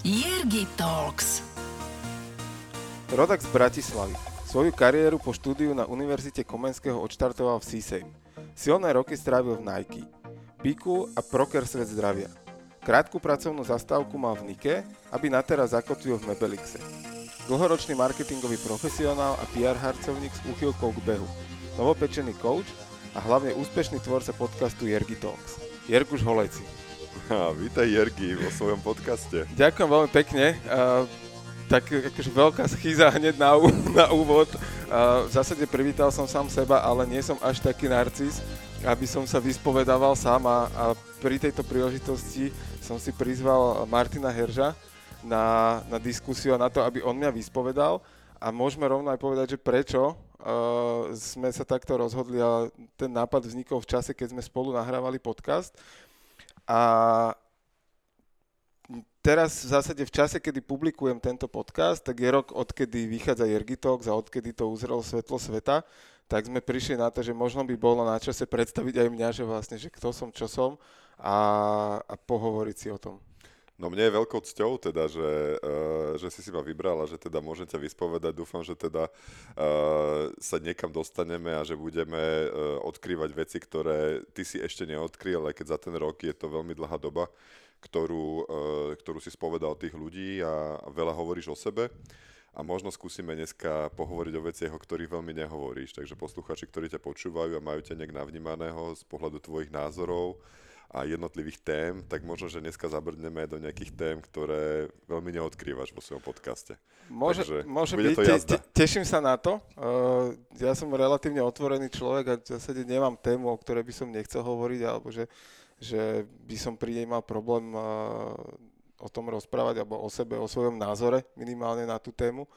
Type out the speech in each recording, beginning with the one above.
Jirgi Talks. Rodak z Bratislavy. Svoju kariéru po štúdiu na Univerzite Komenského odštartoval v CSAM. Silné roky strávil v Nike, Piku a Proker Svet zdravia. Krátku pracovnú zastávku mal v Nike, aby na teraz zakotvil v Mebelixe. Dlhoročný marketingový profesionál a PR harcovník s úchylkou k behu. Novopečený coach a hlavne úspešný tvorca podcastu Jergi Talks. Jerguš Holeci. Ha, vítaj Jergi vo svojom podcaste. Ďakujem veľmi pekne. Uh, tak akože veľká schýza hneď na, na úvod. Uh, v zásade privítal som sám seba, ale nie som až taký narcis, aby som sa vyspovedával sám a, a pri tejto príležitosti som si prizval Martina Herža na, na diskusiu a na to, aby on mňa vyspovedal a môžeme rovno aj povedať, že prečo uh, sme sa takto rozhodli a ten nápad vznikol v čase, keď sme spolu nahrávali podcast. A teraz v zásade v čase, kedy publikujem tento podcast, tak je rok, odkedy vychádza Jergitox a odkedy to uzrel svetlo sveta, tak sme prišli na to, že možno by bolo na čase predstaviť aj mňa, že vlastne, že kto som, čo som a, a pohovoriť si o tom. No mne je veľkou cťou teda, že, uh, že si si ma vybral a že teda môžem ťa vyspovedať. Dúfam, že teda uh, sa niekam dostaneme a že budeme uh, odkrývať veci, ktoré ty si ešte neodkryl, ale keď za ten rok je to veľmi dlhá doba, ktorú, uh, ktorú si spovedal tých ľudí a veľa hovoríš o sebe. A možno skúsime dneska pohovoriť o veciach, o ktorých veľmi nehovoríš. Takže posluchači, ktorí ťa počúvajú a majú ťa nejak navnímaného z pohľadu tvojich názorov, a jednotlivých tém, tak možno, že dneska zabrdneme do nejakých tém, ktoré veľmi neodkrývaš vo svojom podcaste. Môže, Takže môže byť, to te, te, teším sa na to. Uh, ja som relatívne otvorený človek a v zásade nemám tému, o ktorej by som nechcel hovoriť, alebo že, že by som pri nej mal problém uh, o tom rozprávať, alebo o sebe, o svojom názore minimálne na tú tému.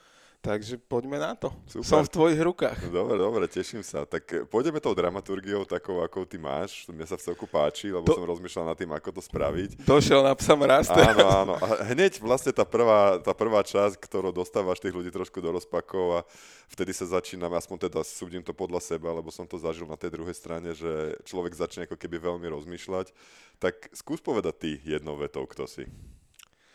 Takže poďme na to. Super. Som v tvojich rukách. Dobre, dobre, teším sa. Tak pôjdeme tou dramaturgiou takou, ako ty máš. Mne sa v celku páči, lebo Do... som rozmýšľal nad tým, ako to spraviť. Došiel na psa mraz. Áno, áno. A hneď vlastne tá prvá, tá prvá časť, ktorú dostávaš tých ľudí trošku do rozpakov a vtedy sa začínam, aspoň teda súdim to podľa seba, lebo som to zažil na tej druhej strane, že človek začne ako keby veľmi rozmýšľať. Tak skús povedať ty jednou vetou, kto si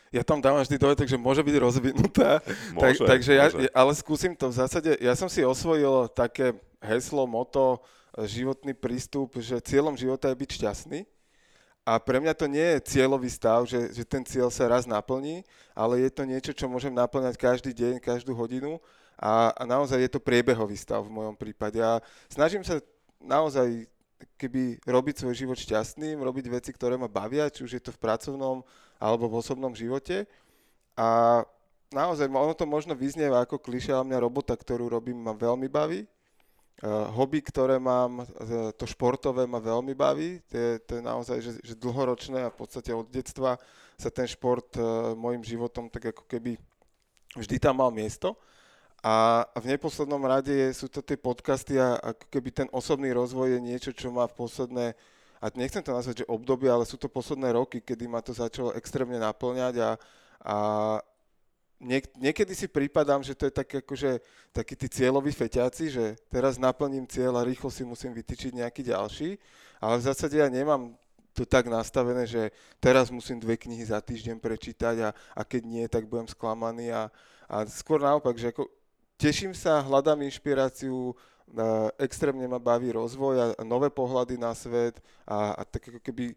ja tam dávam vždy dovetek, že môže byť rozvinutá. Môže, tak, takže môže. ja, ale skúsim to v zásade, ja som si osvojil také heslo, moto, životný prístup, že cieľom života je byť šťastný. A pre mňa to nie je cieľový stav, že, že ten cieľ sa raz naplní, ale je to niečo, čo môžem naplňať každý deň, každú hodinu a, a naozaj je to priebehový stav v mojom prípade. A snažím sa naozaj keby robiť svoj život šťastným, robiť veci, ktoré ma bavia, či už je to v pracovnom alebo v osobnom živote. A naozaj, ono to možno vyznieva ako klišé, ale mňa robota, ktorú robím, ma veľmi baví. Uh, hobby, ktoré mám, to športové ma veľmi baví. To je, to je naozaj že, že dlhoročné a v podstate od detstva sa ten šport uh, môjim životom tak ako keby vždy tam mal miesto. A v neposlednom rade sú to tie podcasty a ako keby ten osobný rozvoj je niečo, čo má v posledné a nechcem to nazvať, že obdobie, ale sú to posledné roky, kedy ma to začalo extrémne naplňať a, a niek- niekedy si prípadám, že to je tak akože, takí tí cieľoví feťáci, že teraz naplním cieľ a rýchlo si musím vytýčiť nejaký ďalší, ale v zásade ja nemám to tak nastavené, že teraz musím dve knihy za týždeň prečítať a, a keď nie, tak budem sklamaný a, a skôr naopak, že ako teším sa, hľadám inšpiráciu, extrémne ma baví rozvoj a nové pohľady na svet a, a tak ako keby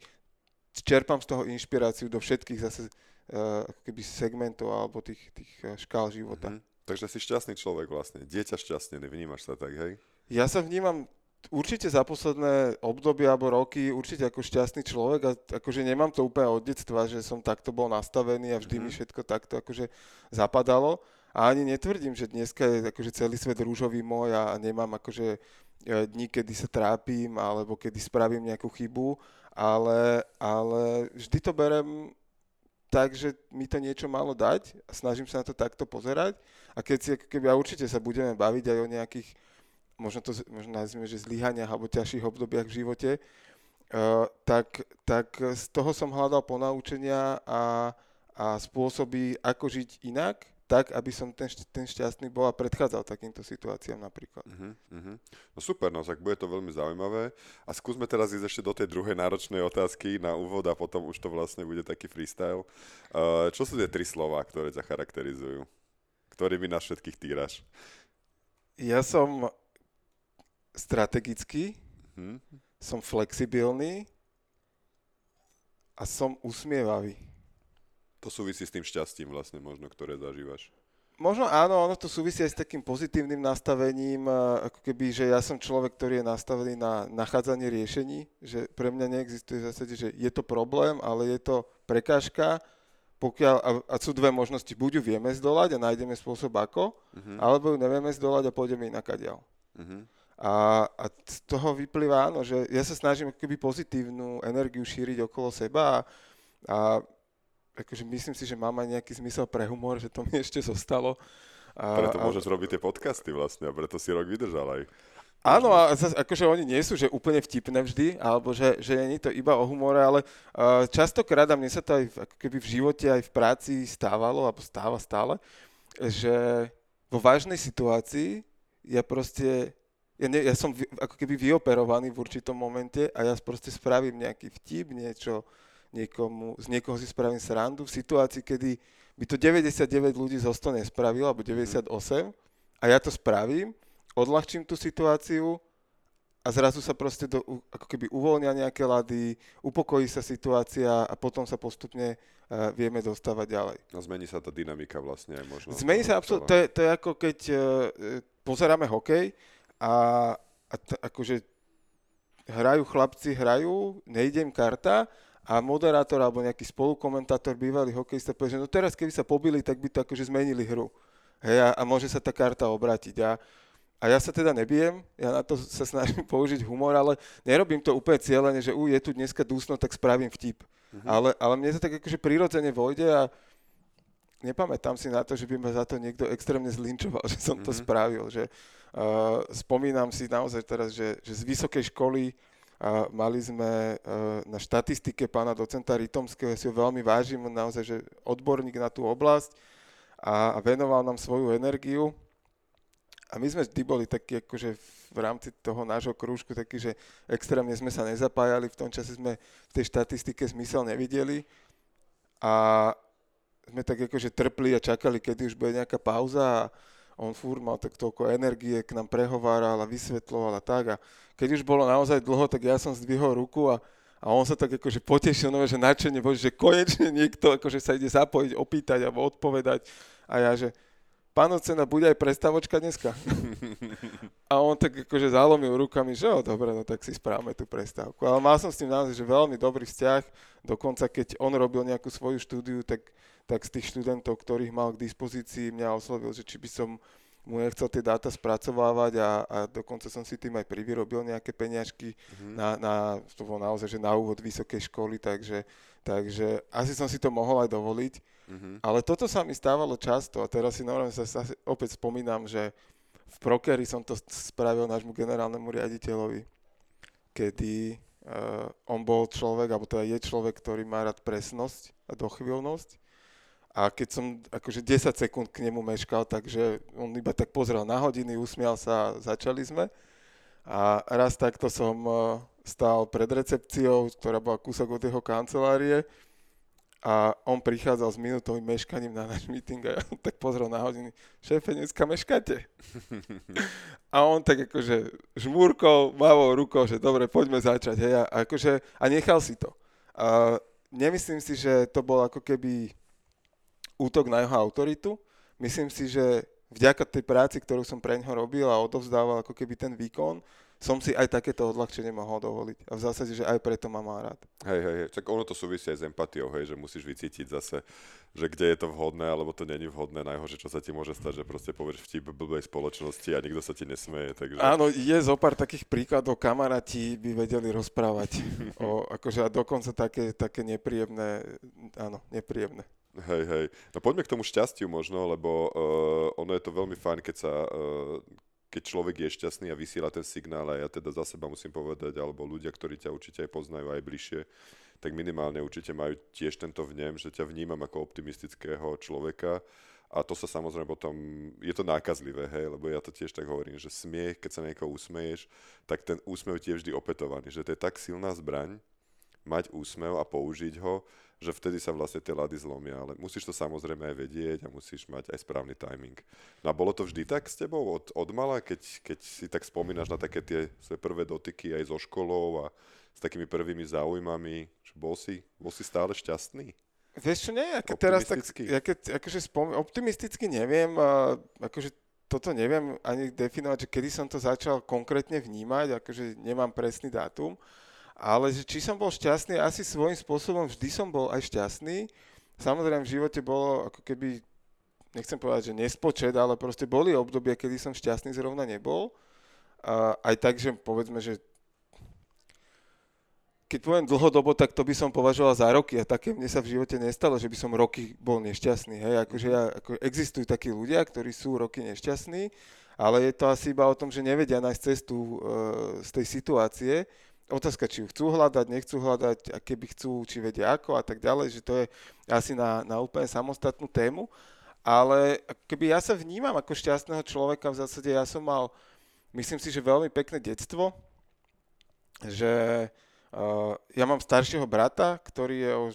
čerpám z toho inšpiráciu do všetkých zase uh, ako keby segmentov alebo tých, tých e, škál života. Mm-hmm. Takže si šťastný človek vlastne, dieťa šťastný, vnímaš sa tak, hej? Ja sa vnímam určite za posledné obdobie alebo roky určite ako šťastný človek a akože nemám to úplne od detstva, že som takto bol nastavený a vždy mm-hmm. mi všetko takto akože zapadalo. A ani netvrdím, že dneska je akože celý svet rúžový môj a nemám akože e, dní, kedy sa trápim alebo kedy spravím nejakú chybu, ale, ale vždy to berem tak, že mi to niečo malo dať a snažím sa na to takto pozerať. A keď si, keby a určite sa budeme baviť aj o nejakých, možno to možno nazvime, že zlyhaniach alebo ťažších obdobiach v živote, uh, tak, tak z toho som hľadal ponaučenia a, a spôsoby, ako žiť inak, tak, aby som ten, ten šťastný bol a predchádzal takýmto situáciám napríklad. Uh-huh, uh-huh. No super, no tak bude to veľmi zaujímavé. A skúsme teraz ísť ešte do tej druhej náročnej otázky na úvod a potom už to vlastne bude taký freestyle. Uh, čo sú tie tri slova, ktoré ťa charakterizujú? Ktorými nás všetkých týraš? Ja som strategický, Uh-huh. som flexibilný a som usmievavý. To súvisí s tým šťastím vlastne možno, ktoré zažívaš. Možno áno, ono to súvisí aj s takým pozitívnym nastavením, ako keby, že ja som človek, ktorý je nastavený na nachádzanie riešení, že pre mňa neexistuje v zásade, že je to problém, ale je to prekážka, pokiaľ, a, a sú dve možnosti, buď ju vieme zdolať a nájdeme spôsob ako, Uh-huh. alebo ju nevieme zdolať a pôjdeme inakadiaľ. Uh-huh. A, a z toho vyplýva, áno, že ja sa snažím keby pozitívnu energiu šíriť okolo seba a, a akože myslím si, že mám aj nejaký zmysel pre humor, že to mi ešte zostalo. A, Preto a- môžeš robiť tie podcasty vlastne a preto si rok vydržal aj. Áno, a zas, akože oni nie sú že úplne vtipné vždy, alebo že, že nie je to iba o humore, ale uh, častokrát, a mne sa to aj v, ako keby v živote, aj v práci stávalo, alebo stáva stále, že vo vážnej situácii ja proste, ja, ne, ja som vy, ako keby vyoperovaný v určitom momente a ja proste spravím nejaký vtip, niečo, niekomu, z niekoho si spravím srandu v situácii, kedy by to 99 ľudí zo 100 nespravilo, alebo 98, a ja to spravím, odľahčím tú situáciu a zrazu sa proste do, ako keby uvoľnia nejaké lady, upokojí sa situácia a potom sa postupne uh, vieme dostávať ďalej. A zmení sa tá dynamika vlastne aj možno. Zmení sa absolútne, to je, to je ako keď uh, pozeráme hokej a, a t- akože hrajú chlapci, hrajú, nejde im karta a moderátor alebo nejaký spolukomentátor, bývalý hokejista povie, že no teraz keby sa pobili, tak by to akože zmenili hru. Hej, a, a môže sa tá karta obrátiť. A, a ja sa teda nebijem, ja na to sa snažím použiť humor, ale nerobím to úplne cieľene, že u, je tu dneska dusno, tak spravím vtip. Mhm. Ale, ale mne to tak akože prirodzene vojde a nepamätám si na to, že by ma za to niekto extrémne zlinčoval, že som to Mhm. spravil. Že, uh, spomínam si naozaj teraz, že, že z vysokej školy uh, mali sme uh, na štatistike pána docenta Rytomského, ja si ho veľmi vážim, naozaj, že odborník na tú oblasť a, a venoval nám svoju energiu. A my sme vždy boli takí, akože v rámci toho nášho krúžku, takí, že extrémne sme sa nezapájali, v tom čase sme v tej štatistike zmysel nevideli. A sme tak akože trpli a čakali, kedy už bude nejaká pauza a on fúr mal tak toľko energie, k nám prehováral a vysvetloval a tak. A keď už bolo naozaj dlho, tak ja som zdvihol ruku a, a on sa tak akože potešil, no, že nadšenie, bože, že konečne niekto akože sa ide zapojiť, opýtať alebo odpovedať. A ja, že pán Ocena, bude aj prestavočka dneska? a on tak akože zalomil rukami, že jo, dobre, no tak si správame tú prestávku. Ale mal som s ním naozaj že veľmi dobrý vzťah, dokonca keď on robil nejakú svoju štúdiu, tak, tak z tých študentov, ktorých mal k dispozícii, mňa oslovil, že či by som mu nechcel tie dáta spracovávať a, a dokonca som si tým aj privyrobil nejaké peňažky Mhm. na, na, to bolo naozaj, že na úvod vysokej školy, takže, takže asi som si to mohol aj dovoliť. Mhm. Ale toto sa mi stávalo často a teraz si normálne sa, sa opäť spomínam, že v Prokery som to spravil nášmu generálnemu riaditeľovi, kedy uh, on bol človek, alebo teda je človek, ktorý má rád presnosť a dochvíľnosť. A keď som akože 10 sekúnd k nemu meškal, takže on iba tak pozrel na hodiny, usmial sa a začali sme. A raz takto som uh, stál pred recepciou, ktorá bola kúsok od jeho kancelárie a on prichádzal s minútovým meškaním na náš meeting a ja tak pozrel na hodiny, šéfe, dneska meškáte. A on tak akože žmúrkou, mavou rukou, že dobre, poďme začať, hej, a, akože, a nechal si to. A nemyslím si, že to bol ako keby útok na jeho autoritu. Myslím si, že vďaka tej práci, ktorú som pre ňoho robil a odovzdával ako keby ten výkon, som si aj takéto odľahčenie mohol dovoliť. A v zásade, že aj preto ma má rád. Hej, hej, hej, tak ono to súvisí aj s empatiou, hej, že musíš vycítiť zase, že kde je to vhodné, alebo to není vhodné, najhoršie, čo sa ti môže stať, že proste povieš vtip blbej spoločnosti a nikto sa ti nesmeje, takže... Áno, je zo pár takých príkladov, kamaráti by vedeli rozprávať. o, akože a dokonca také, také nepríjemné, áno, nepríjemné. Hej, hej. No poďme k tomu šťastiu možno, lebo uh, ono je to veľmi fajn, keď sa... Uh, keď človek je šťastný a vysiela ten signál, a ja teda za seba musím povedať, alebo ľudia, ktorí ťa určite aj poznajú aj bližšie, tak minimálne určite majú tiež tento vnem, že ťa vnímam ako optimistického človeka. A to sa samozrejme potom, je to nákazlivé, hej, lebo ja to tiež tak hovorím, že smiech, keď sa niekoho usmeješ, tak ten úsmev ti je vždy opetovaný, že to je tak silná zbraň, mať úsmev a použiť ho, že vtedy sa vlastne tie lady zlomia, ale musíš to samozrejme aj vedieť a musíš mať aj správny timing. No a bolo to vždy tak s tebou od, od mala, keď, keď si tak spomínaš na také tie svoje prvé dotyky aj so školou a s takými prvými záujmami, že bol si, bol si stále šťastný? Vieš čo, nie, ako teraz tak, ja keď, akože spom- optimisticky neviem, a, akože toto neviem ani definovať, že kedy som to začal konkrétne vnímať, akože nemám presný dátum, ale že či som bol šťastný, asi svojím spôsobom vždy som bol aj šťastný. Samozrejme v živote bolo ako keby, nechcem povedať, že nespočet, ale proste boli obdobia, kedy som šťastný zrovna nebol. A aj tak, že povedzme, že keď poviem dlhodobo, tak to by som považoval za roky a také mne sa v živote nestalo, že by som roky bol nešťastný. Hej? Akože ja, ako existujú takí ľudia, ktorí sú roky nešťastní, ale je to asi iba o tom, že nevedia nájsť cestu uh, z tej situácie. Otázka, či chcú hľadať, nechcú hľadať, a keby chcú, či vedia ako a tak ďalej, že to je asi na, na úplne samostatnú tému. Ale keby ja sa vnímam ako šťastného človeka, v zásade ja som mal, myslím si, že veľmi pekné detstvo, že Uh, ja mám staršieho brata, ktorý je o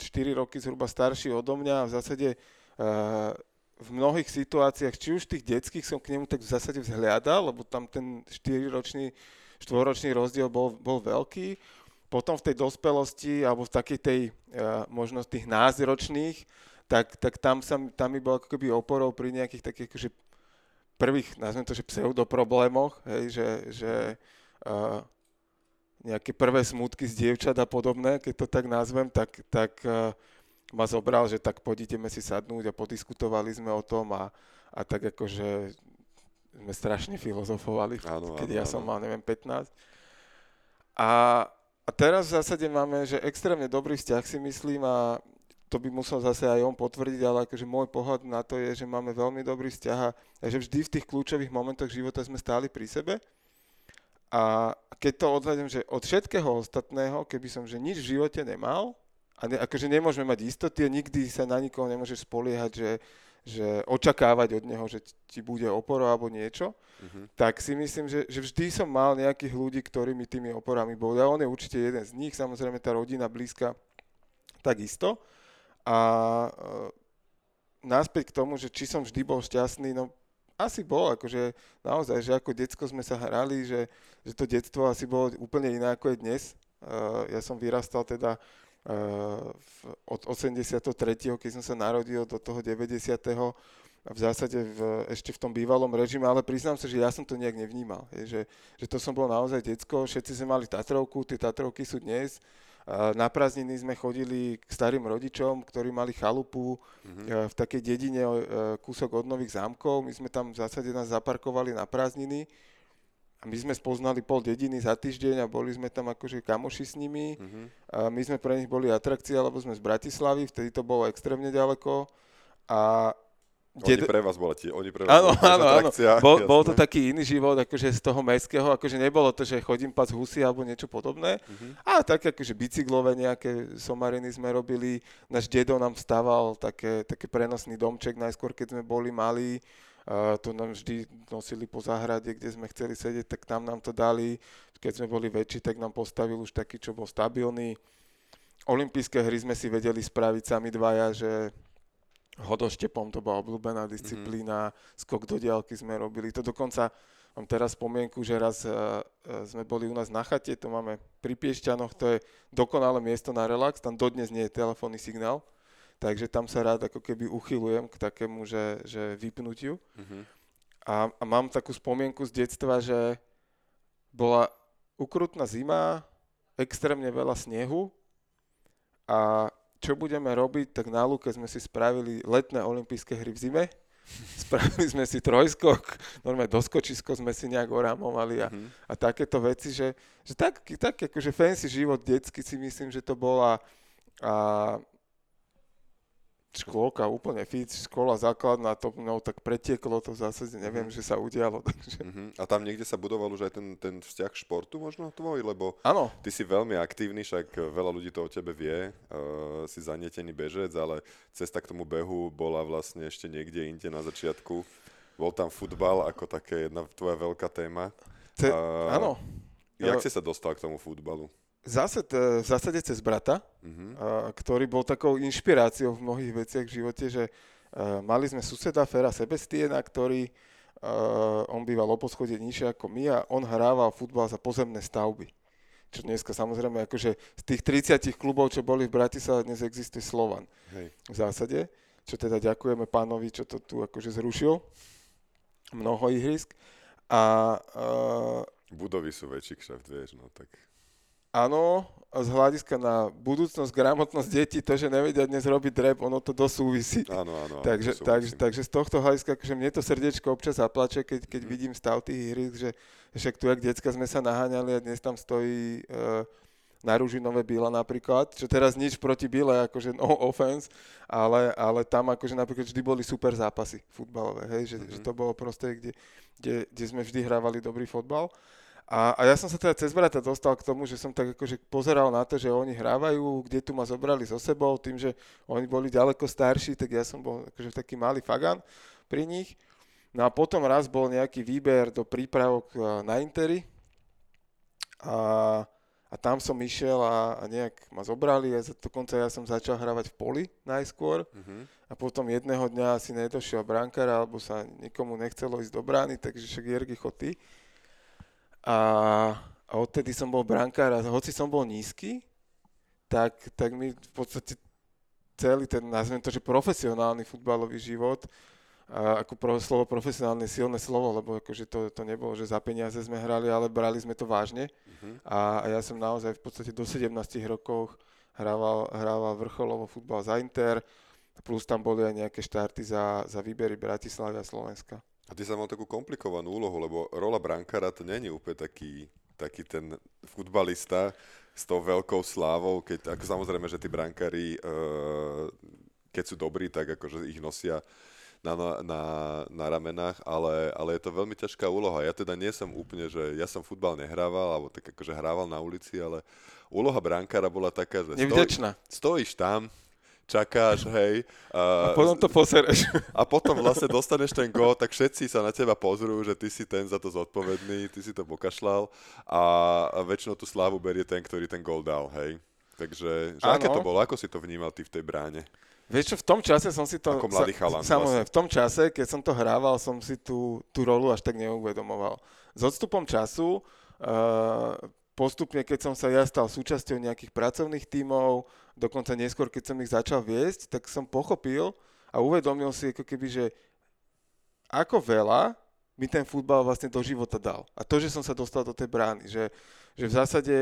4 roky zhruba starší odo mňa a v zásade uh, v mnohých situáciách, či už tých detských som k nemu tak v zásade vzhľadal, lebo tam ten 4-ročný, 4-ročný rozdiel bol, bol veľký. Potom v tej dospelosti, alebo v takej tej, uh, možno tých názročných, tak, tak tam, sa, tam mi bol ako keby oporou pri nejakých takých akože prvých, nazvem to, že pseudoproblémoch, hej, že, že uh, nejaké prvé smutky z dievčat a podobné, keď to tak nazvem, tak, tak uh, ma zobral, že tak poď si sadnúť a podiskutovali sme o tom a, a tak akože sme strašne filozofovali, áno, keď áno, ja áno. som mal, neviem, 15. A, a teraz v zásade máme, že extrémne dobrý vzťah si myslím a to by musel zase aj on potvrdiť, ale akože môj pohľad na to je, že máme veľmi dobrý vzťah a že vždy v tých kľúčových momentoch života sme stáli pri sebe a keď to odhľadím, že od všetkého ostatného, keby som že nič v živote nemal, a ne, akože nemôžeme mať istoty a nikdy sa na nikoho nemôžeš spoliehať, že, že očakávať od neho, že ti bude oporo alebo niečo, uh-huh. tak si myslím, že, že vždy som mal nejakých ľudí, ktorí mi tými oporami boli. A on je určite jeden z nich, samozrejme tá rodina blízka takisto. A e, náspäť k tomu, že či som vždy bol šťastný, no asi bol, akože naozaj, že ako decko sme sa hrali, že, že to detstvo asi bolo úplne iné ako je dnes. Uh, ja som vyrastal teda od 83., keď som sa narodil, do toho 90. v zásade v, ešte v tom bývalom režime, ale priznám sa, že ja som to nejak nevnímal. Je, že, že to som bol naozaj decko, všetci sme mali Tatrovku, tie Tatrovky sú dnes, na prázdniny sme chodili k starým rodičom, ktorí mali chalupu mm-hmm. v takej dedine e, kúsok od Nových zámkov. My sme tam v zásade nás zaparkovali na prázdniny a my sme spoznali pol dediny za týždeň a boli sme tam akože kamoši s nimi. Mm-hmm. A my sme pre nich boli atrakcia, lebo sme z Bratislavy, vtedy to bolo extrémne ďaleko. A Dedo... Oni pre vás bola tie, oni pre vás áno, áno, áno. Bol, bol to taký iný život, akože z toho mestského, akože nebolo to, že chodím pas husy alebo niečo podobné. Uh-huh. A tak akože bicyklové nejaké somariny sme robili. Náš dedo nám stával také, také prenosný domček najskôr, keď sme boli malí. To nám vždy nosili po záhrade, kde sme chceli sedieť, tak tam nám to dali. Keď sme boli väčší, tak nám postavil už taký, čo bol stabilný. Olympijské hry sme si vedeli spraviť sami dvaja, že hodoštepom, to bola obľúbená disciplína, mm-hmm. skok do diálky sme robili. To dokonca, mám teraz spomienku, že raz uh, sme boli u nás na chate, to máme pri Piešťanoch, to je dokonalé miesto na relax, tam dodnes nie je telefónny signál, takže tam sa rád ako keby uchylujem k takému, že, že vypnutiu. Mm-hmm. A, a mám takú spomienku z detstva, že bola ukrutná zima, extrémne veľa snehu a čo budeme robiť, tak na Luke sme si spravili letné olympijské hry v zime. Spravili sme si trojskok, normálne doskočisko sme si nejak orámovali a, mm-hmm. a takéto veci, že, že tak, tak akože fancy život detský si myslím, že to bola a škôlka úplne fit, škola základná, to no, tak pretieklo, to v zásade neviem, že sa udialo. Takže... Uh-huh. A tam niekde sa budoval už aj ten, ten vzťah športu možno tvoj, lebo Áno. ty si veľmi aktívny, však veľa ľudí to o tebe vie, uh, si zanietený bežec, ale cesta k tomu behu bola vlastne ešte niekde inde na začiatku. Bol tam futbal ako také jedna tvoja veľká téma. Ce- uh, áno. Jak si sa dostal k tomu futbalu? Zase, v zásade cez brata, a, ktorý bol takou inšpiráciou v mnohých veciach v živote, že a, mali sme suseda Fera Sebestiena, ktorý a, on býval o poschode nižšie ako my a on hrával futbal za pozemné stavby. Čo dneska samozrejme akože z tých 30 klubov, čo boli v Bratislave, dnes existuje Slovan. Hej. V zásade, čo teda ďakujeme pánovi, čo to tu akože zrušil. Mnoho ihrisk. A, a... Budovy sú väčší kšeft, vieš, no tak áno, z hľadiska na budúcnosť, gramotnosť detí, to, že nevedia dnes robiť drep, ono to dosť súvisí. Áno, áno. Takže, áno, takže, takže z tohto hľadiska, akože mne to srdiečko občas zaplače, keď, keď mm. vidím stav tých hry, že však tu, jak decka sme sa naháňali a dnes tam stojí uh, na Ružinové Bila napríklad, čo teraz nič proti Bile, akože no offense, ale, ale tam akože napríklad vždy boli super zápasy futbalové, hej, že, mm-hmm. že to bolo proste, kde, kde, kde sme vždy hrávali dobrý fotbal. A, a ja som sa teda cez brata dostal k tomu, že som tak akože pozeral na to, že oni hrávajú, kde tu ma zobrali so sebou, tým, že oni boli ďaleko starší, tak ja som bol akože taký malý fagan pri nich. No a potom raz bol nejaký výber do prípravok e, na Interi a, a tam som išiel a, a nejak ma zobrali a dokonca ja som začal hravať v poli najskôr uh-huh. a potom jedného dňa asi nedošiel brankár alebo sa nikomu nechcelo ísť do brány, takže však Jergy chod ty. A, a odtedy som bol brankár a hoci som bol nízky, tak, tak mi v podstate celý ten, nazvem to, že profesionálny futbalový život, a ako pro, slovo profesionálne silné slovo, lebo akože to, to nebolo, že za peniaze sme hrali, ale brali sme to vážne. Uh-huh. A, a ja som naozaj v podstate do 17 rokov hrával, hrával vrcholovo futbal za Inter, plus tam boli aj nejaké štarty za, za výbery Bratislavy a Slovenska. A ty sa mal takú komplikovanú úlohu, lebo rola brankára to není úplne taký, taký ten futbalista s tou veľkou slávou, keď ako samozrejme, že tí brankári, uh, keď sú dobrí, tak akože ich nosia na, na, na, na ramenách, ale, ale je to veľmi ťažká úloha. Ja teda nie som úplne, že ja som futbal nehrával, alebo tak akože hrával na ulici, ale úloha brankára bola taká, že stoj, stojíš tam, čakáš, hej. A, a potom to posereš. A potom vlastne dostaneš ten gól, tak všetci sa na teba pozrú, že ty si ten za to zodpovedný, ty si to pokašľal a, a väčšinou tú slávu berie ten, ktorý ten gól dal, hej. Takže, že aké to bolo? Ako si to vnímal ty v tej bráne? Vieš čo, v tom čase som si to... Ako mladý chalan. Sa, samozrejme, vlastne. v tom čase, keď som to hrával, som si tú, tú rolu až tak neuvedomoval. S odstupom času uh, postupne, keď som sa ja stal súčasťou nejakých pracovných tímov, dokonca neskôr, keď som ich začal viesť, tak som pochopil a uvedomil si ako keby, že ako veľa mi ten futbal vlastne do života dal. A to, že som sa dostal do tej brány, že, že v zásade,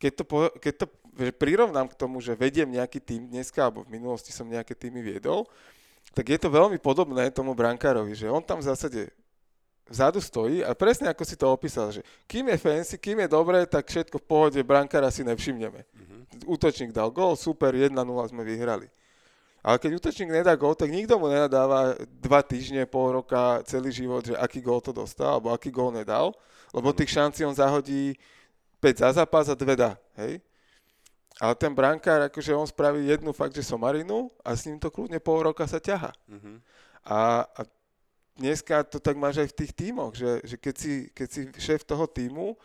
keď to, keď to že prirovnám k tomu, že vediem nejaký tým dneska, alebo v minulosti som nejaké týmy viedol, tak je to veľmi podobné tomu brankárovi, že on tam v zásade vzadu stojí a presne ako si to opísal, že kým je fancy, kým je dobré, tak všetko v pohode, brankára si nevšimneme. Mm-hmm. Útočník dal gól, super, 1-0 sme vyhrali. Ale keď útočník nedá gól, tak nikto mu nenadáva dva týždne, pol roka, celý život, že aký gól to dostal, alebo aký gól nedal, lebo tých šancí on zahodí 5 za zápas a 2 dá, hej? Ale ten brankár, akože on spraví jednu fakt, že somarinu a s ním to kľudne pol roka sa ťaha. Mm-hmm. A, a dneska to tak máš aj v tých tímoch, že, že keď, si, keď si šéf toho týmu,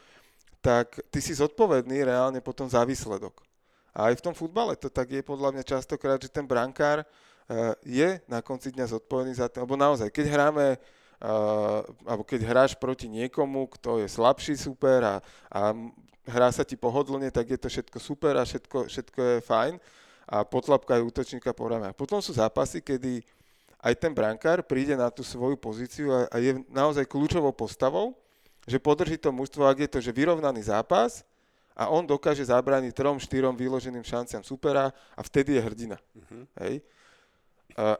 tak ty si zodpovedný reálne potom za výsledok. A aj v tom futbale to tak je podľa mňa častokrát, že ten brankár uh, je na konci dňa zodpovedný za to, lebo naozaj, keď hráme uh, alebo keď hráš proti niekomu, kto je slabší super a, a hrá sa ti pohodlne, tak je to všetko super a všetko, všetko je fajn a potlapka aj útočníka po A potom sú zápasy, kedy aj ten brankár príde na tú svoju pozíciu a, a je naozaj kľúčovou postavou, že podrží to mužstvo, ak je to že vyrovnaný zápas a on dokáže zabrániť trom, štyrom vyloženým šanciam supera a vtedy je hrdina. Uh-huh. Hej?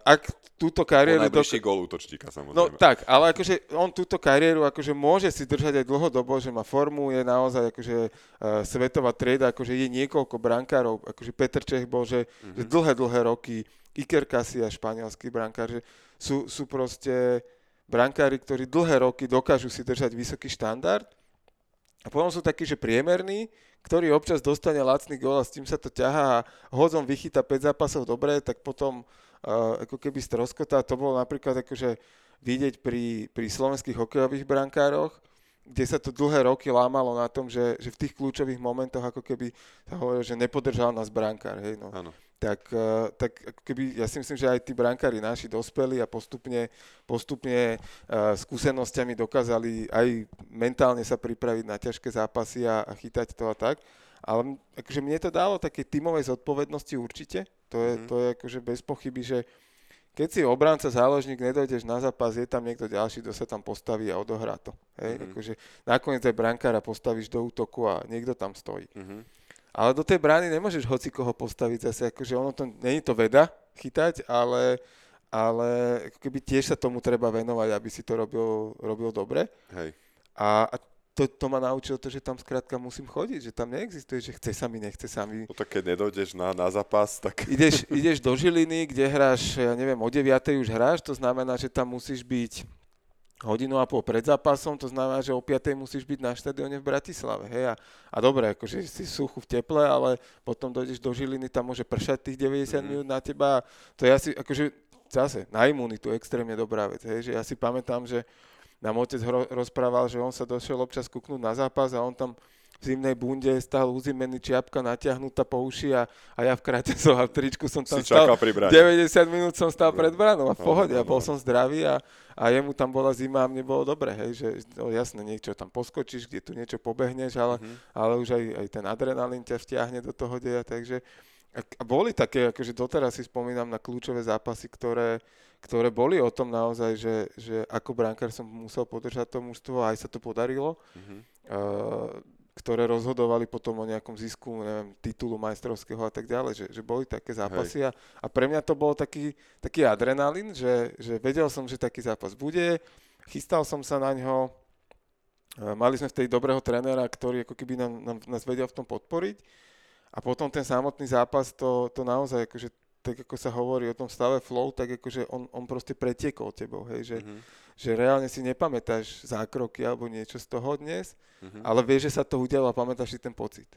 Ak túto kariéru... Po dok- gol útočníka, samozrejme. No tak, ale akože on túto kariéru akože môže si držať aj dlhodobo, že má formu, je naozaj akože uh, svetová trieda, akože je niekoľko brankárov, akože Petr Čech bol, že, mm-hmm. že dlhé, dlhé roky Iker Casillas, španielský brankár, že sú, sú proste brankári, ktorí dlhé roky dokážu si držať vysoký štandard a potom sú takí, že priemerní, ktorý občas dostane lacný gól a s tým sa to ťahá a hodzom vychyta 5 zápasov dobre, tak potom uh, ako keby stroskotá. To bolo napríklad akože vidieť pri, pri slovenských hokejových brankároch, kde sa to dlhé roky lámalo na tom, že, že v tých kľúčových momentoch ako keby sa hovorilo, že nepodržal nás brankár. Hej, no. Áno. Tak, uh, tak keby, ja si myslím, že aj tí brankári naši dospeli a postupne, postupne uh, skúsenosťami dokázali aj mentálne sa pripraviť na ťažké zápasy a, a chytať to a tak. Ale akože mne to dalo také tímovej zodpovednosti určite. To je, mm. to je akože bez pochyby, že keď si obranca, záložník, nedojdeš na zápas, je tam niekto ďalší, kto sa tam postaví a odohrá to. Hej? Mm-hmm. Akože nakoniec aj brankára postavíš do útoku a niekto tam stojí. Mm-hmm. Ale do tej brány nemôžeš hoci koho postaviť zase, akože ono to, není to veda chytať, ale, ale keby tiež sa tomu treba venovať, aby si to robil, robil dobre. Hej. A, a to, to ma naučilo to, že tam skrátka musím chodiť, že tam neexistuje, že chce sa mi, nechce sa mi. No tak keď nedojdeš na, na zápas, tak... Ideš, ideš do Žiliny, kde hráš, ja neviem, o 9. už hráš, to znamená, že tam musíš byť hodinu a pol pred zápasom, to znamená, že o 5. musíš byť na štadióne v Bratislave. Hej? A, a dobre, akože si suchu v teple, ale potom dojdeš do Žiliny, tam môže pršať tých 90 mm. minút na teba. To je asi, akože zase, na imunitu extrémne dobrá vec. Hej? Že ja si pamätám, že nám otec rozprával, že on sa došiel občas kúknúť na zápas a on tam v zimnej bunde stal uzimený čiapka natiahnutá po uši a, a ja v kráťasov a v tričku som tam si stal. 90 minút som stal pred bránou a v pohode a bol som zdravý a, a jemu tam bola zima a mne bolo dobre, hej, že no, jasne niečo tam poskočíš, kde tu niečo pobehneš, ale, mm-hmm. ale už aj, aj ten adrenalín ťa vtiahne do toho deja, takže a boli také, akože doteraz si spomínam na kľúčové zápasy, ktoré, ktoré boli o tom naozaj, že, že ako brankár som musel podržať to mužstvo a aj sa to podarilo. Mm-hmm. Uh, ktoré rozhodovali potom o nejakom zisku, neviem, titulu majstrovského a tak ďalej, že, že boli také zápasy a, a pre mňa to bol taký, taký adrenalín, že, že vedel som, že taký zápas bude, chystal som sa na ňo, mali sme v tej dobrého trénera, ktorý ako keby nám, nám, nás vedel v tom podporiť. A potom ten samotný zápas, to, to naozaj, akože, tak ako sa hovorí o tom stave flow, tak akože on, on proste pretiekol tebou, hej, že, mm-hmm. že reálne si nepamätáš zákroky alebo niečo z toho dnes, mm-hmm. ale vieš, že sa to udialo a pamätáš si ten pocit.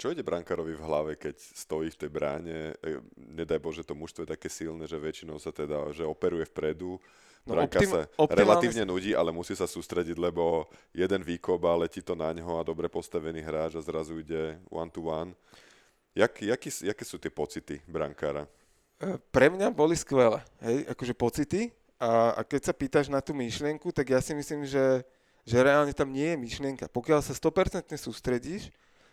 Čo ide brankárovi v hlave, keď stojí v tej bráne? E, nedaj Bože, to mužstvo je také silné, že väčšinou sa teda, že operuje vpredu, No, Branka optim, sa relatívne nudí, ale musí sa sústrediť, lebo jeden výkop a letí to na ňo a dobre postavený hráč a zrazu ide one to one. Jak, jaký, jaké sú tie pocity brankára? Pre mňa boli skvelé, hej, akože pocity. A, a keď sa pýtaš na tú myšlienku, tak ja si myslím, že, že reálne tam nie je myšlienka. Pokiaľ sa 100% sústredíš,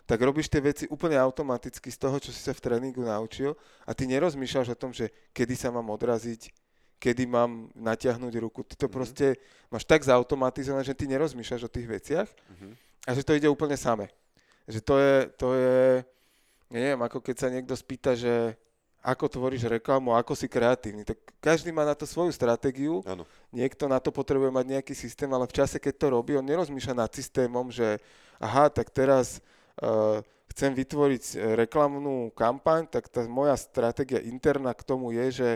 tak robíš tie veci úplne automaticky z toho, čo si sa v tréningu naučil a ty nerozmýšľaš o tom, že kedy sa mám odraziť, kedy mám natiahnuť ruku. Ty to mm-hmm. proste máš tak zautomatizované, že ty nerozmýšľaš o tých veciach mm-hmm. a že to ide úplne same. Že to je, to je neviem, ako keď sa niekto spýta, že ako tvoríš reklamu, ako si kreatívny. Tak každý má na to svoju stratégiu, ano. niekto na to potrebuje mať nejaký systém, ale v čase, keď to robí, on nerozmýšľa nad systémom, že aha, tak teraz uh, chcem vytvoriť eh, reklamnú kampaň, tak tá moja stratégia interná k tomu je, že,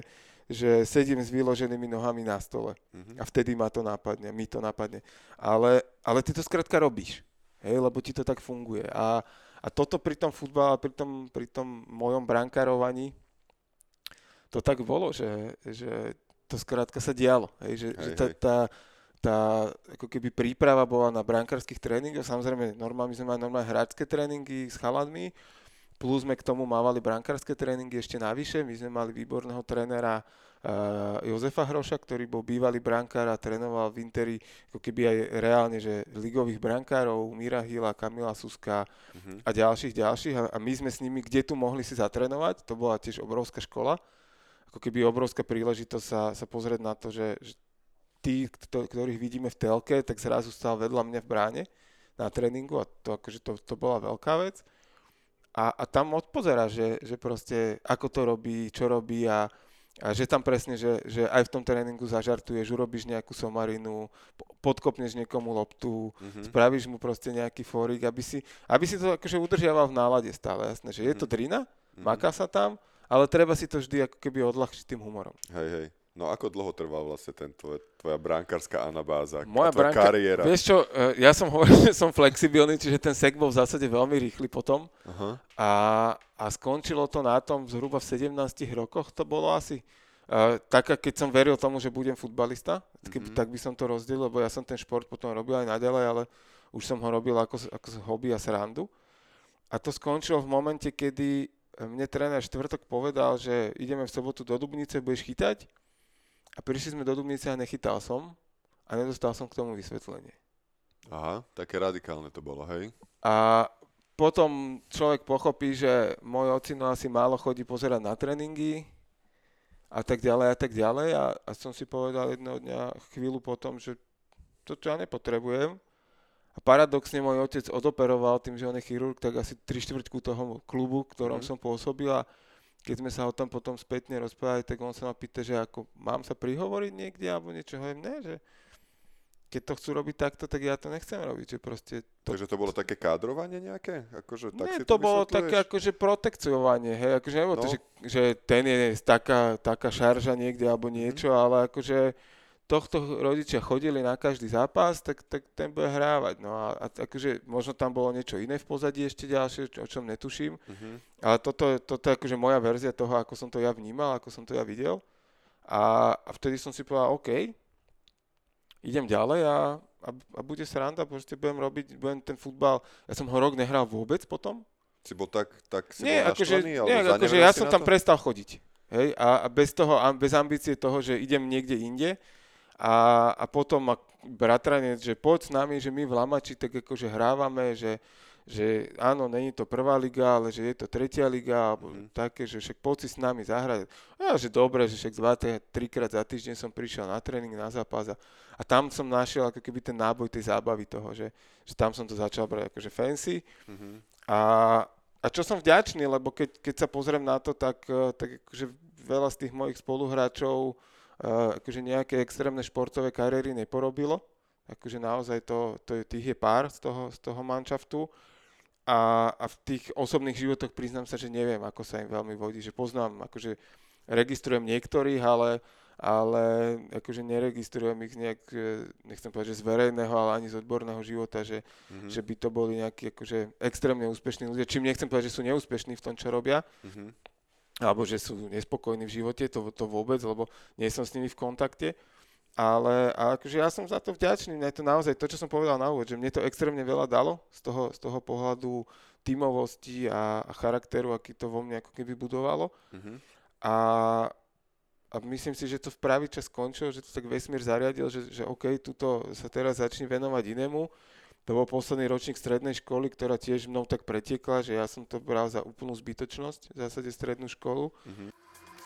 že sedím s vyloženými nohami na stole. Uh-huh. A vtedy ma to napadne, mi to napadne. Ale, ale ty to skrátka robíš, hej, lebo ti to tak funguje. A, a toto pri tom futbale, pri tom, pri tom mojom brankárovaní, to tak bolo, že, že to skrátka sa dialo. Hej, že, hej, že tá, tá, tá ako keby príprava bola na brankárskych tréningoch, samozrejme normálne my sme mali normálne hráčské tréningy s chaladmi, plus sme k tomu mávali brankárske tréningy ešte navyše, my sme mali výborného trénera uh, Jozefa Hroša, ktorý bol bývalý brankár a trénoval v Interi ako keby aj reálne, že ligových brankárov, Mira Hila, Kamila Suska uh-huh. a ďalších, ďalších a, a my sme s nimi kde tu mohli si zatrénovať, to bola tiež obrovská škola, ako keby obrovská príležitosť sa, sa pozrieť na to, že, že tí, ktorých vidíme v telke, tak zrazu stal vedľa mňa v bráne na tréningu a to, akože to, to bola veľká vec. A, a tam odpozera, že, že proste ako to robí, čo robí a, a že tam presne, že, že aj v tom tréningu zažartuješ, urobíš nejakú somarinu, podkopneš niekomu loptu, mm-hmm. spravíš mu proste nejaký fórik, aby si, aby si to akože udržiaval v nálade stále, jasné, že je to drina, mm-hmm. maká sa tam, ale treba si to vždy ako keby odľahčiť tým humorom. Hej, hej. No ako dlho trval vlastne ten tvoj, tvoja brankárska anabáza Moja tvoja branka- kariéra? Vieš čo, e, ja som hovoril, že som flexibilný, čiže ten sek bol v zásade veľmi rýchly potom. Aha. A, a skončilo to na tom zhruba v 17 rokoch to bolo asi. Uh, tak, keď som veril tomu, že budem futbalista, mm-hmm. tak by som to rozdelil, lebo ja som ten šport potom robil aj naďalej, ale už som ho robil ako, ako hobby a srandu. A to skončilo v momente, kedy mne tréner štvrtok povedal, že ideme v sobotu do Dubnice, budeš chytať. A prišli sme do Dubnice a nechytal som a nedostal som k tomu vysvetlenie. Aha, také radikálne to bolo, hej? A potom človek pochopí, že môj ocino asi málo chodí pozerať na tréningy a tak ďalej a tak ďalej a, a som si povedal jedného dňa chvíľu potom, že toto ja nepotrebujem. A paradoxne môj otec odoperoval tým, že on je chirurg, tak asi tri štvrťku toho klubu, ktorom Mhm. som pôsobil a keď sme sa o tom potom spätne rozprávali, tak on sa ma pýta, že ako mám sa prihovoriť niekde alebo niečo, hovorím, ne, že keď to chcú robiť takto, tak ja to nechcem robiť, že proste to, Takže to bolo také kádrovanie nejaké? Akože, tak nie, si to bolo vysvetľuješ? také akože protekciovanie, hej, akože nebolo to, No. že, že ten je taká, taká šarža niekde alebo Mhm. niečo, ale akože tohto rodičia chodili na každý zápas, tak, tak ten bude hrávať, no a, a akože možno tam bolo niečo iné v pozadí ešte ďalšie, o čom netuším, Mhm. ale toto, toto je akože moja verzia toho, ako som to ja vnímal, ako som to ja videl a, a vtedy som si povedal, OK, idem ďalej a, a, a bude sranda, proste budem robiť, budem ten futbal, ja som ho rok nehral vôbec potom, Si bol tak, tak si nie, bol akože, naštvaný? nie, akože ja som tam to? prestal chodiť. Hej, a, a bez toho, a bez ambície toho, že idem niekde inde. A, a potom ma bratranec, že poď s nami, že my v Lamači tak akože hrávame, že, že áno, není to prvá liga, ale že je to tretia liga, alebo Mhm. také, že však poď si s nami zahrať. A ja, že dobre, že však dva, tri- trikrát za týždeň som prišiel na tréning, na zápas a, a tam som našiel ako keby ten náboj tej zábavy toho, že, že tam som to začal brať akože fancy. Mhm. A, a čo som vďačný, lebo keď, keď sa pozriem na to, tak, eh, tak akože veľa z tých mojich spoluhráčov uh, akože nejaké extrémne športové kariéry neporobilo. Akože naozaj to, to tých je pár z toho, z toho manšaftu. A, a v tých osobných životoch priznám sa, že neviem, ako sa im veľmi vodí. Že poznám, akože registrujem niektorých, ale, ale akože neregistrujem ich nejak, nechcem povedať, že z verejného, ale ani z odborného života, že, Mhm. že by to boli nejakí akože extrémne úspešní ľudia. Čím nechcem povedať, že sú neúspešní v tom, čo robia, Mhm. Alebo že sú nespokojní v živote, to, to vôbec, lebo nie som s nimi v kontakte. Ale akože ja som za to vďačný, mne to naozaj, to čo som povedal na úvod, že mne to extrémne veľa dalo z toho, z toho pohľadu tímovosti a, a charakteru, aký to vo mne ako keby budovalo. Mhm. A, a myslím si, že to v pravý čas skončilo, že to tak vesmír zariadil, že, že OK, tuto sa teraz začne venovať inému. To bol posledný ročník strednej školy, ktorá tiež mnou tak pretiekla, že ja som to bral za úplnú zbytočnosť, v zásade strednú školu.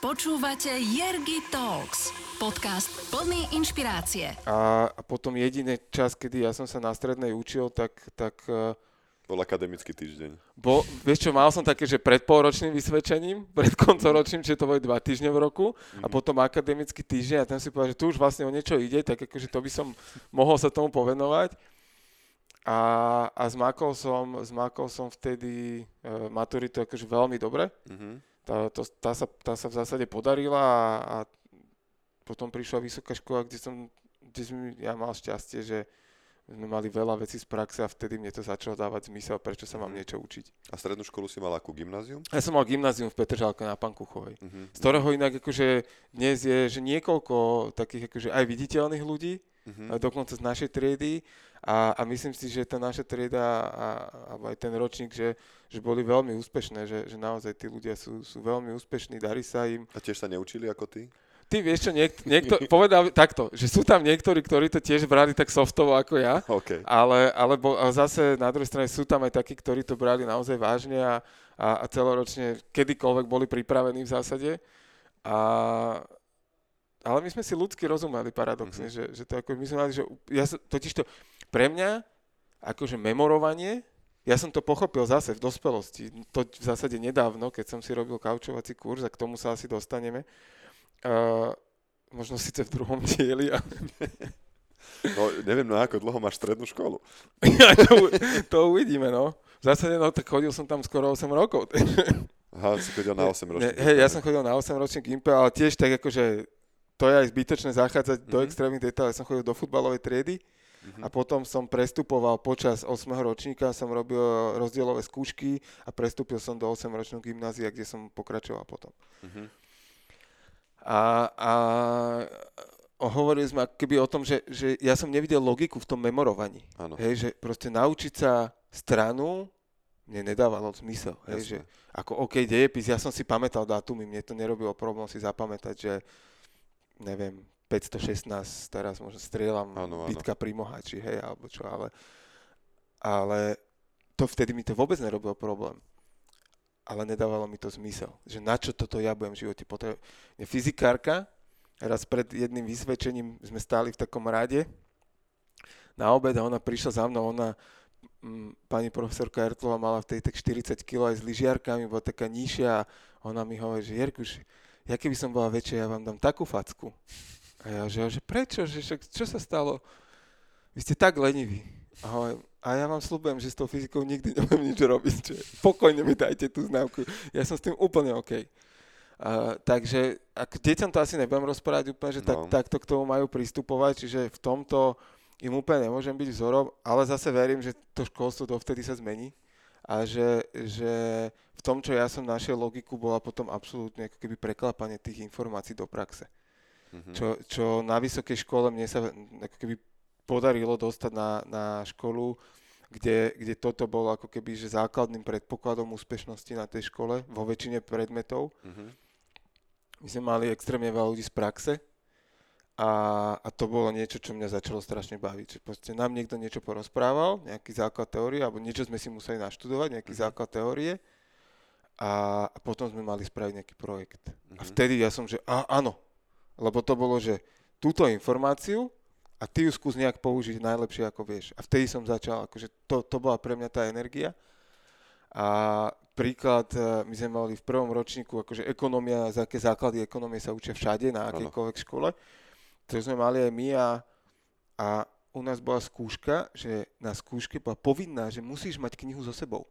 Počúvate Jergy Talks, podcast plný inšpirácie. A, a potom jediný čas, kedy ja som sa na strednej učil, tak, tak eh, Bol akademický týždeň. Bo, vieš čo, mal som také, že pred polročným vysvedčením, pred koncoročným, čiže to boli dva týždne v roku a potom akademický týždeň a tam si povedal, že tu už vlastne o niečo ide, tak akože to by som mohol sa tomu povenovať. A, a zmakol, som, zmakol som vtedy e, maturitu akože veľmi dobre. Mhm. Tá, to, tá, sa, tá sa v zásade podarila a, a potom prišla vysoká škola, kde som, kde som ja mal šťastie, že sme mali veľa vecí z praxe a vtedy mne to začalo dávať zmysel, prečo sa mám Mhm. niečo učiť. A strednú školu si mal akú gymnázium? Ja som mal gymnázium v Petržalke na Pankuchovej, Mhm. z ktorého inak akože dnes je že niekoľko takých akože aj viditeľných ľudí, a dokonca z našej triedy a, a myslím si, že tá naša trieda a, alebo aj ten ročník, že, že boli veľmi úspešné, že, že naozaj tí ľudia sú, sú veľmi úspešní, darí sa im. A tiež sa neučili ako ty? Ty vieš čo, niekt, niekto, povedal takto, že sú tam niektorí, ktorí to tiež brali tak softovo ako ja, OK. ale, ale bo, a zase na druhej strane sú tam aj takí, ktorí to brali naozaj vážne a, a, a celoročne kedykoľvek boli pripravení v zásade. A, ale my sme si ľudsky rozumeli paradoxne, mm-hmm. že, že to ako my sme mali, že ja sa, totiž to pre mňa akože memorovanie, ja som to pochopil zase v dospelosti, to v zásade nedávno, keď som si robil kaučovací kurz a k tomu sa asi dostaneme. Uh, možno síce v druhom dieli, ale No, neviem, na ako dlho máš strednú školu. to, to uvidíme, no. V zásade, no tak chodil som tam skoro 8 rokov. Aha, si chodil na 8 ročný. Hej, ja som chodil na 8 ročný gimpe, ale tiež tak akože to je aj zbytočné zachádzať mm-hmm. do extrémnych detailov. Ja som chodil do futbalovej triedy mm-hmm. a potom som prestupoval počas 8. ročníka, som robil rozdielové skúšky a prestúpil som do 8 ročného gymnázia, kde som pokračoval potom. Mm-hmm. A, a hovorili sme keby o tom, že, že ja som nevidel logiku v tom memorovaní. Ano. Hej, že proste naučiť sa stranu mne nedávalo zmysel. Hej, že ako OK, dejepis, ja som si pamätal dátumy, mne to nerobilo problém si zapamätať, že neviem, 516, teraz možno strieľam ano, bitka pri Mohači, hej, alebo čo, ale, ale to vtedy mi to vôbec nerobilo problém. Ale nedávalo mi to zmysel, že na čo toto ja budem v živote potrebovať. Fyzikárka, raz pred jedným vysvedčením sme stáli v takom rade na obed a ona prišla za mnou, ona m, pani profesorka Ertlova mala v tej tak 40 kg aj s lyžiarkami, bola taká nižšia a ona mi hovorí, že Jerkuš, ja keby som bola väčšia, ja vám dám takú facku. A ja, že, že prečo, že však, čo sa stalo? Vy ste tak leniví. A, hovorím, a ja vám slúbujem, že s tou fyzikou nikdy nebudem nič robiť. Že pokojne mi dajte tú známku. Ja som s tým úplne OK. Uh, takže ak deťom to asi nebudem rozprávať úplne, že tak, no. takto k tomu majú pristupovať, čiže v tomto im úplne nemôžem byť vzorom, ale zase verím, že to školstvo dovtedy sa zmení a že, že v tom, čo ja som našiel logiku, bola potom absolútne ako keby preklápanie tých informácií do praxe. Mm-hmm. Čo, čo na vysokej škole mne sa ako keby podarilo dostať na, na školu, kde, kde toto bolo ako keby že základným predpokladom úspešnosti na tej škole vo väčšine predmetov. Mm-hmm. My sme mali extrémne veľa ľudí z praxe, a, a to bolo niečo, čo mňa začalo strašne baviť. Že proste nám niekto niečo porozprával, nejaký základ teórie, alebo niečo sme si museli naštudovať, nejaký mm-hmm. základ teórie a, a potom sme mali spraviť nejaký projekt. Mm-hmm. A mhm. vtedy ja som, že a, áno, lebo to bolo, že túto informáciu a ty ju skús nejak použiť najlepšie, ako vieš. A vtedy som začal, akože to, to bola pre mňa tá energia. A príklad, e, my sme mali v prvom ročníku, akože ekonomia, aké základy ekonomie sa učia všade, na akejkoľvek škole to sme mali aj my a, a u nás bola skúška, že na skúške bola povinná, že musíš mať knihu so sebou.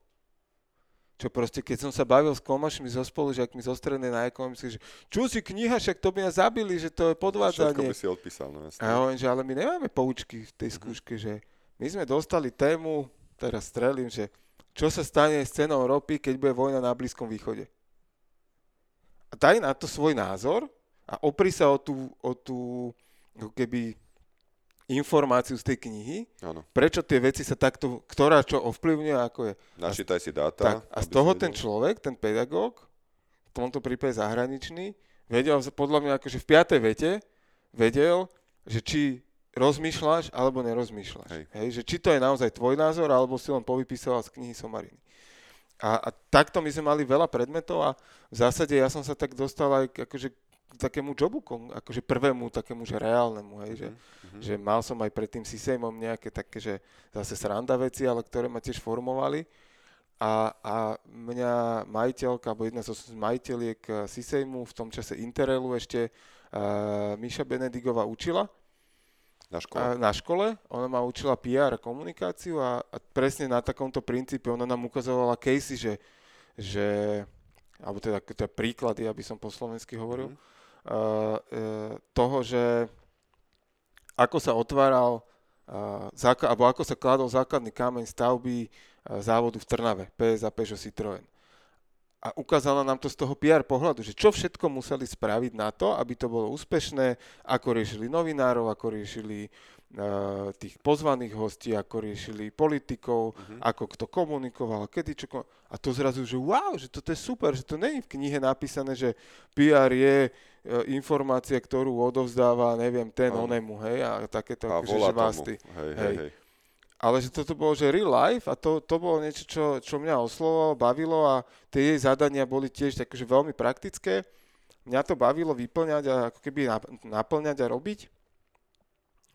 Čo proste, keď som sa bavil s komašmi zo spolužiakmi zo strednej na ekonomické, že čo si kniha, však to by nás zabili, že to je podvádzanie. Všetko by si odpísal, no jasne. A hovorím, že ale my nemáme poučky v tej mhm. skúške, mm-hmm. že my sme dostali tému, teraz strelím, že čo sa stane s cenou ropy, keď bude vojna na Blízkom východe. A daj na to svoj názor a opri sa o tú, o tú keby informáciu z tej knihy, ano. prečo tie veci sa takto, ktorá čo ovplyvňuje, ako je. Načítaj si dáta. Tak, a z toho ten človek, ten pedagóg, v tomto prípade zahraničný, vedel, podľa mňa akože v piatej vete, vedel, že či rozmýšľaš alebo nerozmýšľaš. Hej. Hej, že či to je naozaj tvoj názor, alebo si len povypisoval z knihy Somariny. A, a takto my sme mali veľa predmetov a v zásade ja som sa tak dostal aj akože takému jobu, akože prvému takému, že reálnemu, hej, že, mm-hmm. že mal som aj pred tým Sisejmom nejaké také, že zase sranda veci, ale ktoré ma tiež formovali. A, a mňa majiteľka, alebo jedna zo majiteľiek eh, Sisejmu, v tom čase Interelu ešte, uh, Miša Benedigová učila. Na škole? A, na škole. Ona ma učila PR a komunikáciu a, a presne na takomto princípe ona nám ukazovala casey, že, že alebo teda, teda príklady, aby som po slovensky hovoril, eh, toho, že ako sa otváral eh, alebo ako sa kladol základný kameň stavby závodu v Trnave, PS a Peugeot Citroën. A ukázala nám to z toho PR pohľadu, že čo všetko museli spraviť na to, aby to bolo úspešné, ako riešili novinárov, ako riešili uh, tých pozvaných hostí, ako riešili politikov, uh-huh. ako kto komunikoval, kedy čo... A to zrazu, že wow, že toto je super, že to je v knihe napísané, že PR je informácia, ktorú odovzdáva, neviem, ten ano. onemu, hej, a takéto, a že, že. Hej, hej, hej. Ale že toto bolo, že real life a to, to bolo niečo, čo, čo mňa oslovalo, bavilo a tie jej zadania boli tiež takže veľmi praktické. Mňa to bavilo vyplňať a ako keby naplňať a robiť.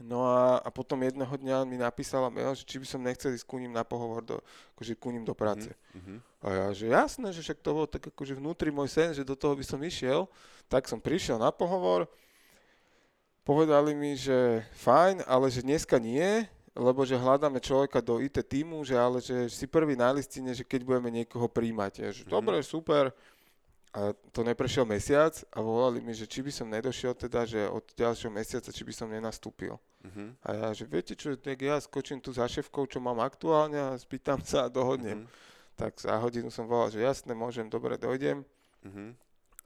No a, a potom jedného dňa mi napísala mail, že či by som nechcel ísť ku ním na pohovor, do, akože ku ním do práce. Mm-hmm. A ja, že jasné, že však to bolo tak akože vnútri môj sen, že do toho by som išiel. Tak som prišiel na pohovor, povedali mi, že fajn, ale že dneska nie, lebo že hľadáme človeka do IT týmu, že ale že si prvý na listine, že keď budeme niekoho príjmať. Ja, že mm-hmm. dobre, super. A to neprešiel mesiac a volali mi, že či by som nedošiel teda, že od ďalšieho mesiaca, či by som nenastúpil. Mhm. A ja, že viete čo, tak ja skočím tu za šéfkou, čo mám aktuálne a spýtam sa a dohodnem. Mhm. Tak za hodinu som volal, že jasne, môžem, dobre, dojdem. Mhm.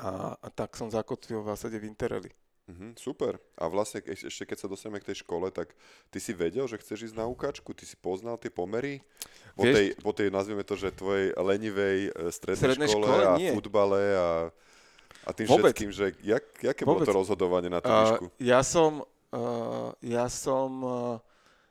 A, a tak som zakotvil v zásade v Intereli. Mhm, super. A vlastne eš- ešte keď sa dostaneme k tej škole, tak ty si vedel, že chceš ísť na ukáčku? Ty si poznal tie pomery? Po, Vieš- tej, po tej, nazvime to, že tvojej lenivej e, strednej, Strednej škole, škole? a Nie. futbale a, a tým Vôbec. všetkým, že jak, jaké bolo Vôbec. to rozhodovanie na tú výšku? ja som, uh, ja som uh,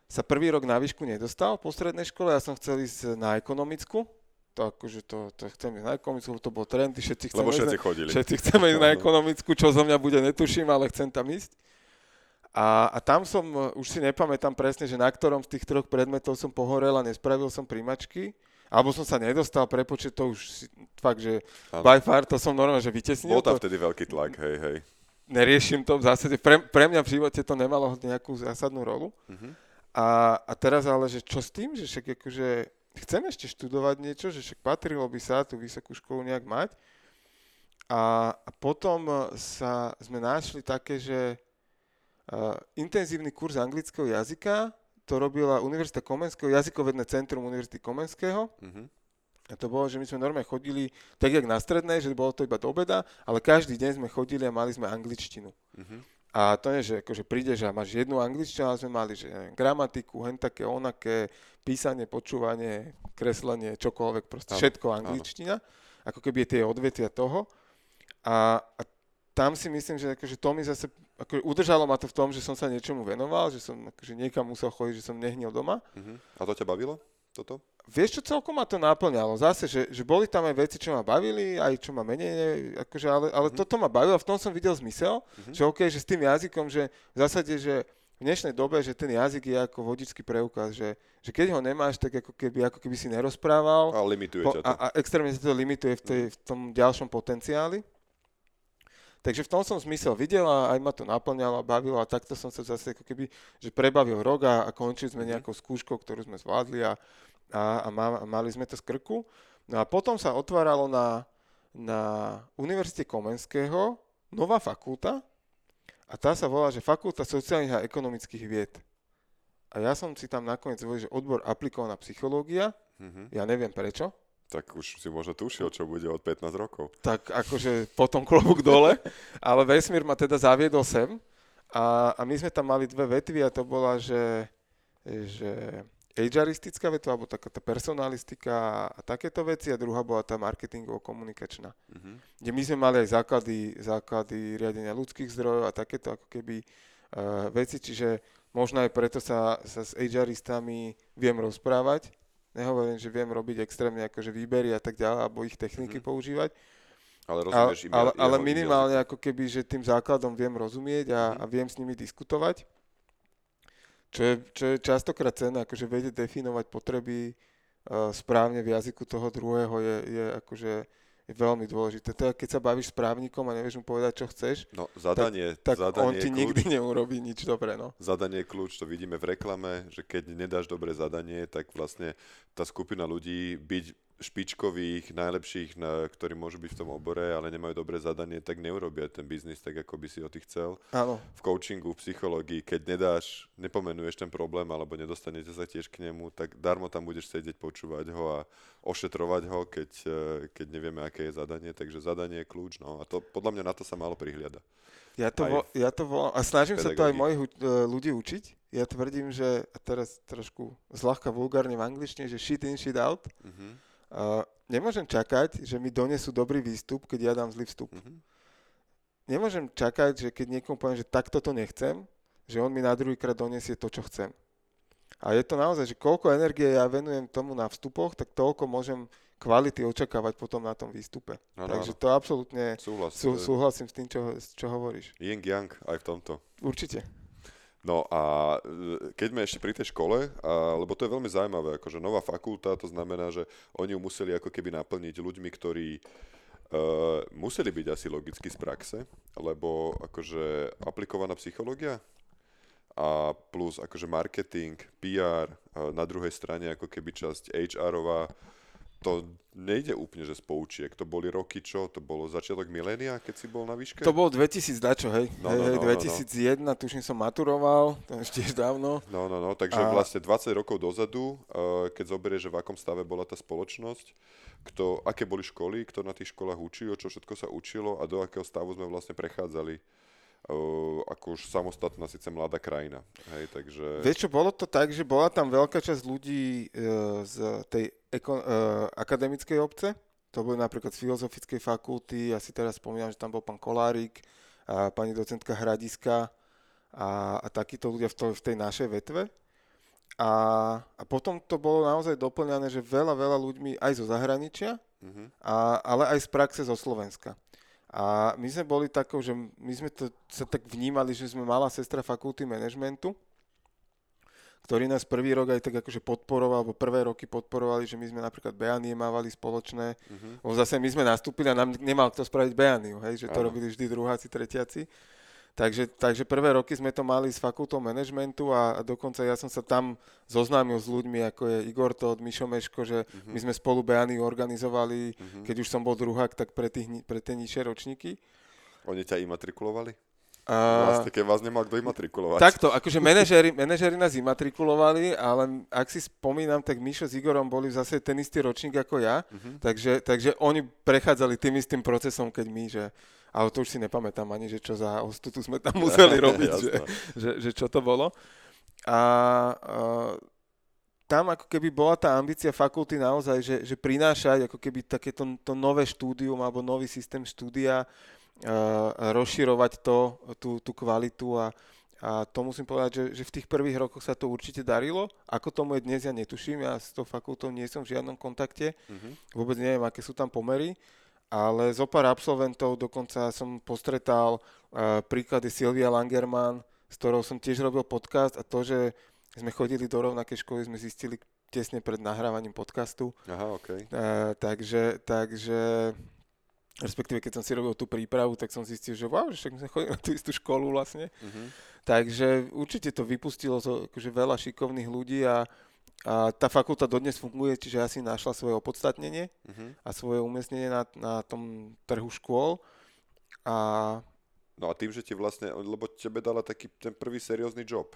sa prvý rok na výšku nedostal po strednej škole, ja som chcel ísť na ekonomickú. To akože to, to chcem ísť na ekonomickú, to bol trend, všetci chceme Lebo všetci chodili. všetci chceme ísť na ekonomickú, čo zo mňa bude, netuším, ale chcem tam ísť. A, a tam som, uh, už si nepamätám presne, že na ktorom z tých troch predmetov som pohorel a nespravil som príjmačky. Alebo som sa nedostal, prepočet to už fakt, že Áno. by far to som normálne, že vytesnil. Bol tam vtedy veľký tlak, hej, hej. neriešim to v zásade. Pre, pre mňa v živote to nemalo nejakú zásadnú rolu. Mhm. A, a teraz ale, že čo s tým, že však akože chcem ešte študovať niečo, že však patrilo by sa tú vysokú školu nejak mať. A, a potom e, sa sme našli také, že uh, intenzívny kurz anglického jazyka, to robila Univerzita Komenského, jazykovedné centrum Univerzity Komenského. Mhm. A to bolo, že my sme normálne chodili, tak jak na strednej, že bolo to iba do obeda, ale každý deň sme chodili a mali sme angličtinu. Mhm. A to nie, že akože prídeš a máš jednu angličtinu, ale sme mali, že neviem, gramatiku, hen také, onaké, písanie, počúvanie, kreslenie, čokoľvek, proste Áno, všetko áno. angličtina, ako keby tie odvetvia toho. A, a tam si myslím, že akože to mi zase, akože udržalo ma to v tom, že som sa niečomu venoval, že som akože niekam musel chodiť, že som nehnil doma. Mhm. A to ťa bavilo? Toto? Vieš čo, celkom ma to naplňalo. Zase, že, že boli tam aj veci, čo ma bavili, aj čo ma menej, ne, akože, ale, ale Mhm. toto ma bavilo, v tom som videl zmysel, Mhm. že OK, že s tým jazykom, že v zásade, že v dnešnej dobe, že ten jazyk je ako vodičský preukaz, že, že keď ho nemáš, tak ako keby, ako keby si nerozprával A limituje po, ťa to. a, a extrémne sa to limituje v, tej, v tom ďalšom potenciáli. Takže v tom som zmysel videl a aj ma to naplňalo a bavilo a takto som sa zase ako keby, že prebavil rok a, a končili sme Mhm. nejakou skúškou, ktorú sme zvládli a, a, a, má, a mali sme to z krku. No a potom sa otváralo na, na Univerzite Komenského nová fakulta a tá sa volá, že Fakulta sociálnych a ekonomických vied. A ja som si tam nakoniec zvolil, že odbor aplikovaná psychológia, Mhm. ja neviem prečo, Tak už si možno tušil, čo bude od 15 rokov. tak akože potom klobúk dole, ale vesmír ma teda zaviedol sem a, a my sme tam mali dve vetvy a to bola, že, že HRistická vetva, alebo taká tá personalistika a takéto veci a druhá bola tá marketingovo-komunikačná. Mhm. Kde my sme mali aj základy, základy riadenia ľudských zdrojov a takéto ako keby uh, veci, čiže možno aj preto sa, sa s HRistami viem rozprávať. Nehovorím, že viem robiť extrémne akože výbery a tak ďalej, alebo ich techniky Mhm. používať, Ale ale, rozumieš ale, ale im minimálne ako keby, že tým základom viem rozumieť a, Mhm. a viem s nimi diskutovať. Čo je, čo je častokrát cenné, akože vedieť definovať potreby uh, správne v jazyku toho druhého je, je akože je veľmi dôležité. To je, keď sa bavíš s právnikom a nevieš mu povedať, čo chceš, No, zadanie, tak zadanie on ti kľúč. nikdy neurobí nič dobré, no. Zadanie je kľúč, to vidíme v reklame, že keď nedáš dobré zadanie, tak vlastne tá skupina ľudí byť špičkových, najlepších, na, ktorí môžu byť v tom obore, ale nemajú dobré zadanie, tak neurobia ten biznis tak, ako by si ho ty chcel. Áno, V coachingu, v psychológii, keď nedáš, nepomenuješ ten problém alebo nedostanete sa tiež k nemu, tak darmo tam budeš sedieť, počúvať ho a ošetrovať ho, keď, eh, keď nevieme, aké je zadanie. Takže zadanie je kľúč, no a to podľa mňa na to sa malo prihliadať. ja to, Aj vo, ja to volám, a snažím sa to aj mojich hu- e, ľudí učiť. Ja tvrdím, že, teraz trošku zľahka vulgárne v angličtine, že shit in, shit out. Mhm, Uh, nemôžem čakať, že mi donesú dobrý výstup, keď ja dám zlý vstup. mhm. Nemôžem čakať, že keď niekomu poviem, že takto to nechcem, že on mi na druhýkrát donesie to, čo chcem. A je to naozaj, že koľko energie ja venujem tomu na vstupoch, tak toľko môžem kvality očakávať potom na tom výstupe. Áno, Takže áno. to absolútne Súhlas. sú, súhlasím s tým, čo, čo hovoríš. Yin yang aj v tomto. Určite. No a e, keď sme ešte pri tej škole, a, lebo to je veľmi zaujímavé, akože nová fakulta, to znamená, že oni ju museli ako keby naplniť ľuďmi, ktorí uh, museli byť asi logicky z praxe, lebo akože aplikovaná psychológia a plus akože marketing, PR, a na druhej strane ako keby časť HR-ová, to nejde úplne, že z poučiek. To boli roky čo? To bolo začiatok milénia, keď si bol na výške? To bolo 2000 dačo, hej. No, hej, no, hej, no, no, 2001, tuším som maturoval, to ešte tiež dávno. No, no, no, takže A- vlastne 20 rokov dozadu, uh, keď zoberieš, že v akom stave bola tá spoločnosť, kto, aké boli školy, kto na tých školách učil, čo všetko sa učilo a do akého stavu sme vlastne prechádzali uh, ako už samostatná síce mladá krajina. Hej, takže... Vieš čo, bolo to tak, že bola tam veľká časť ľudí e, z tej eko, e, akademickej obce, to boli napríklad z filozofickej fakulty, ja si teraz spomínam, že tam bol pán Kolárik, a pani docentka Hradiska a, a takíto ľudia v, to, v tej našej vetve. A, a potom to bolo naozaj doplňané, že veľa, veľa ľuďmi aj zo zahraničia, Mhm. a, ale aj z praxe zo Slovenska. A my sme boli takou, že my sme to sa tak vnímali, že sme malá sestra fakulty manažmentu, ktorý nás prvý rok aj tak akože podporoval, alebo prvé roky podporovali, že my sme napríklad Beanie mávali spoločné. Lebo zase my sme nastúpili a nám nemal kto spraviť Beaniu, hej, že to Áno. robili vždy druháci, tretiaci. Takže, takže prvé roky sme to mali s fakultou manažmentu a, a dokonca ja som sa tam zoznámil s ľuďmi, ako je Igor Todd, Mišo Meško, že Mhm. my sme spolu Beaniu organizovali, keď už som bol druhák, tak pre, tých, pre tie nižšie ročníky. Oni ťa imatrikulovali? A, Vlastne, keď vás nemal kto imatrikulovať. Takto, akože manažéri, manažéri nás imatrikulovali, ale ak si spomínam, tak Mišo s Igorom boli zase ten istý ročník ako ja, Mhm. takže, takže oni prechádzali tým istým procesom, keď my, že ale to už si nepamätám ani, že čo za ostutu sme tam museli robiť, že, že, že čo to bolo. A, a tam ako keby bola tá ambícia fakulty naozaj, že, že prinášať ako keby takéto to nové štúdium alebo nový systém štúdia, a rozširovať to, tú, tú kvalitu a, a to musím povedať, že, že v tých prvých rokoch sa to určite darilo. Ako tomu je dnes, ja netuším, ja s tou fakultou nie som v žiadnom kontakte, Mhm. vôbec neviem, aké sú tam pomery, ale zo pár absolventov dokonca som postretal uh, príklady Silvia Langerman, s ktorou som tiež robil podcast a to, že sme chodili do rovnakej školy, sme zistili tesne pred nahrávaním podcastu. Aha, OK. Uh, takže, takže respektíve keď som si robil tú prípravu, tak som zistil, že wow, že však sme chodili na tú istú školu vlastne. Mhm. Takže určite to vypustilo to, akože veľa šikovných ľudí a, a tá fakulta dodnes funguje, čiže asi našla svoje opodstatnenie Mhm. a svoje umiestnenie na, na tom trhu škôl. A No a tým, že ti vlastne, lebo tebe dala taký ten prvý seriózny job.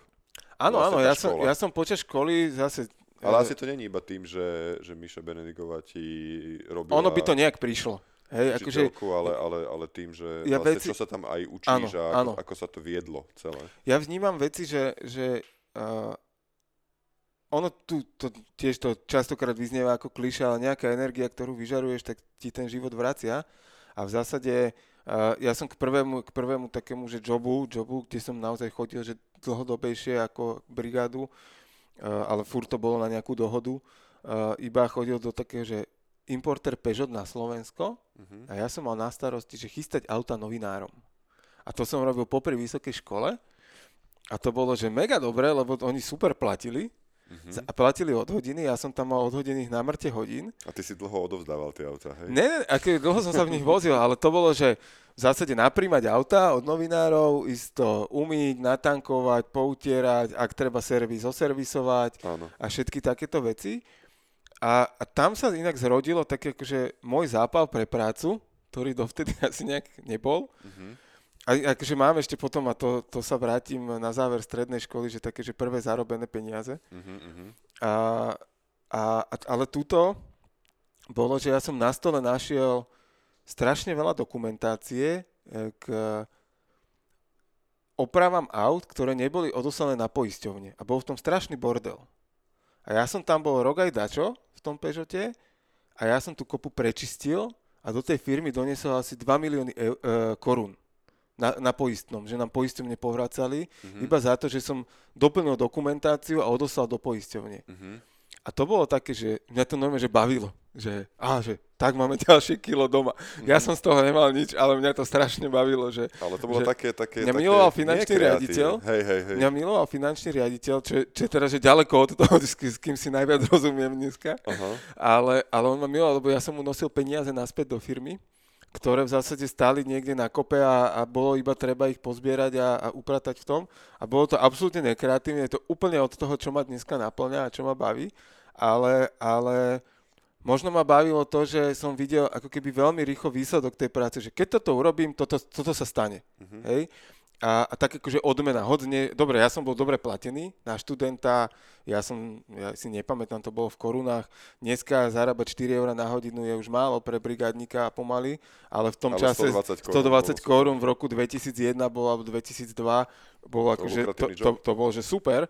áno, Vlastne áno, ja som, ja som počas školy zase... Ale asi to není iba tým, že, že Miša Benedigová ti robila Ono by to nejak prišlo. Hej, akože ale, ale, ale tým, že Ja vlastne, veci- čo sa tam aj učíš Áno, a áno. ako, ako sa to viedlo celé. ja vnímam veci, že, že uh, ono tu to, tiež to častokrát vyznieva ako kliša, ale nejaká energia, ktorú vyžaruješ, tak ti ten život vracia. A v zásade uh, ja som k prvému, k prvému takému, že jobu, jobu, kde som naozaj chodil, že dlhodobejšie ako brigádu, uh, ale furt to bolo na nejakú dohodu, uh, iba chodil do takého, že importer Peugeot na Slovensko Mhm. a ja som mal na starosti, že chystať auta novinárom. A to som robil popri vysokej škole a to bolo, že mega dobre, lebo oni super platili Mhm. a platili od hodiny, ja som tam mal odhodených na mŕte hodín. A ty si dlho odovzdával tie auta, hej? Ne, ne, dlho som sa v nich vozil, ale to bolo, že v zásade naprímať auta od novinárov, ísť to umyť, natankovať, poutierať, ak treba servis, oservisovať Áno. a všetky takéto veci. A, a tam sa inak zrodilo taký akože môj zápal pre prácu, ktorý dovtedy asi nejak nebol. Mhm. A akože mám ešte potom, a to, to sa vrátim na záver strednej školy, že také, že prvé zarobené peniaze. Mhm, mhm. A, a, ale túto bolo, že ja som na stole našiel strašne veľa dokumentácie e, k opravám aut, ktoré neboli odoslané na poisťovne. A bol v tom strašný bordel. A ja som tam bol rok aj dačo v tom Peugeote a ja som tú kopu prečistil a do tej firmy doniesol asi 2 milióny eur, e, korún na, na poistnom, že nám poisťovne povracali Mhm. iba za to, že som doplnil dokumentáciu a odoslal do poisťovne. Mhm. A to bolo také, že mňa to normálne, že bavilo. Že, á, že tak máme ďalšie kilo doma. Ja som z toho nemal nič, ale mňa to strašne bavilo, že Ale to bolo Že také, také, mňa také miloval finančný riaditeľ. Hej, hej, hej. mňa miloval finančný riaditeľ, čo, čo je teraz že ďaleko od toho, s kým- s kým si najviac rozumiem dneska. Aha. Ale, ale on ma miloval, lebo ja som mu nosil peniaze naspäť do firmy, ktoré v zásade stáli niekde na kope a, a bolo iba treba ich pozbierať a, a upratať v tom. A bolo to absolútne nekreatívne, je to úplne od toho, čo ma dneska naplňa a čo ma baví. Ale, ale možno ma bavilo to, že som videl ako keby veľmi rýchlo výsledok tej práce, že keď toto urobím, toto, toto sa stane. Mm-hmm. Hej? A, a tak akože odmena, hodne, dobre, ja som bol dobre platený na študenta, ja som, ja si nepamätám, to bolo v korunách, dneska zarábať 4 eur na hodinu je už málo pre brigádnika pomaly, ale v tom Ale čase 120 korún 120 korún v roku 2001 bol, alebo 2002 bol akože, to, to, to bol, že super.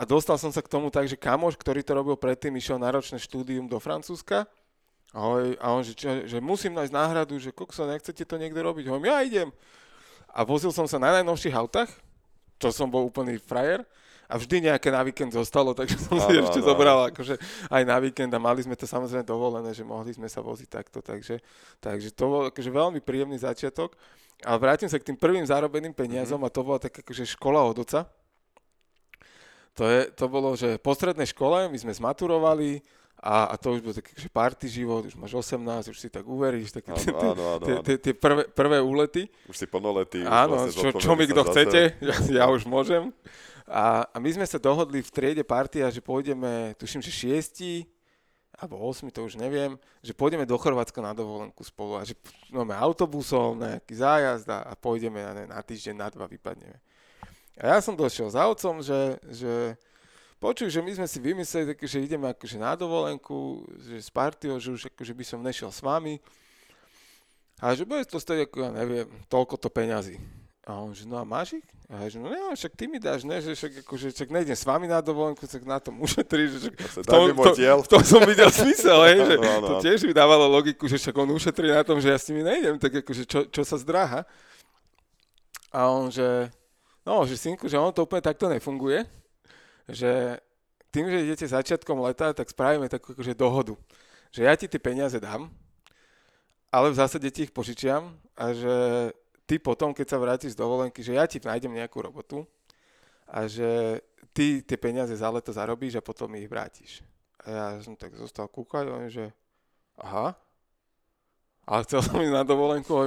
A dostal som sa k tomu tak, že kamoš, ktorý to robil predtým, išiel na ročné štúdium do Francúzska, Ahoj, a on, že, čo, že musím nájsť náhradu, že kokso, nechcete to niekde robiť? Hovorím, ja idem. A vozil som sa na najnovších autách, čo som bol úplný frajer. A vždy nejaké na víkend zostalo, takže som si Áno, ešte áno, zobral akože aj na víkend a mali sme to samozrejme dovolené, že mohli sme sa voziť takto, takže, takže to bol akože veľmi príjemný začiatok. A vrátim sa k tým prvým zarobeným peniazom Mhm. a to bola taká akože škola od oca. To, je, to bolo, že po strednej škole my sme zmaturovali a, a to už bol taký že party život, už máš 18, už si tak uveríš, také tie, tie, tie, tie, prvé, prvé úlety. Už si plnoletý. Áno, vlastne čo, čo mi kto chcete, ja, ja už môžem. A, a my sme sa dohodli v triede partia, že pôjdeme, tuším, že šiesti, alebo osmi, to už neviem, že pôjdeme do Chorvátska na dovolenku spolu a že máme autobusom, nejaký zájazd a, a pôjdeme na, na týždeň, na dva vypadneme. A ja som došiel za otcom, že, že počuj, že my sme si vymysleli, také, že ideme akože na dovolenku, že s partiou, že už akože by som nešiel s vami. A že bude to stať, ako ja neviem, toľko to peňazí. A on, že no a máš ich? A ja, že no ne, však ty mi dáš, ne, že však akože, však nejdem s vami na dovolenku, tak na tom ušetríš, že však v môj diel. v tom som videl smysel, hej, že Áno, áno, to tiež mi dávalo logiku, že však on ušetrí na tom, že ja s nimi nejdem, tak akože čo, čo sa zdráha. A on, že no, že synku, že on to úplne takto nefunguje, že tým, že idete začiatkom leta, tak spravíme takú akože dohodu, že ja ti tie peniaze dám, ale v zásade ti ich požičiam a že ty potom, keď sa vrátiš z dovolenky, že ja ti nájdem nejakú robotu a že ty tie peniaze za leto zarobíš a potom ich vrátiš. A ja som tak zostal kúkať a on, že aha, ale chcel som ísť na dovolenku, a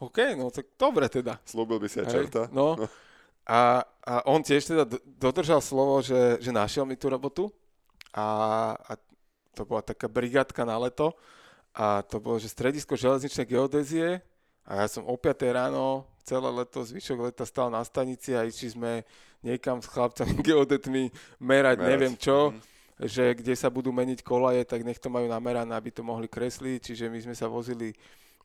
OK, no tak dobre teda. Slúbil by si aj čerta. No. A, a on tiež teda do- dodržal slovo, že, že našiel mi tú robotu a, a to bola taká brigádka na leto a to bolo, že stredisko železničnej geodézie a ja som o 5 ráno celé leto, zvyšok leta stal na stanici a išli sme niekam s chlapcami geodetmi merať, Merať. neviem čo, Mhm. že kde sa budú meniť kolaje, tak nech to majú namerané, aby to mohli kresliť, čiže my sme sa vozili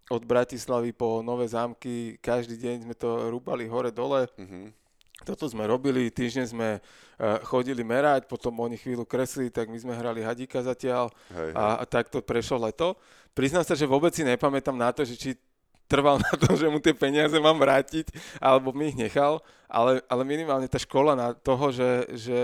od Bratislavy po Nové zámky, každý deň sme to rúbali hore-dole, Mhm. Toto sme robili, týždeň sme uh, chodili merať, potom oni chvíľu kresli, tak my sme hrali hadíka zatiaľ Hej, hej. a, a tak to prešlo leto. Priznám sa, že vôbec si nepamätám na to, že či trval na to, že mu tie peniaze mám vrátiť, alebo mi ich nechal, ale, ale minimálne tá škola na toho, že, že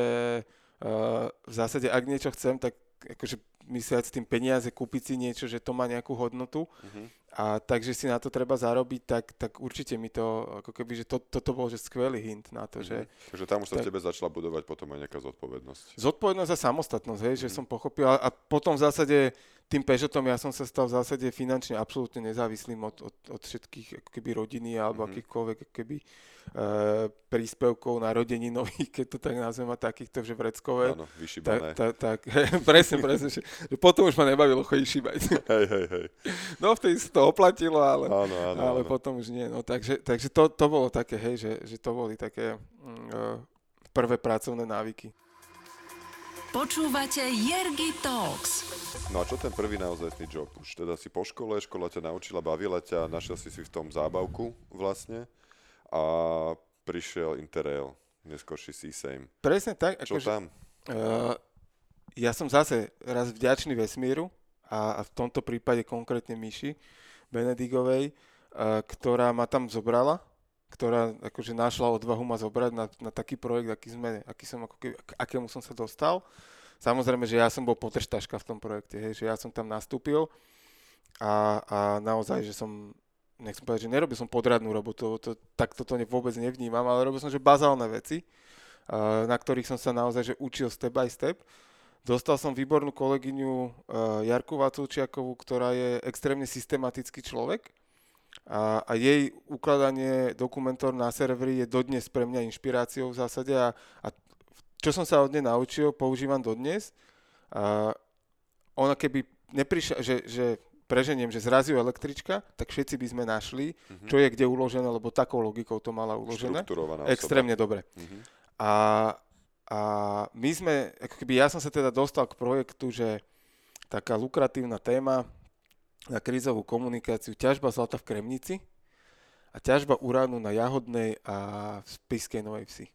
uh, v zásade ak niečo chcem, tak akože mysliať s tým peniaze, kúpiť si niečo, že to má nejakú hodnotu Mhm. a takže si na to treba zarobiť, tak, tak určite mi to, ako keby, že to, toto bol že skvelý hint na to, že Takže tam už sa v tak- tebe začala budovať potom aj nejaká zodpovednosť. zodpovednosť a samostatnosť, hej, že som pochopil a, a potom v zásade tým Peugeotom ja som sa stal v zásade finančne absolútne nezávislým od, od, od všetkých ako keby rodiny alebo Mhm. akýchkoľvek ako keby e, príspevkov na rodeninových, keď to tak nazvem, a takýchto, že vreckové. Áno, Tak, vyšíbané. tak, tak, presne, presne. Že, že potom už ma nebavilo chodiť šíbať. Hej, hej, hej. No vtedy sa to oplatilo, ale, Áno, áno, ale áno. potom už nie. No, takže takže to, to bolo také, hej, že, že to boli také mm, eh, prvé pracovné návyky. Počúvate Jergy Talks. No a čo ten prvý naozajstný job? Už teda si po škole, škola ťa naučila, bavila ťa, našiel si si v tom zábavku vlastne a prišiel Interrail, neskôrší C-Same. Presne tak. Čo akože- tam? Uh, ja som zase raz vďačný vesmíru a, a v tomto prípade konkrétne Myši Benedigovej, uh, ktorá ma tam zobrala, ktorá akože našla odvahu ma zobrať na, na taký projekt, aký, sme, aký som, ako keby, k akému som sa dostal. Samozrejme, že ja som bol potrštaška v tom projekte, hej, že ja som tam nastúpil a, a naozaj, že som, nechcem povedať, že nerobil som podradnú robotu, to, tak toto ne, vôbec nevnímam, ale robil som, že bazálne veci, a, na ktorých som sa naozaj že učil step by step. Dostal som výbornú kolegyňu uh, Jarku Vaculčiakovú, ktorá je extrémne systematický človek a, a jej ukladanie dokumentov na servery je dodnes pre mňa inšpiráciou v zásade a, a čo som sa od nej naučil, používam dodnes. A ona keby neprišla, že, že preženiem, že zrazí električka, tak všetci by sme našli, čo je kde uložené, lebo takou logikou to mala uložené. Extrémne dobre. Mhm. A, a my sme, ako keby ja som sa teda dostal k projektu, že taká lukratívna téma na krízovú komunikáciu, ťažba zlata v Kremnici a ťažba uránu na Jahodnej a v Spiskej Novej Vsi.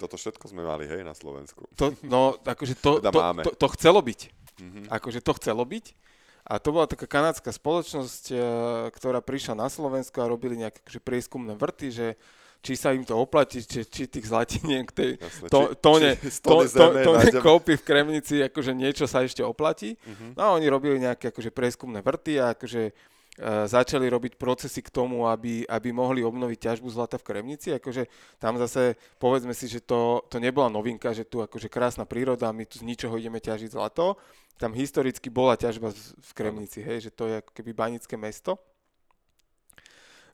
Toto všetko sme mali, hej, na Slovensku. To, no, akože to, Teda to, máme. to, to chcelo byť. Mhm. Akože to chcelo byť. A to bola taká kanadská spoločnosť, e, ktorá prišla na Slovensko a robili nejaké akože prieskumné vrty, že či sa im to oplatí, či, či tých zlatiniek tej to, či- tóne, či to, to, nájdem- kópy v Kremnici, akože niečo sa ešte oplatí. Mhm. No a oni robili nejaké akože prieskumné vrty a akože e, začali robiť procesy k tomu, aby, aby mohli obnoviť ťažbu zlata v Kremnici. Akože tam zase, povedzme si, že to, to nebola novinka, že tu akože krásna príroda, my tu z ničoho ideme ťažiť zlato. Tam historicky bola ťažba v Kremnici, hej, že to je ako keby banické mesto.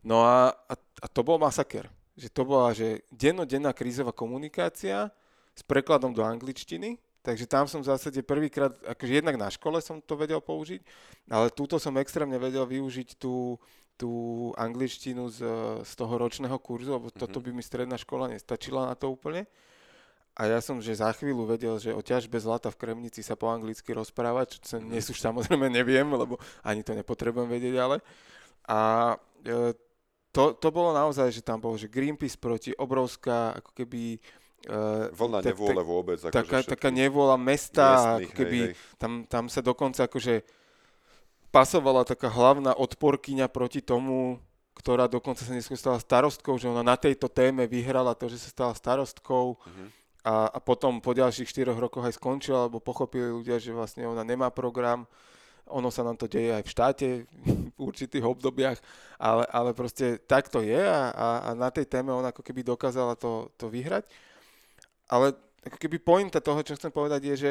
No a, a, a to bol masaker. Že to bola, že dennodenná krízová komunikácia s prekladom do angličtiny, takže tam som v zásade prvýkrát, akože jednak na škole som to vedel použiť, ale túto som extrémne vedel využiť tú, tú angličtinu z, z toho ročného kurzu, lebo toto by mi stredná škola nestačila na to úplne. A ja som, že za chvíľu vedel, že o ťažbe zlata v Kremnici sa po anglicky rozprávať, čo dnes už samozrejme neviem, lebo ani to nepotrebujem vedieť, ale. A e, to, to bolo naozaj, že tam bolo, že Greenpeace proti, obrovská, ako keby... E, Vlna tak- nevôle vôbec. Akože taká, taká nevôľa mesta, miestnych, ako keby hej, hej. Tam, tam sa dokonca akože pasovala taká hlavná odporkyňa proti tomu, ktorá dokonca sa neskôr stala starostkou, že ona na tejto téme vyhrala to, že sa stala starostkou Mhm. a, a potom po ďalších 4 rokoch aj skončila, lebo pochopili ľudia, že vlastne ona nemá program. Ono sa nám to deje aj v štáte v určitých obdobiach, ale, ale proste tak to je a, a, a na tej téme ona ako keby dokázala to, to vyhrať. Ale ako keby pointa toho, čo chcem povedať, je, že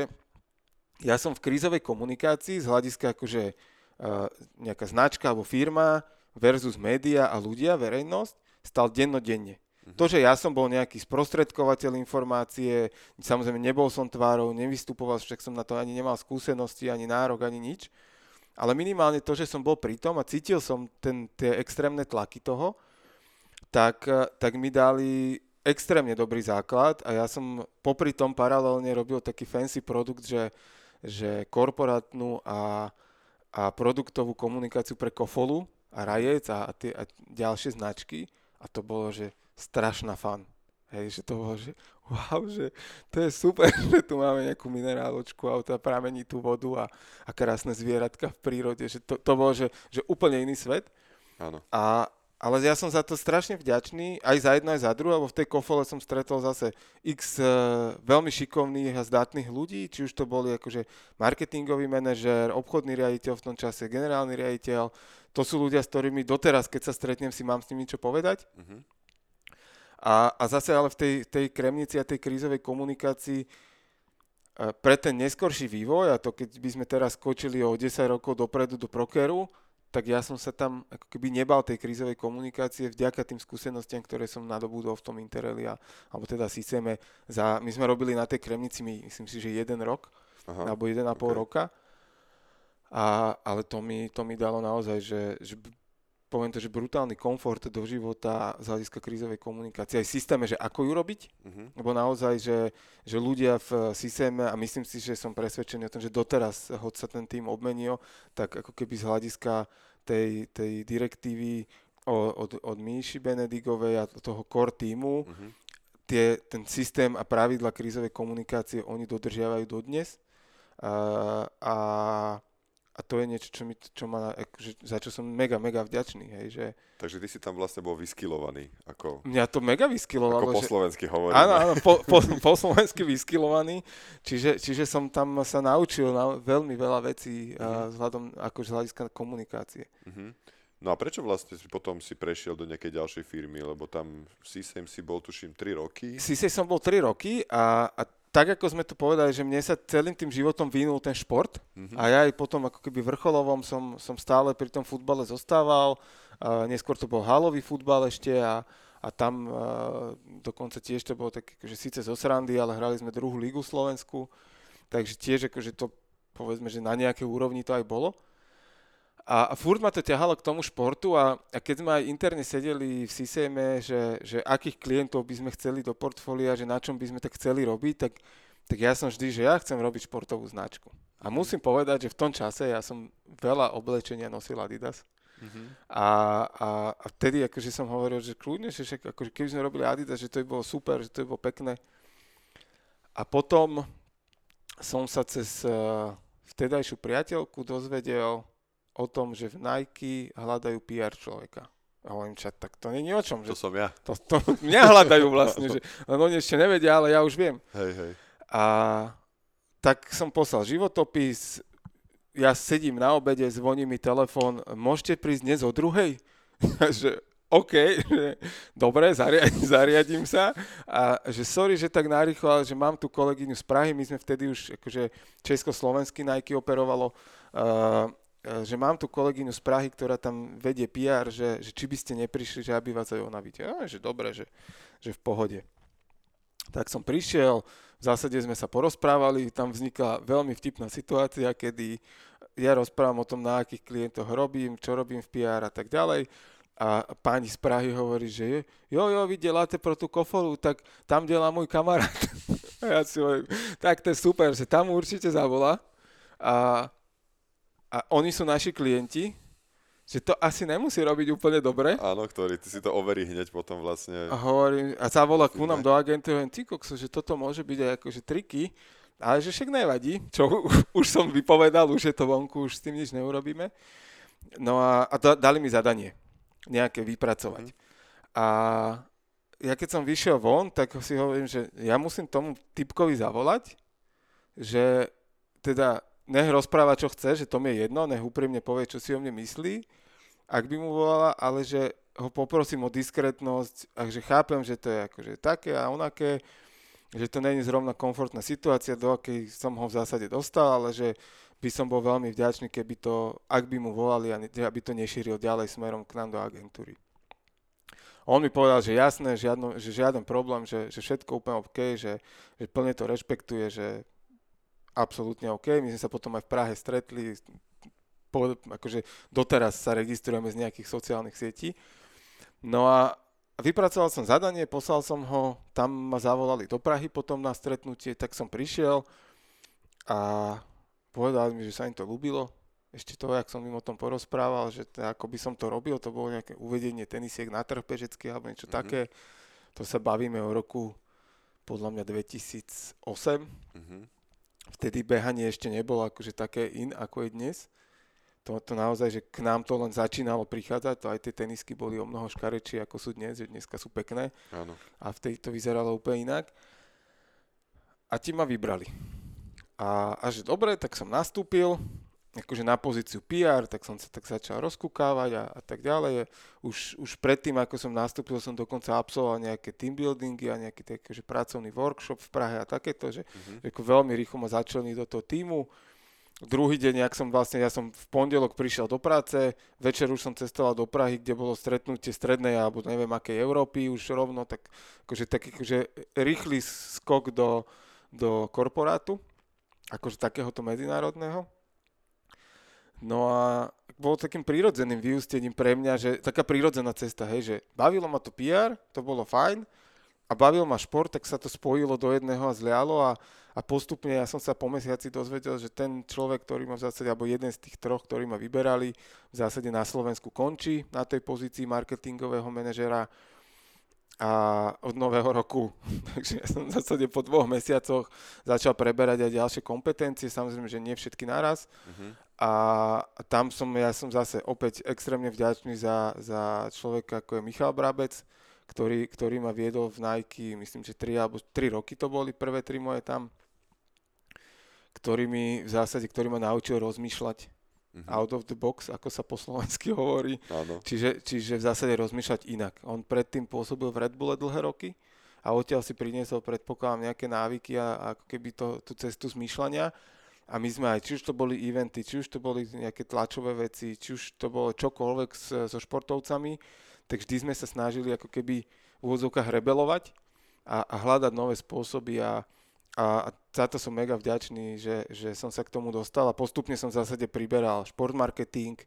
ja som v krízovej komunikácii z hľadiska akože uh, nejaká značka alebo firma versus média a ľudia, verejnosť, stal dennodenne. To, že ja som bol nejaký sprostredkovateľ informácie, samozrejme nebol som tvárou, nevystupoval, však som na to ani nemal skúsenosti, ani nárok, ani nič, ale minimálne to, že som bol pri tom a cítil som ten, tie extrémne tlaky toho, tak, tak mi dali extrémne dobrý základ a ja som popri tom paralelne robil taký fancy produkt, že, že korporátnu a, a produktovú komunikáciu pre Kofolu a Rajec a, a, tie, a ďalšie značky. A to bolo, že strašná fan. Hej, že to bolo, že wow, že to je super, že tu máme nejakú mineráločku a tá pramení tú vodu a, a krásne zvieratka v prírode, že to, to bolo, že, že úplne iný svet. Áno. A, ale ja som za to strašne vďačný, aj za jedno, aj za druhé, lebo v tej kofole som stretol zase x uh, veľmi šikovných a zdatných ľudí, či už to boli akože marketingový manažér, obchodný riaditeľ v tom čase, generálny riaditeľ. To sú ľudia, s ktorými doteraz, keď sa stretnem, si mám s nimi čo povedať. Mhm. A, a zase ale v tej, tej kremnici a tej krízovej komunikácii e, pre ten neskorší vývoj, a to keď by sme teraz skočili o 10 rokov dopredu do Prokeru, tak ja som sa tam ako keby nebal tej krízovej komunikácie vďaka tým skúsenostiam, ktoré som nadobudol v tom Intereli, a, alebo teda Siseme. Za, my sme robili na tej kremnici, my, myslím si, že jeden rok, Aha. alebo 1,5 ok. roka. A, ale to mi, to mi dalo naozaj, že, že poviem to, že brutálny komfort do života z hľadiska krízovej komunikácie. Aj v systéme, že ako ju robiť, Mhm. lebo naozaj, že, že ľudia v systéme, a myslím si, že som presvedčený o tom, že doteraz, hoď sa ten tým obmenil, tak ako keby z hľadiska tej, tej direktívy od, od Míši Benedigovej a toho core týmu, Mhm. tie, ten systém a pravidla krízovej komunikácie oni dodržiavajú dodnes. A, a, a to je niečo, čo, mi, čo ma, akože, za čo som mega, mega vďačný. Hej, že Takže ty si tam vlastne bol vyskilovaný, ako, mňa to mega vyskilovalo. ako po že, slovensky hovoríme. áno, áno, po, po, po slovensky vyskilovaný. Čiže, čiže som tam sa naučil na veľmi veľa vecí a vzhľadom akože z hľadiska komunikácie. Mhm. No a prečo vlastne si potom si prešiel do nejakej ďalšej firmy, lebo tam v CSAM si bol tuším 3 roky. Sisej som bol 3 roky a, a tak ako sme to povedali, že mne sa celým tým životom vynul ten šport Mhm. a ja aj potom ako keby vrcholovom som, som stále pri tom futbale zostával. A neskôr to bol halový futbal ešte a, a tam a, dokonca tiež to bolo tak, že síce zo srandy, ale hrali sme druhú lígu Slovensku, takže tiež akože to povedzme, že na nejakej úrovni to aj bolo. A, a furt ma to ťahalo k tomu športu a, a keď sme aj interne sedeli v systéme, že, že akých klientov by sme chceli do portfólia, že na čom by sme tak chceli robiť, tak, tak ja som vždy, že ja chcem robiť športovú značku. A musím povedať, že v tom čase ja som veľa oblečenia nosil Adidas. Mm-hmm. A, a, a vtedy akože som hovoril, že kľudne, že však, akože keby sme robili Adidas, že to by bolo super, že to by bolo pekné. A potom som sa cez uh, vtedajšiu priateľku dozvedel o tom, že v Nike hľadajú PR človeka. A hovorím, čak, tak to není o čom. To že som ja. To, to mňa hľadajú vlastne, že len oni ešte nevedia, ale ja už viem. Hej, hej. A tak som poslal životopis, ja sedím na obede, zvoní mi telefón, môžete prísť dnes o druhej? že OK, že dobre, zariadím, zariadím sa. A že sorry, že tak narýchlo, ale že mám tu kolegyňu z Prahy, my sme vtedy už akože československý Nike operovalo, uh, že mám tu kolegyňu z Prahy, ktorá tam vedie PR, že, že či by ste neprišli, že aby vás aj ona videla. že dobre, že, že v pohode. Tak som prišiel, v zásade sme sa porozprávali, tam vznikla veľmi vtipná situácia, kedy ja rozprávam o tom, na akých klientoch robím, čo robím v PR a tak ďalej. A pani z Prahy hovorí, že jo, jo, vy deláte pro tú kofolu, tak tam delá môj kamarát. a ja si hovorím, tak to je super, že tam určite zavolá. A, a oni sú naši klienti, že to asi nemusí robiť úplne dobre. Áno, ktorý ty si to overí hneď potom vlastne. A hovorím, a zavolá ku nám do agenty, hovorím, ty kokso, že toto môže byť aj akože triky, ale že však nevadí, čo už som vypovedal, už je to vonku, už s tým nič neurobíme. No a, a dali mi zadanie nejaké vypracovať. Mm. A ja keď som vyšiel von, tak si hovorím, že ja musím tomu typkovi zavolať, že teda nech rozpráva, čo chce, že to mi je jedno, nech úprimne povie, čo si o mne myslí, ak by mu volala, ale že ho poprosím o diskrétnosť a že chápem, že to je akože také a onaké, že to není zrovna komfortná situácia, do akej som ho v zásade dostal, ale že by som bol veľmi vďačný, keby to, ak by mu volali, a aby to nešíril ďalej smerom k nám do agentúry. On mi povedal, že jasné, žiadno, že žiaden problém, že, že všetko úplne OK, že, že plne to rešpektuje, že absolútne OK. My sme sa potom aj v Prahe stretli, po, akože doteraz sa registrujeme z nejakých sociálnych sietí. No a vypracoval som zadanie, poslal som ho, tam ma zavolali do Prahy potom na stretnutie, tak som prišiel a povedali mi, že sa im to ľúbilo. Ešte to, jak som im o tom porozprával, že to, ako by som to robil, to bolo nejaké uvedenie tenisiek na trh bežecký alebo niečo mm-hmm. také. To sa bavíme o roku podľa mňa 2008. Mm-hmm vtedy behanie ešte nebolo akože také in, ako je dnes. To, to naozaj, že k nám to len začínalo prichádzať, to aj tie tenisky boli o mnoho škarečie, ako sú dnes, že dneska sú pekné. Áno. A vtedy to vyzeralo úplne inak. A ti ma vybrali. A, a že dobre, tak som nastúpil, akože na pozíciu PR, tak som sa tak začal rozkúkávať a, a tak ďalej. Už, už predtým, ako som nastúpil, som dokonca absolvoval nejaké team buildingy a nejaký taký, že pracovný workshop v Prahe a takéto, že, mm-hmm. že veľmi rýchlo ma začali do toho týmu. Druhý deň, ak som vlastne, ja som v pondelok prišiel do práce, večer už som cestoval do Prahy, kde bolo stretnutie strednej alebo neviem akej Európy už rovno, tak akože taký akože rýchly skok do, do korporátu, akože takéhoto medzinárodného. No a bolo takým prírodzeným vyústením pre mňa, že taká prírodzená cesta, hej, že bavilo ma to PR, to bolo fajn, a bavil ma šport, tak sa to spojilo do jedného a zlialo a, a postupne ja som sa po mesiaci dozvedel, že ten človek, ktorý ma v zásade, alebo jeden z tých troch, ktorí ma vyberali, v zásade na Slovensku končí na tej pozícii marketingového manažera a od nového roku, takže ja som v zásade po dvoch mesiacoch začal preberať aj ďalšie kompetencie, samozrejme, že nie všetky naraz. Uh-huh. A tam som, ja som zase opäť extrémne vďačný za, za človeka, ako je Michal Brabec, ktorý, ktorý ma viedol v Nike, myslím, že 3 alebo 3 roky to boli, prvé 3 moje tam, ktorý mi v zásade, ktorý ma naučil rozmýšľať mm-hmm. out of the box, ako sa po slovensky hovorí. Áno. Čiže, čiže v zásade rozmýšľať inak. On predtým pôsobil v Red Bulle dlhé roky a odtiaľ si priniesol, predpokladám, nejaké návyky a ako keby to, tú cestu zmýšľania a my sme aj, či už to boli eventy, či už to boli nejaké tlačové veci, či už to bolo čokoľvek so športovcami, tak vždy sme sa snažili ako keby v úvodzovkách rebelovať a, a hľadať nové spôsoby a, a za to som mega vďačný, že, že som sa k tomu dostal a postupne som v zásade priberal šport marketing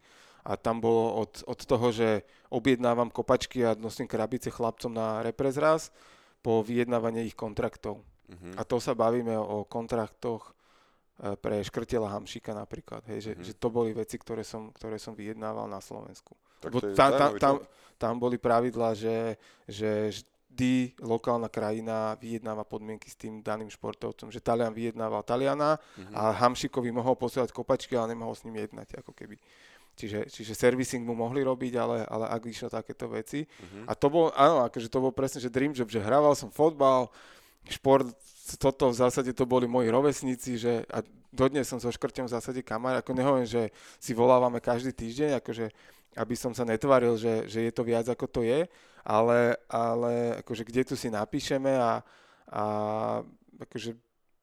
a tam bolo od, od toho, že objednávam kopačky a nosím krabice chlapcom na reprezraz po vyjednávanie ich kontraktov. Mhm. A to sa bavíme o kontraktoch pre Škrtela Hamšika napríklad, hej, že, Mhm. že to boli veci, ktoré som, ktoré som vyjednával na Slovensku. Tak Lebo tam, tam, tam, tam boli pravidla, že, že vždy lokálna krajina vyjednáva podmienky s tým daným športovcom, že Talian vyjednával Taliana Mhm. a Hamšikovi mohol posielať kopačky, ale nemohol s ním jednať, ako keby. Čiže, čiže servicing mu mohli robiť, ale, ale ak išlo takéto veci. Mhm. A to bol, áno, akože to bol presne, že dream job, že hrával som fotbal, šport, toto v zásade to boli moji rovesníci, že a dodnes som so Škrťom v zásade kamar, ako nehovorím, že si volávame každý týždeň, akože aby som sa netváril, že, že je to viac ako to je, ale, ale akože kde tu si napíšeme a, a akože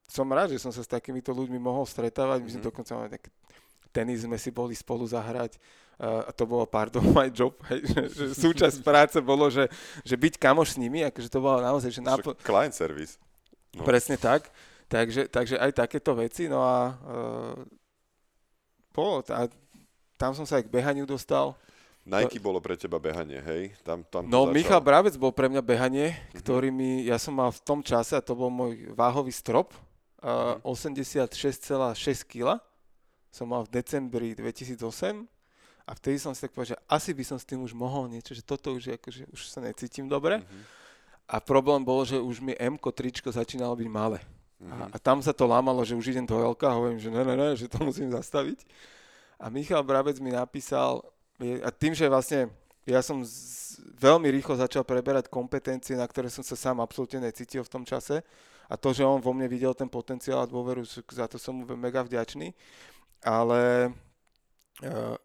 som rád, že som sa s takýmito ľuďmi mohol stretávať, my sme Mhm. dokonca mali nejaké tenis sme si boli spolu zahrať uh, a to bolo pardon my job, hej, že, že súčasť práce bolo, že, že byť kamoš s nimi, akože to bolo naozaj, že napo- Client service. No. presne tak, takže, takže aj takéto veci, no a uh, bolo, a tam som sa aj k behaniu dostal. Nike bolo pre teba behanie, hej? Tam, tam No, začalo. Michal Brabec bol pre mňa behanie, Mhm. ktorý mi, ja som mal v tom čase, a to bol môj váhový strop, uh, Mhm. 86,6 kg. Som mal v decembri 2008 a vtedy som si tak povedal, že asi by som s tým už mohol niečo, že toto už je akože, už sa necítim dobre. Mhm. A problém bol, že už mi M tričko začínalo byť malé. Mhm. A, a tam sa to lámalo, že už idem do L a hovorím, že ne, ne, ne, že to musím zastaviť. A Michal Brabec mi napísal, a tým, že vlastne ja som z, veľmi rýchlo začal preberať kompetencie, na ktoré som sa sám absolútne necítil v tom čase. A to, že on vo mne videl ten potenciál a dôveru, za to som mu mega vďačný. Ale uh,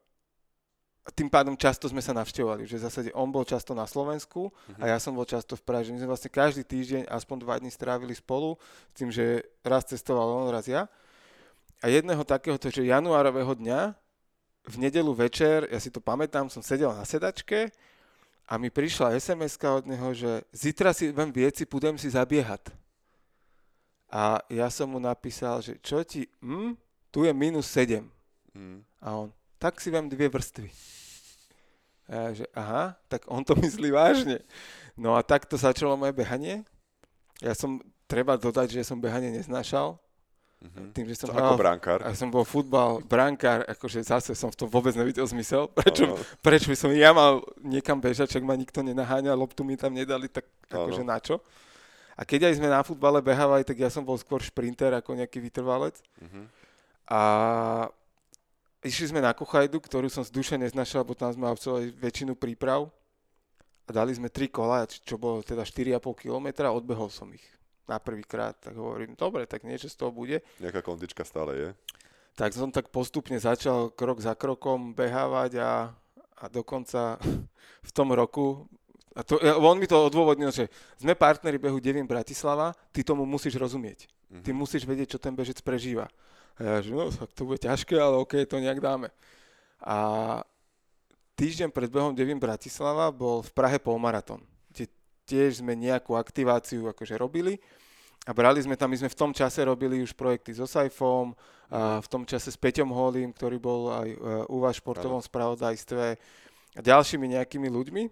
tým pádom často sme sa navštevovali, že v zásade on bol často na Slovensku Mhm. a ja som bol často v Prahe. že My sme vlastne každý týždeň aspoň dva dní strávili spolu, s tým, že raz cestoval on, raz ja. A jedného takéhoto, že januárového dňa, v nedelu večer, ja si to pamätám, som sedel na sedačke a mi prišla sms od neho, že zitra si vem vieci, pôjdem si zabiehať. A ja som mu napísal, že čo ti, hm, tu je minus 7. Mhm. A on, tak si vem dve vrstvy. A ja, že aha, tak on to myslí vážne. No a takto začalo moje behanie. Ja som, treba dodať, že som behanie neznášal. Mhm. Tým, že som Čo, ako hral, brankár. a som bol futbal, brankár, akože zase som v tom vôbec nevidel zmysel. Prečo, Áno. prečo by som ja mal niekam bežať, čak ma nikto nenaháňa, loptu mi tam nedali, tak akože Áno. na čo? A keď aj sme na futbale behávali, tak ja som bol skôr šprinter ako nejaký vytrvalec. Mhm. A išli sme na Kochajdu, ktorú som z duše neznašal, bo tam sme absolvovali väčšinu príprav. A dali sme tri kola, čo bolo teda 4,5 kilometra, odbehol som ich na prvýkrát. Tak hovorím, dobre, tak niečo z toho bude. Nejaká kondička stále je. Tak som tak postupne začal krok za krokom behávať a, a dokonca v tom roku, a to, on mi to odôvodnil, že sme partneri behu Devin Bratislava, ty tomu musíš rozumieť. Mhm. Ty musíš vedieť, čo ten bežec prežíva. A ja, že no, tak to bude ťažké, ale OK, to nejak dáme. A týždeň pred behom Devin Bratislava bol v Prahe polmaratón, kde tiež sme nejakú aktiváciu akože robili a brali sme tam, my sme v tom čase robili už projekty so Saifom, a v tom čase s Peťom Holím, ktorý bol aj e, u vás športovom spravodajstve a ďalšími nejakými ľuďmi.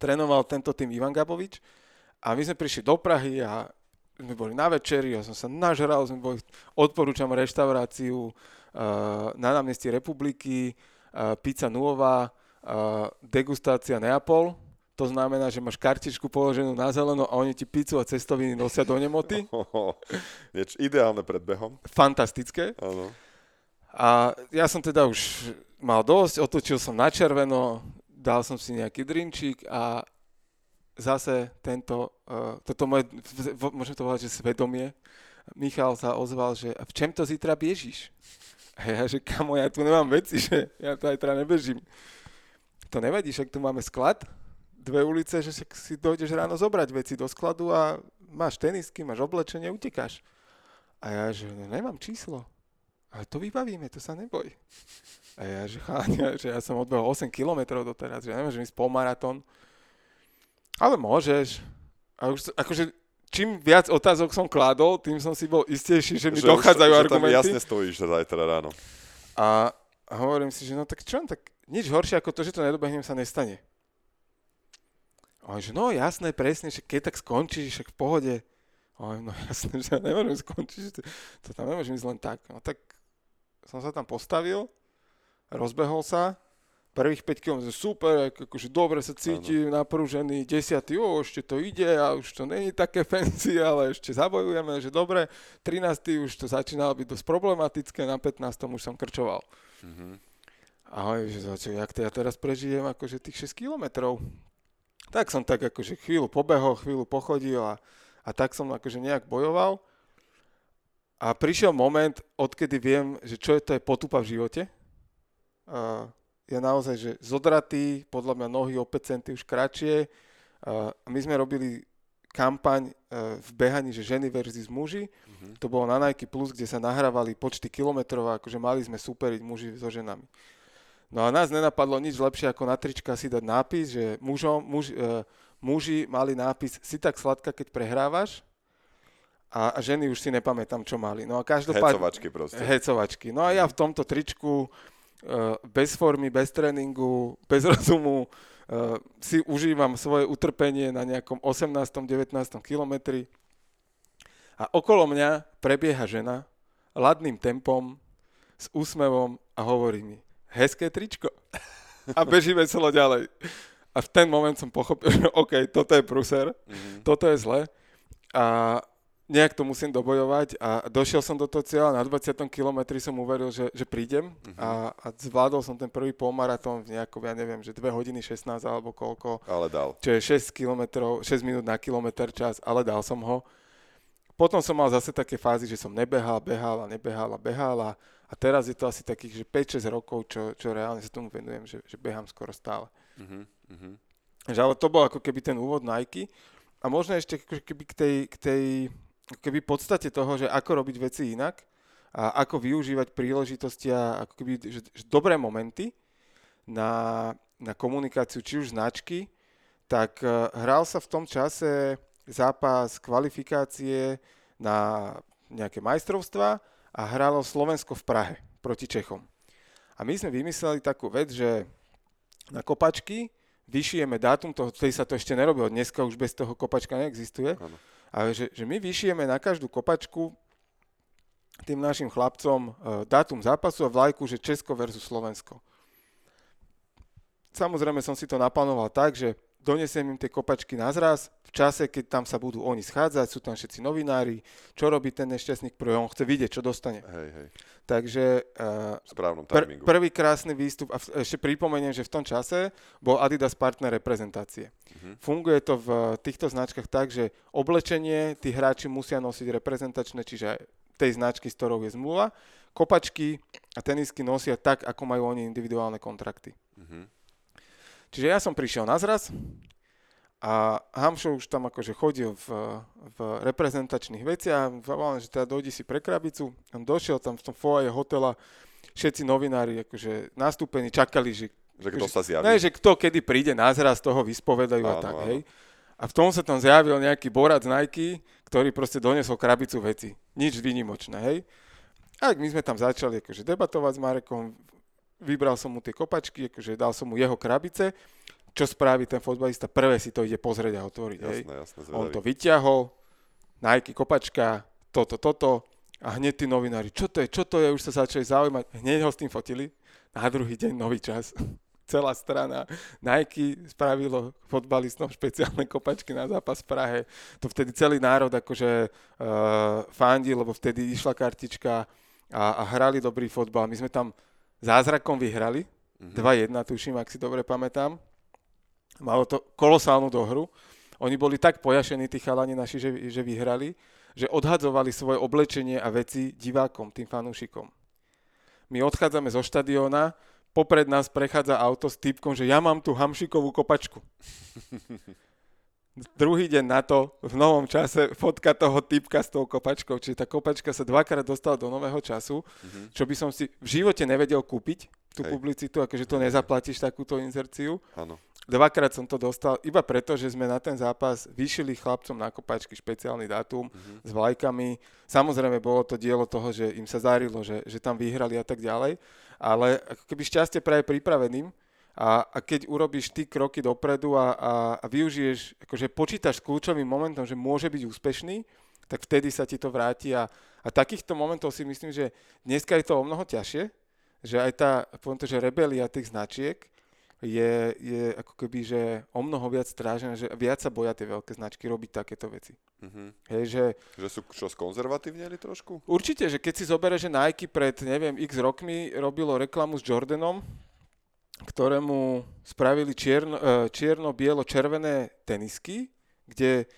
Trénoval tento tým Ivan Gabovič a my sme prišli do Prahy a sme boli na večeri, ja som sa nažral, sme boli, odporúčam reštauráciu uh, na námestí Republiky, uh, pizza Nuova, uh, degustácia Neapol, to znamená, že máš kartičku položenú na zeleno a oni ti pizzu a cestoviny nosia do nemoty. Niečo ideálne pred behom. Fantastické. Áno. A ja som teda už mal dosť, otočil som na červeno, dal som si nejaký drinčík a zase tento, uh, toto moje, môžem to volať, že svedomie, Michal sa ozval, že v čem to zítra bežíš? A ja, že kamo, ja tu nemám veci, že ja to aj teda nebežím. To nevadí, však tu máme sklad, dve ulice, že si dojdeš ráno zobrať veci do skladu a máš tenisky, máš oblečenie, utekáš. A ja, že no, nemám číslo. Ale to vybavíme, to sa neboj. A ja, že cháňa, že ja som odbehol 8 km doteraz, že nemôžem ísť polmaratón. Ale môžeš. A už, akože čím viac otázok som kládol, tým som si bol istejší, že mi Že už- dochádzajú že argumenty. tam jasne stojíš zajtra ráno. A hovorím si, že no tak čo, tak nič horšie ako to, že to nedobehnem sa nestane. A že no jasné, presne, že keď tak skončíš, však v pohode. A no jasné, že ja nemôžem skončiť, že to, to tam nemôžem ísť len tak. No tak som sa tam postavil, rozbehol sa, prvých 5 km, super, ako- akože dobre sa cítim, napružený, desiatý, o, ešte to ide a už to není také fancy, ale ešte zabojujeme, že dobre, 13. už to začínalo byť dosť problematické, na 15. už som krčoval. A hovorím, že za čo, jak to ja teraz prežijem akože tých 6 kilometrov. Tak som tak akože chvíľu pobehol, chvíľu pochodil a, a tak som akože nejak bojoval. A prišiel moment, odkedy viem, že čo je to je potupa v živote. A ja naozaj, že zodratý, podľa mňa nohy o 5 cm už kratšie. A my sme robili kampaň e, v behaní, že ženy versus muži. To bolo na Nike Plus, kde sa nahrávali počty kilometrov a akože mali sme superiť muži so ženami. No a nás nenapadlo nič lepšie ako na trička si dať nápis, že mužom, muž, e, muži mali nápis si tak sladká, keď prehrávaš a, a ženy už si nepamätám, čo mali. No a každopádne... Hecovačky proste. Hecovačky. No a ja v tomto tričku bez formy, bez tréningu, bez rozumu e, si užívam svoje utrpenie na nejakom 18. 19. kilometri a okolo mňa prebieha žena ladným tempom s úsmevom a hovorí mi hezké tričko. A beží veselo ďalej. A v ten moment som pochopil, že OK, toto je pruser, toto je zle a nejak to musím dobojovať a došiel som do toho cieľa, na 20. kilometri som uveril, že, že prídem a, a zvládol som ten prvý polmaratón v nejakom, ja neviem, že 2 hodiny 16 alebo koľko, Ale dal. čo je 6 kilometrov, 6 minút na kilometr čas, ale dal som ho. Potom som mal zase také fázy, že som nebehal, behal a nebehal a behal a, a teraz je to asi takých, že 5-6 rokov, čo, čo reálne sa tomu venujem, že, že behám skoro stále. Mhm, mhm. Že ale to bol ako keby ten úvod Nike a možno ešte keby k tej, k tej keby podstate toho, že ako robiť veci inak a ako využívať príležitosti a ako keby, že, že dobré momenty na, na komunikáciu či už značky, tak eh, hral sa v tom čase zápas kvalifikácie na nejaké majstrovstva a hralo Slovensko v Prahe proti Čechom. A my sme vymysleli takú vec, že na kopačky vyšijeme dátum, toho, vtedy sa to ešte nerobilo, dneska už bez toho kopačka neexistuje, Áno. Ale že, že my vyšijeme na každú kopačku tým našim chlapcom e, dátum zápasu a vlajku, že Česko versus Slovensko. Samozrejme som si to naplánoval tak, že donesiem im tie kopačky na zraz, v čase, keď tam sa budú oni schádzať, sú tam všetci novinári, čo robí ten nešťastník, prvý on chce vidieť, čo dostane. Hej, hej. Takže uh, správnom Pr- prvý krásny výstup, a v- ešte pripomeniem, že v tom čase bol Adidas partner reprezentácie. Funguje to v týchto značkách tak, že oblečenie tí hráči musia nosiť reprezentačné, čiže tej značky, s ktorou je zmluva. Kopačky a tenisky nosia tak, ako majú oni individuálne kontrakty. Mhm. Čiže ja som prišiel na zraz a Hamšo už tam akože chodil v, v reprezentačných veciach, volám, že teda dojdi si pre krabicu. On došiel tam v tom foaje hotela, všetci novinári akože nastúpení čakali, že Že kto sa zjaví. Ne, že kto kedy príde na zraz, toho vyspovedajú a Áno, tak, áno. hej. A v tom sa tam zjavil nejaký borac Nike, ktorý proste donesol krabicu veci. Nič výnimočné, hej. A my sme tam začali akože debatovať s Marekom, vybral som mu tie kopačky, akože dal som mu jeho krabice, čo spraví ten fotbalista, prvé si to ide pozrieť a otvoriť, hej. Jasné, jasné, On to vyťahol, Nike kopačka, toto, toto. A hneď tí novinári, čo to je, čo to je, už sa začali zaujímať, hneď ho s tým fotili, na druhý deň nový čas. Celá strana. Nike spravilo fotbalistom špeciálne kopačky na zápas v Prahe. To vtedy celý národ akože uh, fandil, lebo vtedy išla kartička a, a hrali dobrý fotbal. My sme tam zázrakom vyhrali, 2-1 tuším, ak si dobre pamätám. Malo to kolosálnu dohru. Oni boli tak pojašení, tí chalani naši, že, že vyhrali, že odhadzovali svoje oblečenie a veci divákom, tým fanúšikom. My odchádzame zo štadióna, popred nás prechádza auto s typkom, že ja mám tu hamšikovú kopačku. Druhý deň na to, v novom čase, fotka toho typka s tou kopačkou. Čiže tá kopačka sa dvakrát dostala do nového času, čo by som si v živote nevedel kúpiť, tú Hej. publicitu, akože to nezaplatíš takúto inzerciu. Áno. Dvakrát som to dostal iba preto, že sme na ten zápas vyšili chlapcom na kopačky špeciálny dátum mm-hmm. s vlajkami. Samozrejme bolo to dielo toho, že im sa zarilo, že, že tam vyhrali a tak ďalej, ale ako keby šťastie praje pripraveným a, a keď urobíš ty kroky dopredu a, a, a využiješ, akože počítaš s kľúčovým momentom, že môže byť úspešný, tak vtedy sa ti to vráti a, a takýchto momentov si myslím, že dneska je to o mnoho ťažšie, že aj tá, poviem to, že rebelia tých značiek, je, je ako keby, že o mnoho viac strážené, že viac sa boja tie veľké značky robiť takéto veci. Mm-hmm. Hej, že, že sú čo skonzervatívneli trošku? Určite, že keď si zoberie, že Nike pred, neviem, x rokmi robilo reklamu s Jordanom, ktorému spravili čierno, e, čierno-bielo-červené tenisky, kde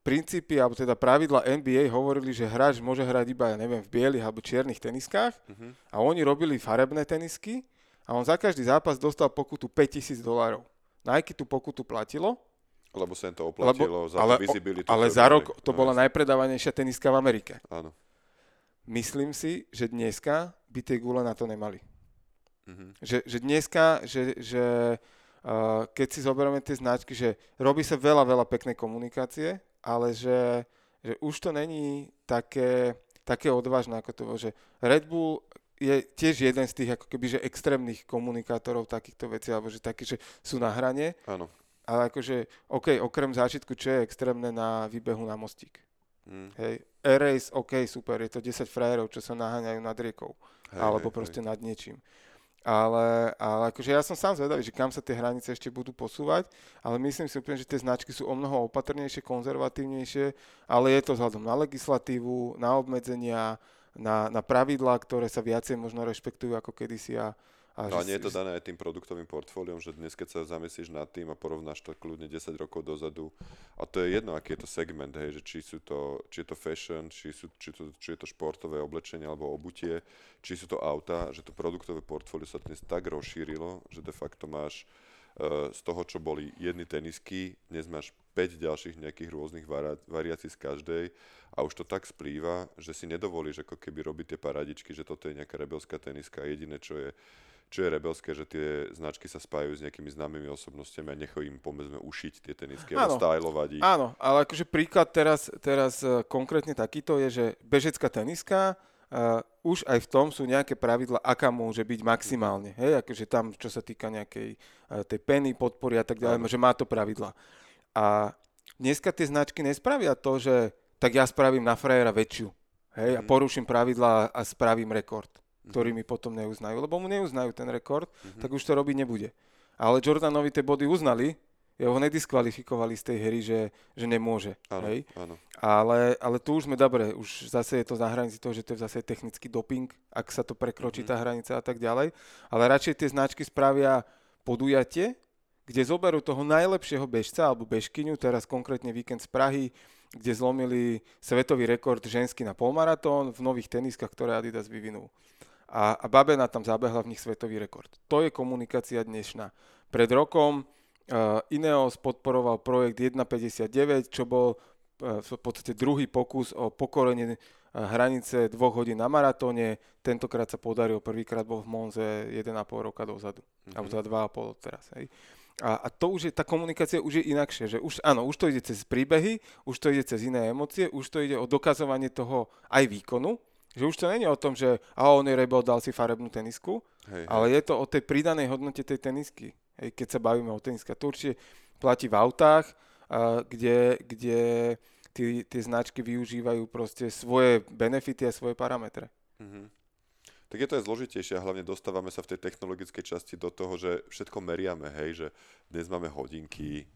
princípy, alebo teda pravidla NBA hovorili, že hráč môže hrať iba, ja neviem, v bielých alebo čiernych teniskách uh-huh. a oni robili farebné tenisky a on za každý zápas dostal pokutu 5000 dolárov. Nike tú pokutu platilo. Lebo sa to oplatilo lebo, za ale, visibilitu. Ale za rok to no, bola najpredávanejšia teniska v Amerike. Áno. Myslím si, že dneska by tie gule na to nemali. Uh-huh. Že, že dneska, že, že uh, keď si zoberieme tie značky, že robí sa veľa, veľa peknej komunikácie, ale že, že už to není také, také odvážne, ako to bolo, že Red Bull je tiež jeden z tých ako keby, že extrémnych komunikátorov takýchto vecí, alebo že takí, že sú na hrane. Áno. Ale akože, OK, okrem zážitku, čo je extrémne na výbehu na mostík. Mm. Hej, Air-Race, OK, super, je to 10 frajerov, čo sa naháňajú nad riekou. Hej, alebo hej, proste hej. nad niečím. Ale, ale akože ja som sám zvedavý, že kam sa tie hranice ešte budú posúvať, ale myslím si úplne, že tie značky sú o mnoho opatrnejšie, konzervatívnejšie, ale je to vzhľadom na legislatívu, na obmedzenia, na, na pravidlá, ktoré sa viacej možno rešpektujú ako kedysi a, a, a nie je to dané aj tým produktovým portfóliom, že dnes, keď sa zamyslíš nad tým a porovnáš to kľudne 10 rokov dozadu, a to je jedno, aký je to segment, hej, že či, sú to, či je to fashion, či, sú, či, to, či je to športové oblečenie alebo obutie, či sú to auta, že to produktové portfólio sa dnes tak rozšírilo, že de facto máš uh, z toho, čo boli jedny tenisky, dnes máš 5 ďalších nejakých rôznych variácií z každej a už to tak splýva, že si nedovolíš ako keby robiť tie paradičky, že toto je nejaká rebelská teniska. Jediné, čo je, čo je rebelské, že tie značky sa spájajú s nejakými známymi osobnostiami a nechajú im pomedzme ušiť tie tenisky alebo stylovať ich. Áno, ale akože príklad teraz, teraz uh, konkrétne takýto je, že bežecká teniska uh, už aj v tom sú nejaké pravidla, aká môže byť maximálne. Hej, akože tam, čo sa týka nejakej uh, tej peny, podpory a tak ďalej, že má to pravidla. A dneska tie značky nespravia to, že tak ja spravím na frajera väčšiu. Hej, a mhm. poruším pravidla a spravím rekord, mm. ktorý mi potom neuznajú. Lebo mu neuznajú ten rekord, mm-hmm. tak už to robiť nebude. Ale Jordanovi tie body uznali, ho nediskvalifikovali z tej hry, že, že nemôže. Áno, hej? áno. Ale, ale tu už sme dobre, už zase je to na hranici toho, že to je zase technický doping, ak sa to prekročí mm-hmm. tá hranica a tak ďalej. Ale radšej tie značky spravia podujatie, kde zoberú toho najlepšieho bežca alebo bežkyňu, teraz konkrétne víkend z Prahy, kde zlomili svetový rekord ženský na polmaratón v nových teniskách, ktoré Adidas vyvinul. A, a Babena tam zabehla v nich svetový rekord. To je komunikácia dnešná. Pred rokom uh, Ineos podporoval projekt 1.59, čo bol uh, v podstate druhý pokus o pokorenie uh, hranice dvoch hodín na maratóne. Tentokrát sa podaril, prvýkrát bol v Monze 1,5 roka dozadu. Mm-hmm. Alebo za 2,5 teraz. Hej. A, a to už je, tá komunikácia už je inakšia, že už, áno, už to ide cez príbehy, už to ide cez iné emócie, už to ide o dokazovanie toho aj výkonu, že už to není o tom, že a on je rebel, dal si farebnú tenisku, hej, ale hej. je to o tej pridanej hodnote tej tenisky, hej, keď sa bavíme o teniska. To určite platí v autách, a, kde, kde tí, tie značky využívajú proste svoje benefity a svoje parametre. Mm-hmm tak je to aj zložitejšie a hlavne dostávame sa v tej technologickej časti do toho, že všetko meriame, hej, že dnes máme hodinky,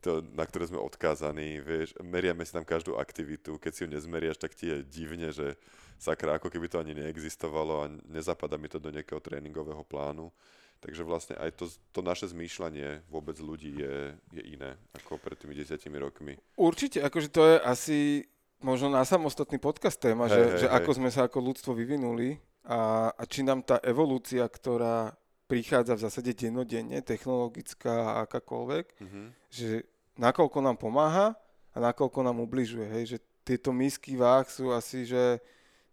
to, na ktoré sme odkázaní, vieš, meriame si tam každú aktivitu, keď si ju nezmeriaš, tak ti je divne, že sakra, ako keby to ani neexistovalo a nezapadá mi to do nejakého tréningového plánu. Takže vlastne aj to, to naše zmýšľanie vôbec ľudí je, je iné ako pred tými desiatimi rokmi. Určite, akože to je asi možno na samostatný podcast téma, hey, že, hey, že hey. ako sme sa ako ľudstvo vyvinuli a, a či nám tá evolúcia, ktorá prichádza v zásade dennodenne, technologická a akákoľvek, mm-hmm. že nakoľko nám pomáha a nakoľko nám ubližuje. Hej? Že tieto misky váh sú asi, že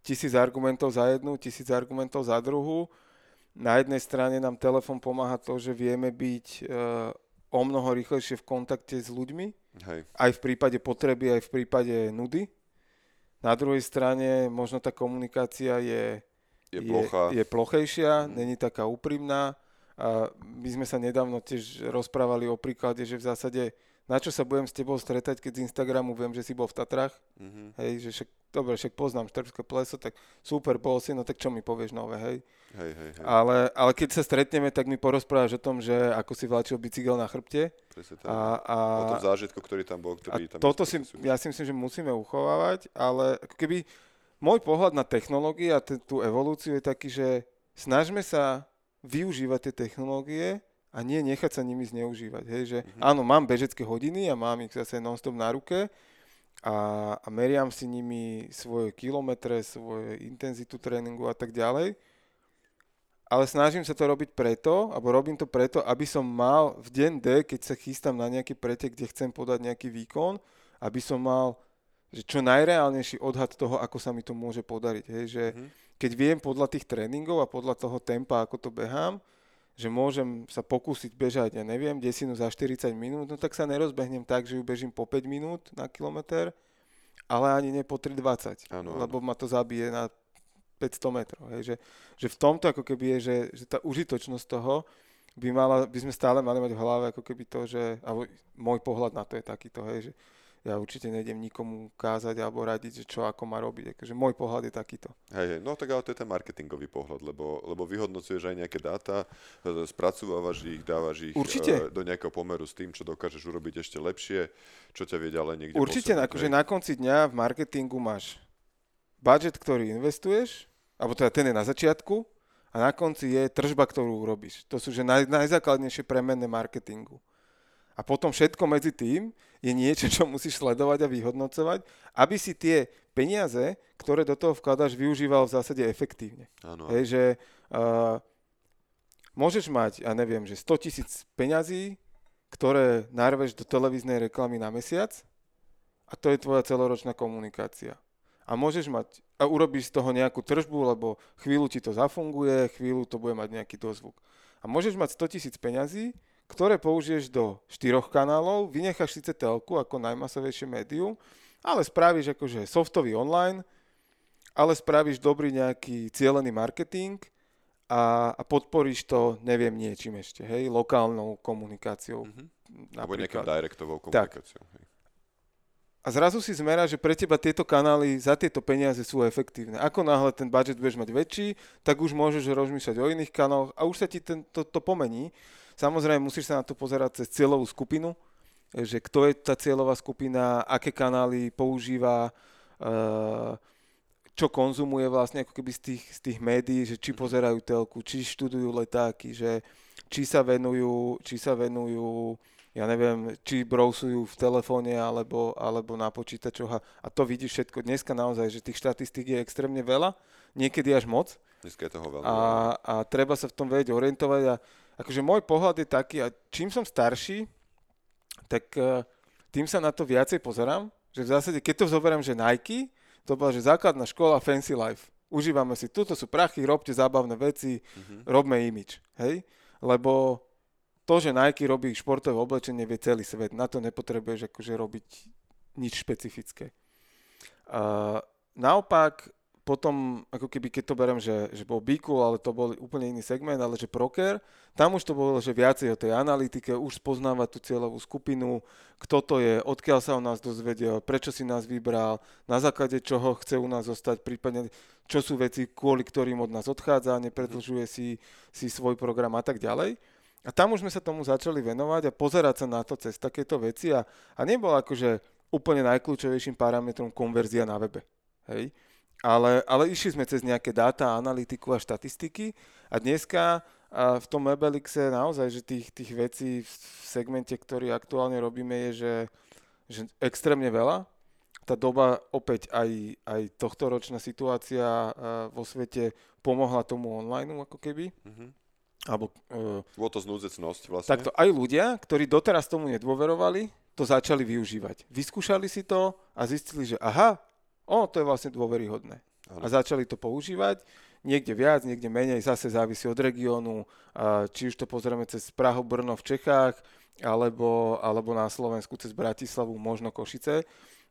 tisíc argumentov za jednu, tisíc argumentov za druhú. Na jednej strane nám telefon pomáha to, že vieme byť uh, o mnoho rýchlejšie v kontakte s ľuďmi, Hej. aj v prípade potreby, aj v prípade nudy. Na druhej strane možno tá komunikácia je, Je plochá. je, je plochejšia, není taká úprimná. A my sme sa nedávno tiež rozprávali o príklade, že v zásade na čo sa budem s tebou stretať, keď z Instagramu viem, že si bol v Tatrách. Mhm. Hej, že však, dobre, však poznám Štrbské pleso, tak super, bol si, no tak čo mi povieš nové, hej. Hej, hej, hej. Ale, ale keď sa stretneme, tak mi porozprávaš o tom, že ako si vláčil bicykel na chrbte. Presne tak. A, a, o tom zážitku, ktorý tam bol, a ktorý tam toto si, ja si myslím, že musíme uchovávať, ale ako keby môj pohľad na technológie a t- tú evolúciu je taký, že snažme sa využívať tie technológie a nie nechať sa nimi zneužívať. Hej, že Mhm. áno, mám bežecké hodiny a mám ich zase non-stop na ruke a, a meriam si nimi svoje kilometre, svoje intenzitu tréningu a tak ďalej. Ale snažím sa to robiť preto, alebo robím to preto, aby som mal v deň D, keď sa chystám na nejaký pretek, kde chcem podať nejaký výkon, aby som mal že čo najreálnejší odhad toho, ako sa mi to môže podariť. Hej, že Mhm. keď viem podľa tých tréningov a podľa toho tempa, ako to behám, že môžem sa pokúsiť bežať, ja neviem, desinu za 40 minút, no tak sa nerozbehnem tak, že ju bežím po 5 minút na kilometr, ale ani nie po 3,20, Áno, áno. lebo ma to zabije na 500 metrov. Hej, že, že v tomto ako keby je, že, že tá užitočnosť toho by, mala, by sme stále mali mať v hlave ako keby to, že, alebo môj pohľad na to je takýto, hej, že ja určite nejdem nikomu kázať alebo radiť, že čo ako má robiť. Akože môj pohľad je takýto. Hej, no tak ale to je ten marketingový pohľad, lebo, lebo vyhodnocuješ aj nejaké dáta, e, spracovávaš ich, dávaš ich Určite. e, do nejakého pomeru s tým, čo dokážeš urobiť ešte lepšie, čo ťa vie ďalej niekde Určite, posunúť, akože na konci dňa v marketingu máš budget, ktorý investuješ, alebo teda ten je na začiatku, a na konci je tržba, ktorú urobíš. To sú že naj, najzákladnejšie premenné marketingu. A potom všetko medzi tým je niečo, čo musíš sledovať a vyhodnocovať, aby si tie peniaze, ktoré do toho vkladáš, využíval v zásade efektívne. Áno, Hej, že uh, môžeš mať, ja neviem, že 100 tisíc peňazí, ktoré narveš do televíznej reklamy na mesiac a to je tvoja celoročná komunikácia. A môžeš mať, a urobíš z toho nejakú tržbu, lebo chvíľu ti to zafunguje, chvíľu to bude mať nejaký dozvuk. A môžeš mať 100 tisíc peňazí, ktoré použiješ do štyroch kanálov, vynecháš síce telku ako najmasovejšie médium, ale spravíš akože softový online, ale spravíš dobrý nejaký cieľený marketing a, a podporíš to, neviem, niečím ešte, hej, lokálnou komunikáciou. Mhm. Alebo nejakou Tak. komunikáciou. Hej. A zrazu si zmerá, že pre teba tieto kanály za tieto peniaze sú efektívne. Ako náhle ten budget budeš mať väčší, tak už môžeš rozmýšľať o iných kanáloch a už sa ti ten, to, to pomení. Samozrejme, musíš sa na to pozerať cez cieľovú skupinu, že kto je tá cieľová skupina, aké kanály používa, eh, čo konzumuje vlastne ako keby z tých, z tých médií, že či pozerajú telku, či študujú letáky, že či sa venujú, či sa venujú ja neviem, či brousujú v telefóne alebo, alebo na počítačoch a, a to vidíš všetko. Dneska naozaj, že tých štatistík je extrémne veľa, niekedy až moc Dneska je toho veľmi a, veľa. a treba sa v tom vedieť orientovať a akože môj pohľad je taký a čím som starší, tak eh, tým sa na to viacej pozerám, že v zásade, keď to zoberiem, že Nike, to bola, že základná škola Fancy Life. Užívame si, tuto sú prachy, robte zábavné veci, Mhm. robme imič, hej? Lebo to, že Nike robí športové oblečenie, vie celý svet. Na to nepotrebuješ akože robiť nič špecifické. A naopak, potom, ako keby keď to beriem, že, že bol Biku, ale to bol úplne iný segment, ale že Proker, tam už to bolo, že viacej o tej analytike, už spoznáva tú cieľovú skupinu, kto to je, odkiaľ sa o nás dozvedel, prečo si nás vybral, na základe čoho chce u nás zostať, prípadne čo sú veci, kvôli ktorým od nás odchádza, nepredlžuje si, si svoj program a tak ďalej. A tam už sme sa tomu začali venovať a pozerať sa na to cez takéto veci a, a nebol akože úplne najkľúčovejším parametrom konverzia na webe. Hej? Ale, ale išli sme cez nejaké dáta, analytiku a štatistiky a dneska a v tom Webelixe naozaj, že tých, tých vecí v segmente, ktorý aktuálne robíme, je, že, že extrémne veľa. Tá doba opäť aj, aj tohto ročná situácia vo svete pomohla tomu online ako keby. Mhm. Alebo e, Bolo to znúdzecnosť vlastne. Takto aj ľudia, ktorí doteraz tomu nedôverovali, to začali využívať. Vyskúšali si to a zistili, že aha, o, to je vlastne dôveryhodné. Áno. A začali to používať. Niekde viac, niekde menej, zase závisí od regiónu. Či už to pozrieme cez Prahu, Brno v Čechách, alebo, alebo na Slovensku cez Bratislavu, možno Košice.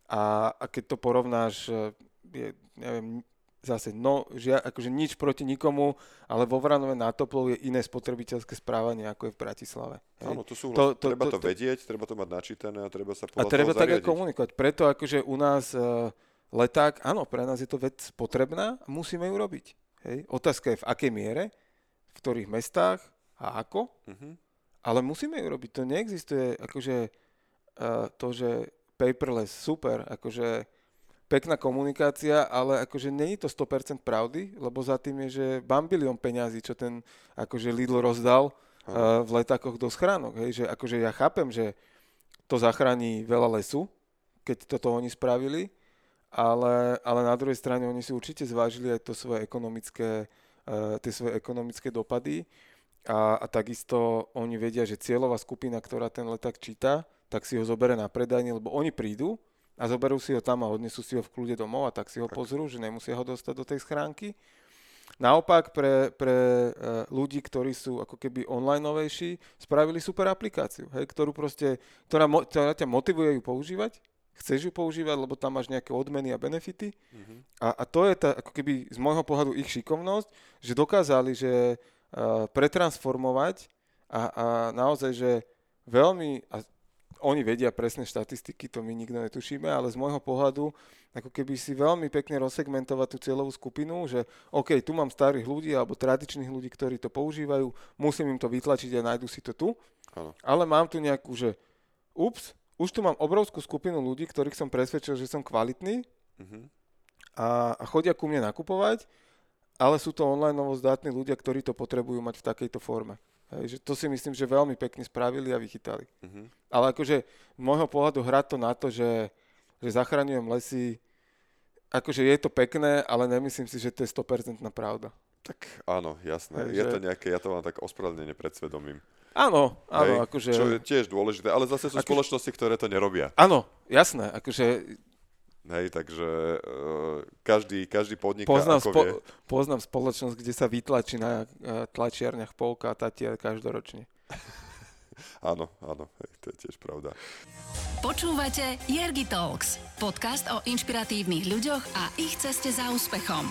A, a keď to porovnáš, e, je, neviem, zase, no, žia, akože nič proti nikomu, ale vo Vranove na Toplov je iné spotrebiteľské správanie, ako je v Bratislave. Hej. Áno, to sú to, to, treba to, to, vedieť, treba to mať načítané a treba sa podľa A treba tak aj komunikovať. Preto akože u nás uh, leták, áno, pre nás je to vec potrebná a musíme ju robiť. Hej. Otázka je v akej miere, v ktorých mestách a ako, uh-huh. ale musíme ju robiť. To neexistuje akože uh, to, že paperless, super, akože pekná komunikácia, ale akože není to 100% pravdy, lebo za tým je, že bambilión peňazí, čo ten akože Lidl rozdal uh, v letákoch do schránok. Hej, že akože ja chápem, že to zachráni veľa lesu, keď toto oni spravili, ale, ale na druhej strane oni si určite zvážili aj to svoje ekonomické, uh, tie svoje ekonomické dopady a, a takisto oni vedia, že cieľová skupina, ktorá ten leták číta, tak si ho zoberie na predajne, lebo oni prídu, a zoberú si ho tam a odnesú si ho v kľude domov a tak si ho pozrú, že nemusia ho dostať do tej schránky. Naopak pre, pre e, ľudí, ktorí sú ako keby onlineovejší, spravili super aplikáciu, hej, ktorú proste, ktorá, ktorá ťa motivuje ju používať, chceš ju používať, lebo tam máš nejaké odmeny a benefity. Mm-hmm. A, a to je tá, ako keby z môjho pohľadu ich šikovnosť, že dokázali, že uh, pretransformovať a, a naozaj, že veľmi, a oni vedia presné štatistiky, to my nikto netušíme, ale z môjho pohľadu ako keby si veľmi pekne rozsegmentovať tú cieľovú skupinu, že OK, tu mám starých ľudí alebo tradičných ľudí, ktorí to používajú, musím im to vytlačiť a nájdu si to tu, ano. ale mám tu nejakú, že ups, už tu mám obrovskú skupinu ľudí, ktorých som presvedčil, že som kvalitný uh-huh. a, a chodia ku mne nakupovať, ale sú to online zdatní ľudia, ktorí to potrebujú mať v takejto forme. Hej, že to si myslím, že veľmi pekne spravili a vychytali. Uh-huh. Ale akože z môjho pohľadu hrať to na to, že, že zachraňujem lesy, akože je to pekné, ale nemyslím si, že to je 100% pravda. Tak áno, jasné. Hej, je to nejaké, ja to mám tak ospravedlnenie pred svedomím. Áno, áno, Hej, akože... Čo je tiež dôležité, ale zase sú akože... spoločnosti, ktoré to nerobia. Áno, jasné, akože Hej, takže uh, každý, každý podniká poznám, ako spo, vie. poznám spoločnosť, kde sa vytlačí na uh, tlačiarniach polka a tatier každoročne. áno, áno, hej, to je tiež pravda. Počúvate Jergy Talks, podcast o inšpiratívnych ľuďoch a ich ceste za úspechom.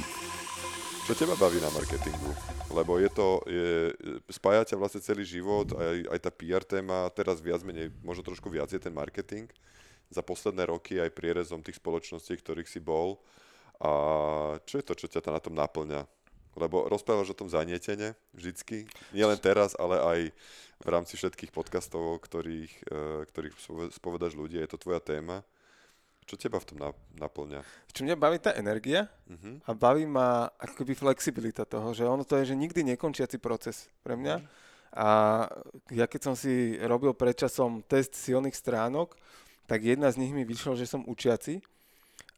Čo teba baví na marketingu? Lebo je to, je, spája ťa vlastne celý život, aj, aj tá PR téma, teraz viac menej, možno trošku viac je ten marketing za posledné roky aj prierezom tých spoločností, ktorých si bol. A čo je to, čo ťa na tom naplňa? Lebo rozprávaš o tom zanietene vždycky, nielen teraz, ale aj v rámci všetkých podcastov, ktorých, e, ktorých spovedaš ľudia, je to tvoja téma. Čo teba v tom naplňa? Čo mňa baví tá energia uh-huh. a baví ma akoby flexibilita toho, že ono to je, že nikdy nekončiaci proces pre mňa. Uh-huh. A ja keď som si robil predčasom test silných stránok, tak jedna z nich mi vyšlo, že som učiaci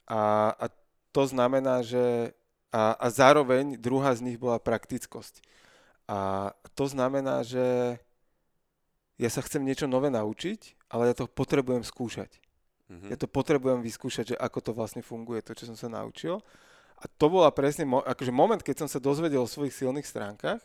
a, a to znamená, že a, a zároveň druhá z nich bola praktickosť. A to znamená, že ja sa chcem niečo nové naučiť, ale ja to potrebujem skúšať. Mm-hmm. Ja to potrebujem vyskúšať, že ako to vlastne funguje, to, čo som sa naučil. A to bola presne mo- akože moment, keď som sa dozvedel o svojich silných stránkach.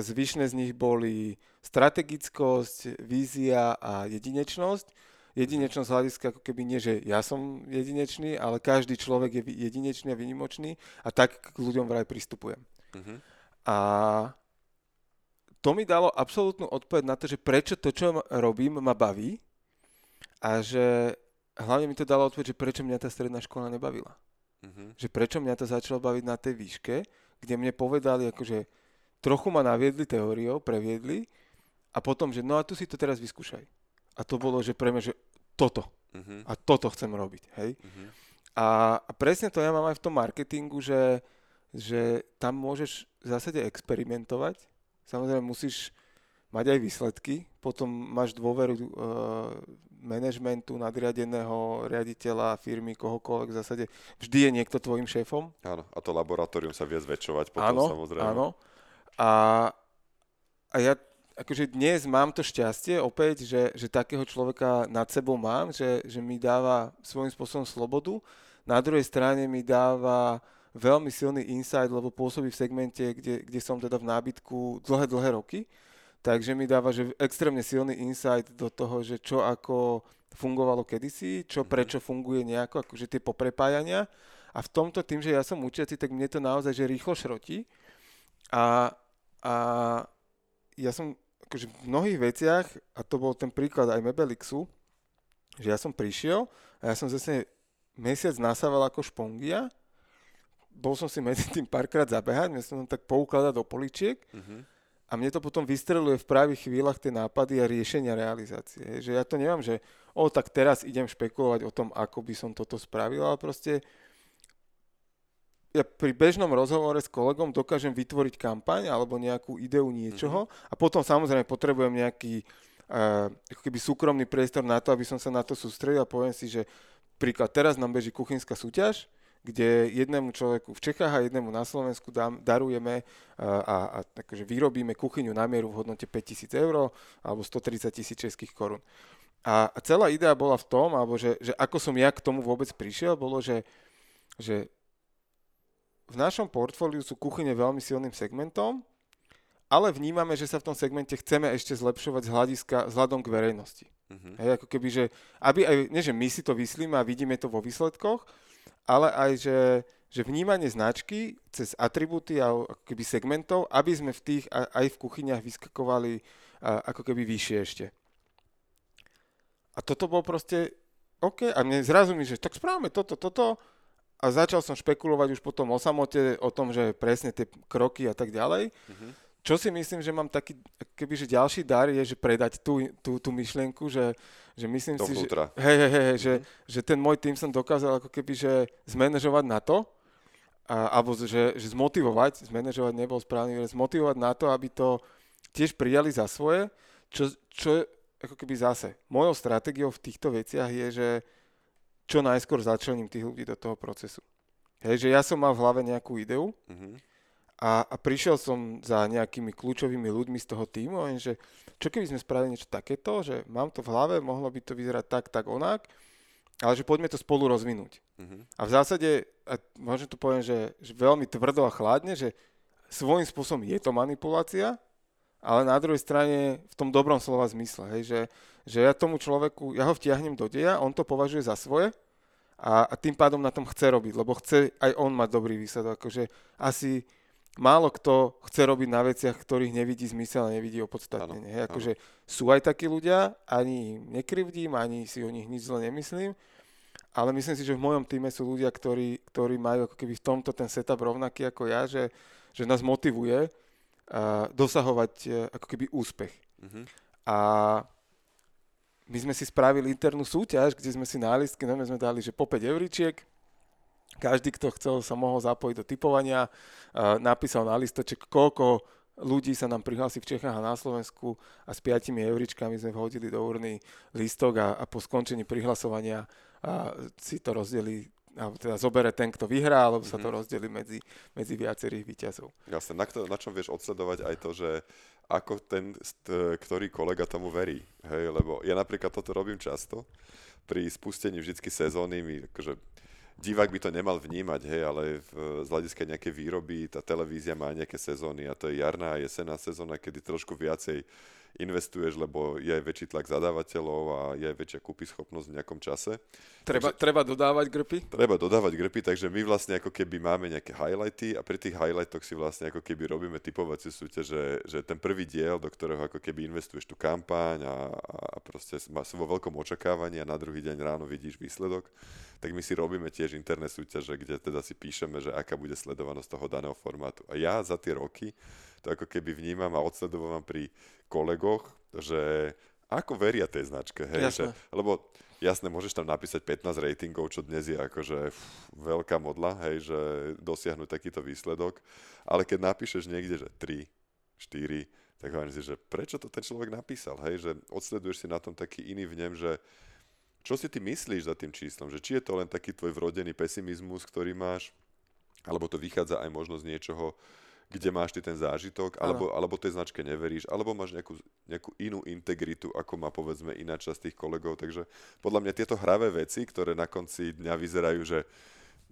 Zvyšné z nich boli strategickosť, vízia a jedinečnosť jedinečnosť hľadiska ako keby nie, že ja som jedinečný, ale každý človek je jedinečný a vynimočný a tak k ľuďom vraj pristupujem. Uh-huh. A to mi dalo absolútnu odpoveď na to, že prečo to, čo robím, ma baví a že hlavne mi to dalo odpoveď, že prečo mňa tá stredná škola nebavila. Uh-huh. Že prečo mňa to začalo baviť na tej výške, kde mne povedali, akože trochu ma naviedli teóriou, previedli a potom, že no a tu si to teraz vyskúšaj. A to bolo, že pre mňa, že toto. Uh-huh. A toto chcem robiť, hej. Uh-huh. A, a presne to ja mám aj v tom marketingu, že, že tam môžeš v zásade experimentovať. Samozrejme musíš mať aj výsledky, potom máš dôveru uh, manažmentu, nadriadeného riaditeľa, firmy, kohokoľvek v zásade. Vždy je niekto tvojim šéfom. Áno, a to laboratórium sa vie zväčšovať potom áno, samozrejme. Áno, a, a ja akože dnes mám to šťastie opäť, že, že takého človeka nad sebou mám, že, že mi dáva svojím spôsobom slobodu. Na druhej strane mi dáva veľmi silný insight, lebo pôsobí v segmente, kde, kde som teda v nábytku dlhé, dlhé roky. Takže mi dáva že extrémne silný insight do toho, že čo ako fungovalo kedysi, čo prečo funguje nejako, akože tie poprepájania. A v tomto tým, že ja som učiaci, tak mne to naozaj že rýchlo šrotí. A, a ja som akože v mnohých veciach, a to bol ten príklad aj Mebelixu, že ja som prišiel a ja som zase mesiac nasával ako špongia, bol som si medzi tým párkrát zabehať, mne som tak poukladať do poličiek uh-huh. A mne to potom vystreluje v pravých chvíľach tie nápady a riešenia realizácie. Že ja to nemám, že o, tak teraz idem špekulovať o tom, ako by som toto spravil, ale proste ja pri bežnom rozhovore s kolegom dokážem vytvoriť kampaň alebo nejakú ideu niečoho mm-hmm. a potom samozrejme potrebujem nejaký uh, ako keby súkromný priestor na to, aby som sa na to sústredil a poviem si, že príklad teraz nám beží kuchynská súťaž, kde jednému človeku v Čechách a jednému na Slovensku dám, darujeme a, a, akože vyrobíme kuchyňu na mieru v hodnote 5000 eur alebo 130 tisíc českých korún. A, celá idea bola v tom, alebo že, že ako som ja k tomu vôbec prišiel, bolo, že, že v našom portfóliu sú kuchyne veľmi silným segmentom, ale vnímame, že sa v tom segmente chceme ešte zlepšovať z hľadiska, vzhľadom k verejnosti. Uh-huh. Hej, ako keby, že, aby aj, nie že my si to vyslíme a vidíme to vo výsledkoch, ale aj, že, že vnímanie značky cez atributy a keby segmentov, aby sme v tých aj v kuchyniach vyskakovali ako keby vyššie ešte. A toto bol proste OK. A mne zrazu mi, že tak správame toto, toto a začal som špekulovať už potom o samote, o tom, že presne tie kroky a tak ďalej. Mm-hmm. Čo si myslím, že mám taký, keby, že ďalší dar je, že predať tú, tú, tú myšlienku, že, že myslím Do si, vnútra. že, hej, hej, hej, mm-hmm. že, Mhm. že ten môj tým som dokázal ako keby, že zmanéžovať na to, a, alebo že, že zmotivovať, zmanéžovať nebol správny, zmotivovať na to, aby to tiež prijali za svoje, čo, čo ako keby zase, mojou stratégiou v týchto veciach je, že čo najskôr začlením tých ľudí do toho procesu. Hej, že ja som mal v hlave nejakú ideu Mhm. A, a prišiel som za nejakými kľúčovými ľuďmi z toho týmu a že čo keby sme spravili niečo takéto, že mám to v hlave, mohlo by to vyzerať tak, tak, onak, ale že poďme to spolu rozvinúť. Mhm. A v zásade, a možno to poviem, že, že veľmi tvrdo a chladne, že svojím spôsobom je to manipulácia, ale na druhej strane v tom dobrom slova zmysle, hej, že, že ja tomu človeku, ja ho vtiahnem do deja, on to považuje za svoje a, a tým pádom na tom chce robiť, lebo chce aj on mať dobrý výsledok. Akože asi málo kto chce robiť na veciach, ktorých nevidí zmysel a nevidí opodstatnenie. Hej, akože sú aj takí ľudia, ani im nekrivdím, ani si o nich nič zle nemyslím, ale myslím si, že v mojom týme sú ľudia, ktorí, ktorí majú ako keby v tomto ten setup rovnaký ako ja, že, že nás motivuje uh, dosahovať uh, ako keby úspech. Mhm. A my sme si spravili internú súťaž, kde sme si na listke, no, sme dali, že po 5 euričiek, každý, kto chcel, sa mohol zapojiť do typovania, uh, napísal na listoček, koľko ľudí sa nám prihlási v Čechách a na Slovensku a s 5 euričkami sme vhodili do urny listok a, a po skončení prihlasovania a si to rozdelí alebo teda zobere ten, kto vyhrá, alebo sa to rozdeli medzi, medzi viacerých výťazov. Jasne, na, kto, na čom vieš odsledovať aj to, že ako ten, st- ktorý kolega tomu verí. Hej, lebo ja napríklad toto robím často. Pri spustení vždycky sezóny mi akože divák by to nemal vnímať, hej, ale v, z hľadiska nejakej výroby tá televízia má nejaké sezóny a to je jarná a jesenná sezóna, kedy trošku viacej investuješ, lebo je aj väčší tlak zadávateľov a je aj väčšia kúpyschopnosť v nejakom čase. Treba, treba dodávať grpy? Treba dodávať grpy, takže my vlastne ako keby máme nejaké highlighty a pri tých highlightoch si vlastne ako keby robíme typovacie súťaže, že ten prvý diel, do ktorého ako keby investuješ tú kampaň a, a proste má vo veľkom očakávaní a na druhý deň ráno vidíš výsledok, tak my si robíme tiež interné súťaže, kde teda si píšeme, že aká bude sledovanosť toho daného formátu. A ja za tie roky to ako keby vnímam a odsledovávam pri kolegoch, že ako veria tej značke, hej, Jasné. že, lebo jasné, môžeš tam napísať 15 ratingov, čo dnes je akože pff, veľká modla, hej, že dosiahnuť takýto výsledok, ale keď napíšeš niekde, že 3, 4, tak hovorím si, že prečo to ten človek napísal, hej, že odsleduješ si na tom taký iný vnem, že čo si ty myslíš za tým číslom, že či je to len taký tvoj vrodený pesimizmus, ktorý máš, alebo to vychádza aj možno z niečoho, kde máš ty ten zážitok, alebo, alebo tej značke neveríš, alebo máš nejakú, nejakú inú integritu, ako má povedzme iná časť tých kolegov. Takže podľa mňa tieto hravé veci, ktoré na konci dňa vyzerajú, že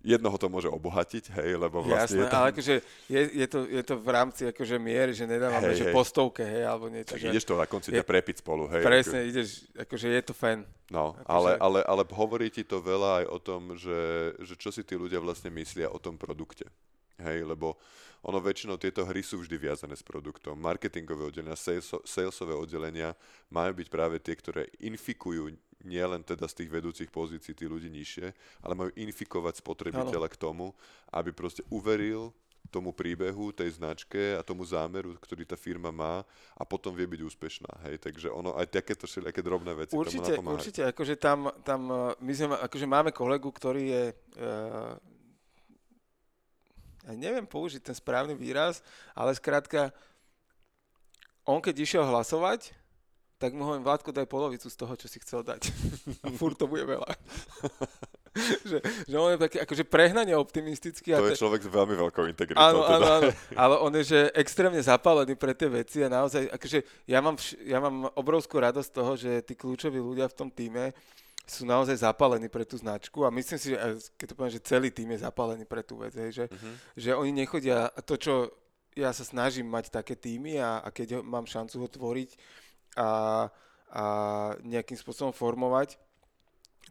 jednoho to môže obohatiť, hej, lebo vlastne Jasné, je tam... ale akože je, je, to, je to v rámci akože miery, že nedávame, Hej, že hej. po stovke, hej, alebo niečo. Tak že, ideš to na konci dňa je- prepiť spolu, hej. presne, ideš, akože je to fan. No, Akože- ale, ale, ale hovorí ti to veľa aj o tom, že, že čo si tí ľudia vlastne myslia o tom produkte. Hej, lebo ono väčšinou tieto hry sú vždy viazané s produktom. Marketingové oddelenia, sales, salesové oddelenia majú byť práve tie, ktoré infikujú nielen teda z tých vedúcich pozícií tí ľudí nižšie, ale majú infikovať spotrebiteľa k tomu, aby proste uveril tomu príbehu, tej značke a tomu zámeru, ktorý tá firma má a potom vie byť úspešná. Hej, takže ono aj takéto všelijaké drobné veci Určite, tomu určite, akože tam, tam uh, my sme, akože máme kolegu, ktorý je, uh, ja neviem použiť ten správny výraz, ale skrátka, on keď išiel hlasovať, tak mu hovorím, Vládko, daj polovicu z toho, čo si chcel dať. A furt to bude veľa. že, že on je taký akože prehnane optimistický. a To te- je človek s veľmi veľkou integritou. Áno, áno, teda. áno. Ale on je, že extrémne zapálený pre tie veci a naozaj, akože ja mám, vš- ja mám obrovskú radosť z toho, že tí kľúčoví ľudia v tom týme sú naozaj zapálení pre tú značku a myslím si, že keď to poviem, že celý tým je zapálený pre tú vec, hej, že, Mhm. že oni nechodia, a to čo ja sa snažím mať také týmy a, a keď ho, mám šancu ho tvoriť a, a nejakým spôsobom formovať,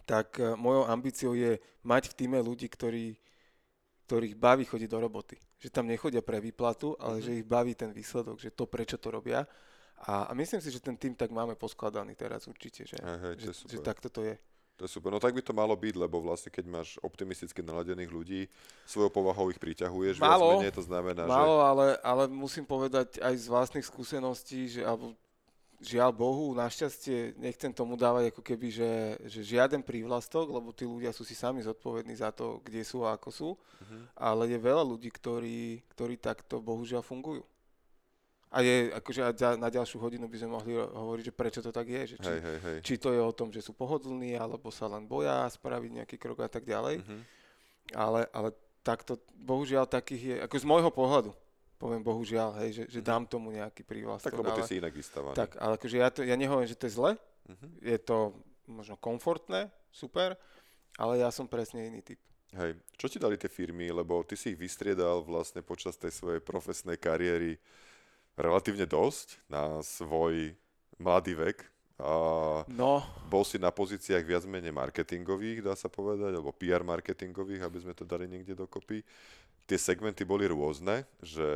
tak e, mojou ambíciou je mať v týme ľudí, ktorí, ktorých baví chodiť do roboty. Že tam nechodia pre výplatu, ale Mhm. že ich baví ten výsledok, že to, prečo to robia. A, a myslím si, že ten tým tak máme poskladaný teraz určite, že, že, že takto to je. To je super. No tak by to malo byť, lebo vlastne keď máš optimisticky naladených ľudí, svojou povahou ich priťahuješ, viac Málo, menej to znamená, Málo, ale, ale musím povedať aj z vlastných skúseností, že alebo žiaľ Bohu, našťastie nechcem tomu dávať ako keby, že, že žiaden prívlastok, lebo tí ľudia sú si sami zodpovední za to, kde sú a ako sú, Mhm. ale je veľa ľudí, ktorí, ktorí takto bohužiaľ fungujú. A je, akože na ďalšiu hodinu by sme mohli ho- hovoriť, že prečo to tak je, že či, Hej, hej, hej. či to je o tom, že sú pohodlní, alebo sa len boja spraviť nejaký krok a tak ďalej. Mhm. Ale, ale takto, bohužiaľ takých je, ako z môjho pohľadu, poviem bohužiaľ, hej, že, že dám tomu nejaký prívlastok. Mhm. Tak lebo ty ale, si inak vystavaný. tak, ale akože ja, to, ja nehovorím, že to je zle, Mhm. je to možno komfortné, super, ale ja som presne iný typ. Hej. Čo ti dali tie firmy, lebo ty si ich vystriedal vlastne počas tej svojej profesnej kariéry relatívne dosť na svoj mladý vek. A No, bol si na pozíciách viac menej marketingových, dá sa povedať, alebo PR marketingových, aby sme to dali niekde dokopy. Tie segmenty boli rôzne, že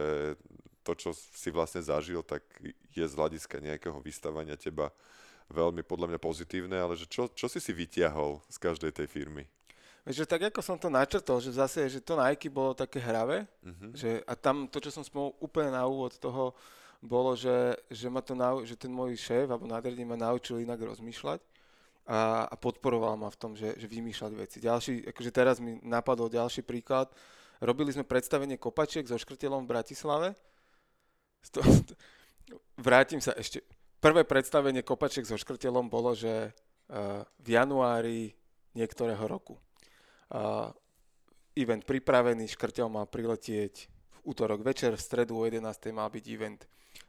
to, čo si vlastne zažil, tak je z hľadiska nejakého vystavania teba veľmi podľa mňa pozitívne, ale že čo, čo si si vytiahol z každej tej firmy? že tak ako som to načrtol, že zase, že to Nike bolo také hravé, Mhm. že, a tam to, čo som spomol úplne na úvod toho, bolo, že, že, ma to nau, že ten môj šéf alebo nádherný ma naučil inak rozmýšľať a, a podporoval ma v tom, že, že vymýšľať veci. Ďalší, akože teraz mi napadol ďalší príklad. Robili sme predstavenie kopačiek so škrtelom v Bratislave. Vrátim sa ešte. Prvé predstavenie kopačiek so škrtelom bolo, že uh, v januári niektorého roku. Event pripravený, škrtel mal priletieť v útorok večer, v stredu o 11. mal byť event.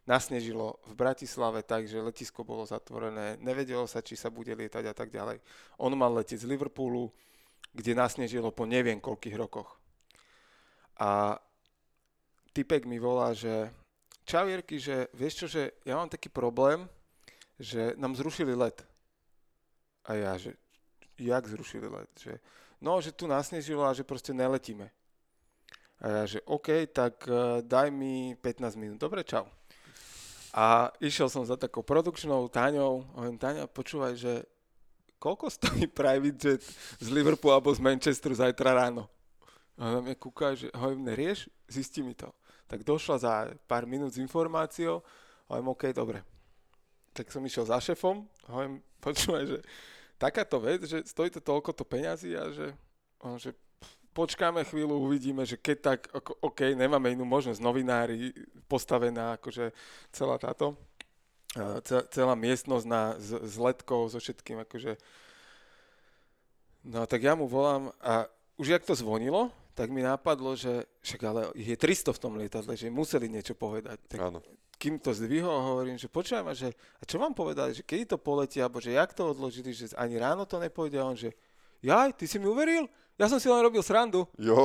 Nasnežilo v Bratislave, takže letisko bolo zatvorené, nevedelo sa, či sa bude lietať a tak ďalej. On mal letieť z Liverpoolu, kde nasnežilo po neviem koľkých rokoch. A typek mi volá, že čau Jirky, že vieš čo, že ja mám taký problém, že nám zrušili let. A ja, že jak zrušili let? Že, no, že tu nasnežilo a že proste neletíme. A ja, že OK, tak uh, daj mi 15 minút. Dobre, čau. A išiel som za takou produkčnou Táňou. Hovorím, Táňa, počúvaj, že koľko stojí private jet z Liverpoolu alebo z Manchesteru zajtra ráno? A ona mňa kúka, že hovorím, nerieš, zisti mi to. Tak došla za pár minút s informáciou, hovorím, OK, dobre. Tak som išiel za šefom, hovorím, počúvaj, že takáto vec, že stojí to toľko to peňazí a že, on, že počkáme chvíľu, uvidíme, že keď tak, OK, nemáme inú možnosť, novinári postavená, akože celá táto, ce- celá miestnosť na, s, s letkou, so všetkým, akože No tak ja mu volám a už jak to zvonilo, tak mi napadlo, že však ale ich je 300 v tom lietadle, že museli niečo povedať. Tak Áno. kým to zdvihol, hovorím, že počujem, že a čo vám povedali, že kedy to poletí, alebo že jak to odložili, že ani ráno to nepôjde, a on že jaj, ty si mi uveril? ja som si len robil srandu. Jo.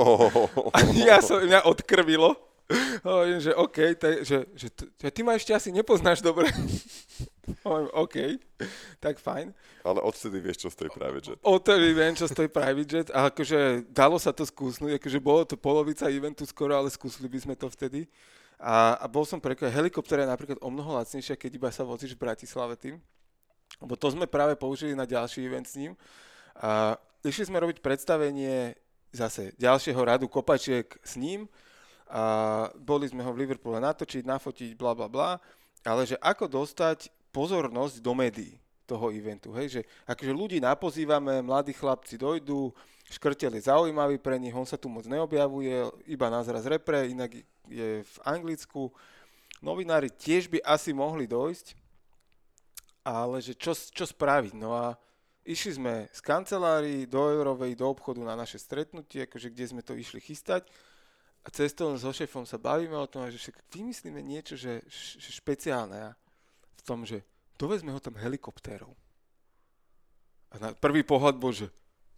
A ja som, mňa odkrvilo. Hovorím, že OK, tak, že, že, že ty ma ešte asi nepoznáš dobre. Hovorím, OK, tak fajn. Ale odtedy vieš, čo stojí private jet. Odtedy viem, čo stojí private jet a akože dalo sa to skúsnuť, akože bolo to polovica eventu skoro, ale skúsili by sme to vtedy. A, a bol som prekvapený. Helikoptera je napríklad o mnoho lacnejšia, keď iba sa vozíš v Bratislave tým. Lebo to sme práve použili na ďalší event s ním. A išli sme robiť predstavenie zase ďalšieho radu kopačiek s ním. A boli sme ho v Liverpoole natočiť, nafotiť, bla bla bla. Ale že ako dostať pozornosť do médií toho eventu. Hej? Že akože ľudí napozývame, mladí chlapci dojdú, škrtel je zaujímavý pre nich, on sa tu moc neobjavuje, iba na zraz repre, inak je v Anglicku. Novinári tiež by asi mohli dojsť, ale že čo, čo spraviť? No a išli sme z kancelárii do Eurovej, do obchodu na naše stretnutie, akože kde sme to išli chystať a cestou so šéfom sa bavíme o tom, že vymyslíme niečo, že, špeciálne v tom, že dovezme ho tam helikoptérov. A na prvý pohľad bol, že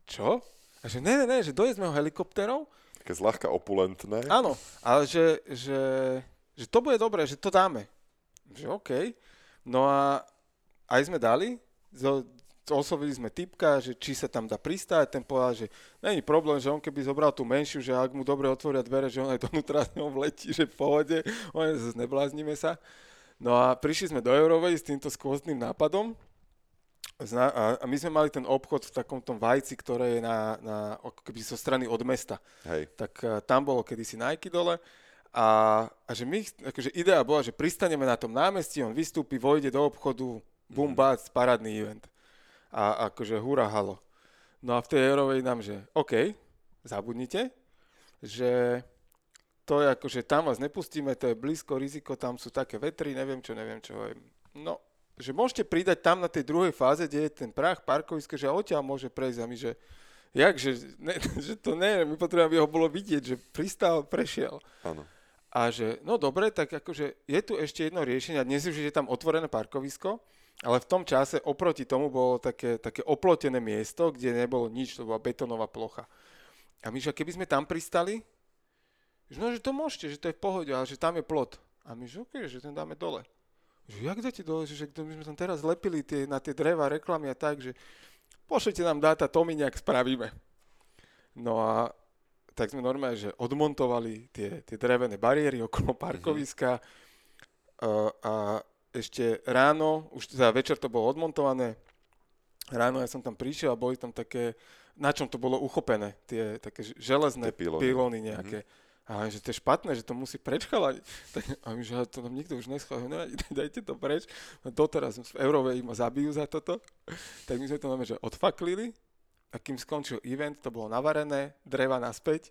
čo? A že ne, ne, ne, že dovezme ho helikoptérov Také zľahka opulentné. Áno, ale že, že, že to bude dobré, že to dáme. Že OK. No a aj sme dali, zo, oslovili sme typka, že či sa tam dá pristáť, ten povedal, že není problém, že on keby zobral tú menšiu, že ak mu dobre otvoria dvere, že on aj donútra s ňou vletí, že v pohode, on nebláznime sa. No a prišli sme do Eurovej s týmto skvozdným nápadom a my sme mali ten obchod v takom tom vajci, ktoré je na, na keby zo strany od mesta. Hej. Tak uh, tam bolo kedysi Nike dole a, a že my, akože idea bola, že pristaneme na tom námestí, on vystúpi, vojde do obchodu, bum, mm. bác, parádny event. A akože hura, halo. No a v tej Eurovej nám, že OK, zabudnite, že to je akože tam vás nepustíme, to je blízko, riziko, tam sú také vetry, neviem čo, neviem čo. No, že môžete pridať tam na tej druhej fáze, kde je ten prach, parkovisko, že odtiaľ môže prejsť a my, že jak, že, ne, že to ne, my potrebujeme, aby ho bolo vidieť, že pristal, prešiel. Áno. A že, no dobre, tak akože je tu ešte jedno riešenie, a dnes už je tam otvorené parkovisko, ale v tom čase oproti tomu bolo také, také oplotené miesto, kde nebolo nič, to bola betónová plocha. A my, že keby sme tam pristali, že no, že to môžete, že to je v pohode, ale že tam je plot. A my, že okay, že ten dáme dole že jak dáte dole, že, že my sme tam teraz lepili tie, na tie dreva reklamy a tak, že pošlite nám dáta, to my nejak spravíme. No a tak sme normálne, že odmontovali tie, tie drevené bariéry okolo parkoviska mm-hmm. a ešte ráno, už za večer to bolo odmontované, ráno ja som tam prišiel a boli tam také, na čom to bolo uchopené, tie také železné pilóny. pilóny nejaké. Mm-hmm a že to je špatné, že to musí prečchalať. Tak, a my, že to nám nikto už neschválil, no, dajte to preč. No doteraz v Eurove ma zabijú za toto. Tak my sme to máme, že odfaklili a kým skončil event, to bolo navarené, dreva naspäť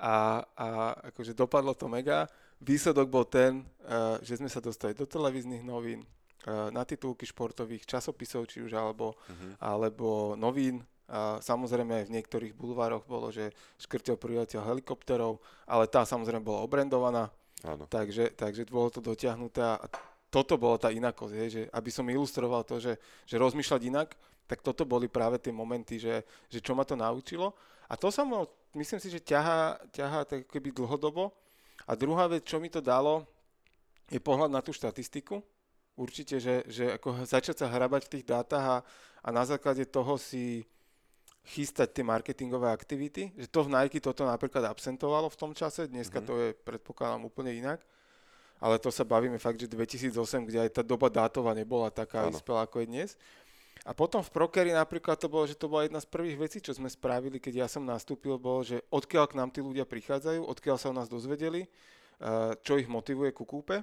a, a akože dopadlo to mega. Výsledok bol ten, uh, že sme sa dostali do televíznych novín, uh, na titulky športových časopisov, či už alebo, uh-huh. alebo novín a samozrejme v niektorých bulvároch bolo, že škrtil priletel helikopterov, ale tá samozrejme bola obrendovaná. Áno. Takže, takže bolo to dotiahnuté a toto bola tá inakosť, je, že aby som ilustroval to, že, že rozmýšľať inak, tak toto boli práve tie momenty, že, že čo ma to naučilo. A to sa ma, myslím si, že ťahá, ťahá tak keby dlhodobo. A druhá vec, čo mi to dalo, je pohľad na tú štatistiku. Určite, že, že ako začať sa hrabať v tých dátach a, a na základe toho si chystať tie marketingové aktivity, že to v Nike toto napríklad absentovalo v tom čase, dneska mm-hmm. to je predpokladám úplne inak, ale to sa bavíme fakt, že 2008, kde aj tá doba dátova nebola taká vyspelá ako je dnes. A potom v Prokery napríklad to bolo, že to bola jedna z prvých vecí, čo sme spravili, keď ja som nastúpil, bolo, že odkiaľ k nám tí ľudia prichádzajú, odkiaľ sa o nás dozvedeli, eh, čo ich motivuje ku kúpe.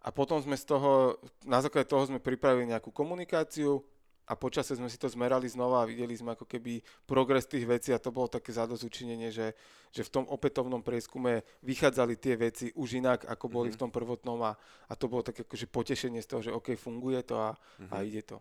A potom sme z toho, na základe toho sme pripravili nejakú komunikáciu, a počasie sme si to zmerali znova a videli sme ako keby progres tých vecí a to bolo také zadozučinenie, že, že v tom opätovnom prieskume vychádzali tie veci už inak, ako boli mm-hmm. v tom prvotnom a, a to bolo také akože potešenie z toho, že OK, funguje to a, mm-hmm. a mhm. ide to.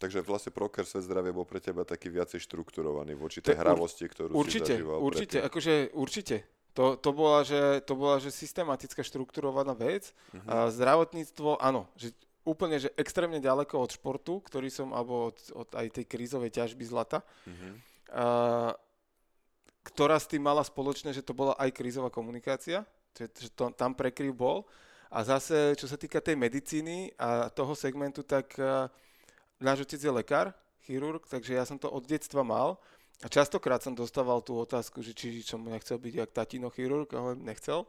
Takže vlastne Proker Svet zdravia bol pre teba taký viacej štrukturovaný voči tej hravosti, ktorú určite, si zažíval. Určite, predtým. akože určite. To, to, bola, že, to bola, že systematická štrukturovaná vec. Uh-huh. A zdravotníctvo, áno, že úplne, že extrémne ďaleko od športu, ktorý som, alebo od, od aj tej krízovej ťažby zlata. Mm-hmm. uh, ktorá s tým mala spoločné, že to bola aj krízová komunikácia, že, že to, tam prekryv bol. A zase, čo sa týka tej medicíny a toho segmentu, tak uh, náš otec je lekár, chirurg, takže ja som to od detstva mal. A častokrát som dostával tú otázku, že či som nechcel byť jak tatino chirurg, ale nechcel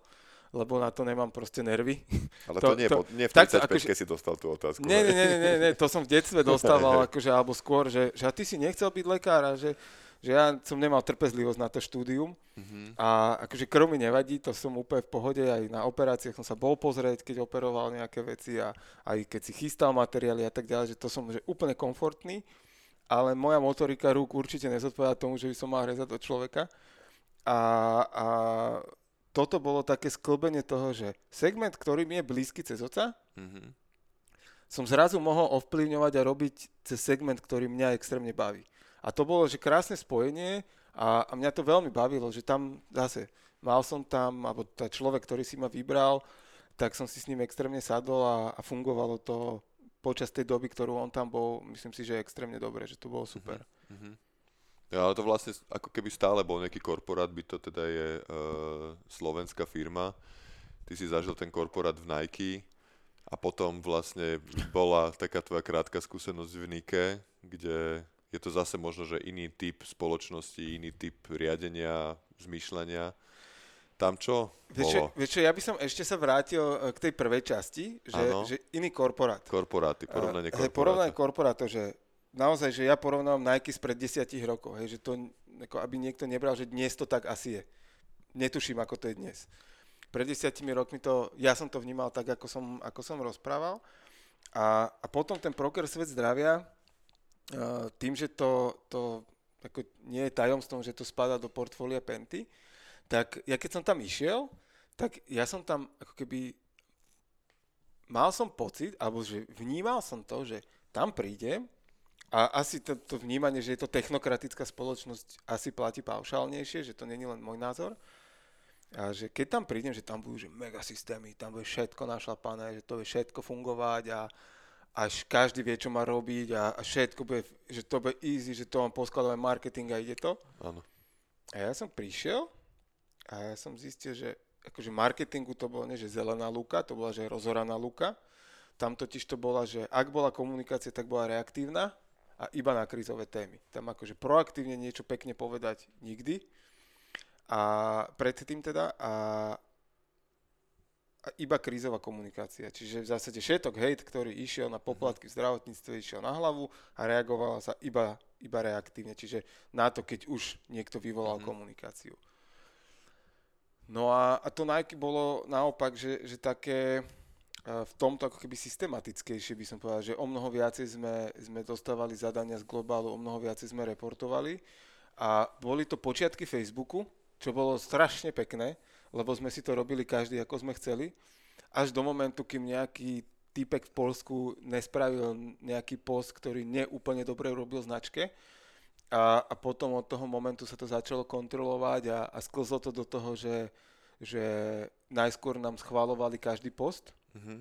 lebo na to nemám proste nervy. Ale to, to nie, to, nie v 35 akože, si dostal tú otázku. Nie, nie, nie, nie, nie, to som v detstve dostával, akože, alebo skôr, že, že a ty si nechcel byť lekár a že, že ja som nemal trpezlivosť na to štúdium uh-huh. a akože krv mi nevadí, to som úplne v pohode, aj na operáciách som sa bol pozrieť, keď operoval nejaké veci a aj keď si chystal materiály a tak ďalej, že to som že úplne komfortný, ale moja motorika rúk určite nezodpovedá tomu, že by som mal rezať do človeka. A, a toto bolo také sklbenie toho, že segment, ktorý mi je blízky cez oca, mm-hmm. som zrazu mohol ovplyvňovať a robiť cez segment, ktorý mňa extrémne baví. A to bolo, že krásne spojenie a, a mňa to veľmi bavilo, že tam zase mal som tam, alebo tá človek, ktorý si ma vybral, tak som si s ním extrémne sadol a, a fungovalo to počas tej doby, ktorú on tam bol, myslím si, že extrémne dobre, že to bolo super. Mm-hmm. Ja, ale to vlastne ako keby stále bol nejaký korporát, by to teda je uh, slovenská firma. Ty si zažil ten korporát v Nike a potom vlastne bola taká tvoja krátka skúsenosť v Nike, kde je to zase možno, že iný typ spoločnosti, iný typ riadenia, zmýšľania. Tam čo vieš, čo, vieš čo, ja by som ešte sa vrátil e, k tej prvej časti, že, že iný korporát. Korporáty, porovnanie korporátu. Uh, porovnanie korporátu, že naozaj, že ja porovnávam Nike spred desiatich rokov, hej, že to, ako aby niekto nebral, že dnes to tak asi je. Netuším, ako to je dnes. Pred desiatimi rokmi to, ja som to vnímal tak, ako som, ako som rozprával. A, a potom ten proker Svet zdravia, tým, že to, to ako nie je tajomstvom, že to spadá do portfólia Penty, tak ja keď som tam išiel, tak ja som tam ako keby mal som pocit, alebo že vnímal som to, že tam prídem a asi to, to vnímanie, že je to technokratická spoločnosť, asi platí paušálnejšie, že to není len môj názor. A že keď tam prídem, že tam budú že mega systémy, tam bude všetko našlapané, že to bude všetko fungovať a až každý vie, čo má robiť a, a všetko bude, že to bude easy, že to mám poskladové marketing a ide to. Áno. A ja som prišiel a ja som zistil, že akože marketingu to bolo nie, že zelená luka, to bola, že rozoraná luka. Tam totiž to bola, že ak bola komunikácia, tak bola reaktívna a iba na krízové témy. Tam akože proaktívne niečo pekne povedať nikdy. A predtým teda a, a iba krízová komunikácia. Čiže v zásade všetok hejt, ktorý išiel na poplatky v zdravotníctve, išiel na hlavu a reagovala sa iba, iba reaktívne. Čiže na to, keď už niekto vyvolal mm-hmm. komunikáciu. No a, a to Nike bolo naopak, že, že také v tomto ako keby systematickejšie by som povedal, že o mnoho viacej sme, sme dostávali zadania z globálu, o mnoho viacej sme reportovali. A boli to počiatky Facebooku, čo bolo strašne pekné, lebo sme si to robili každý ako sme chceli, až do momentu, kým nejaký typek v Polsku nespravil nejaký post, ktorý neúplne dobre robil značke. A, a potom od toho momentu sa to začalo kontrolovať a, a sklzlo to do toho, že, že najskôr nám schválovali každý post, uh-huh.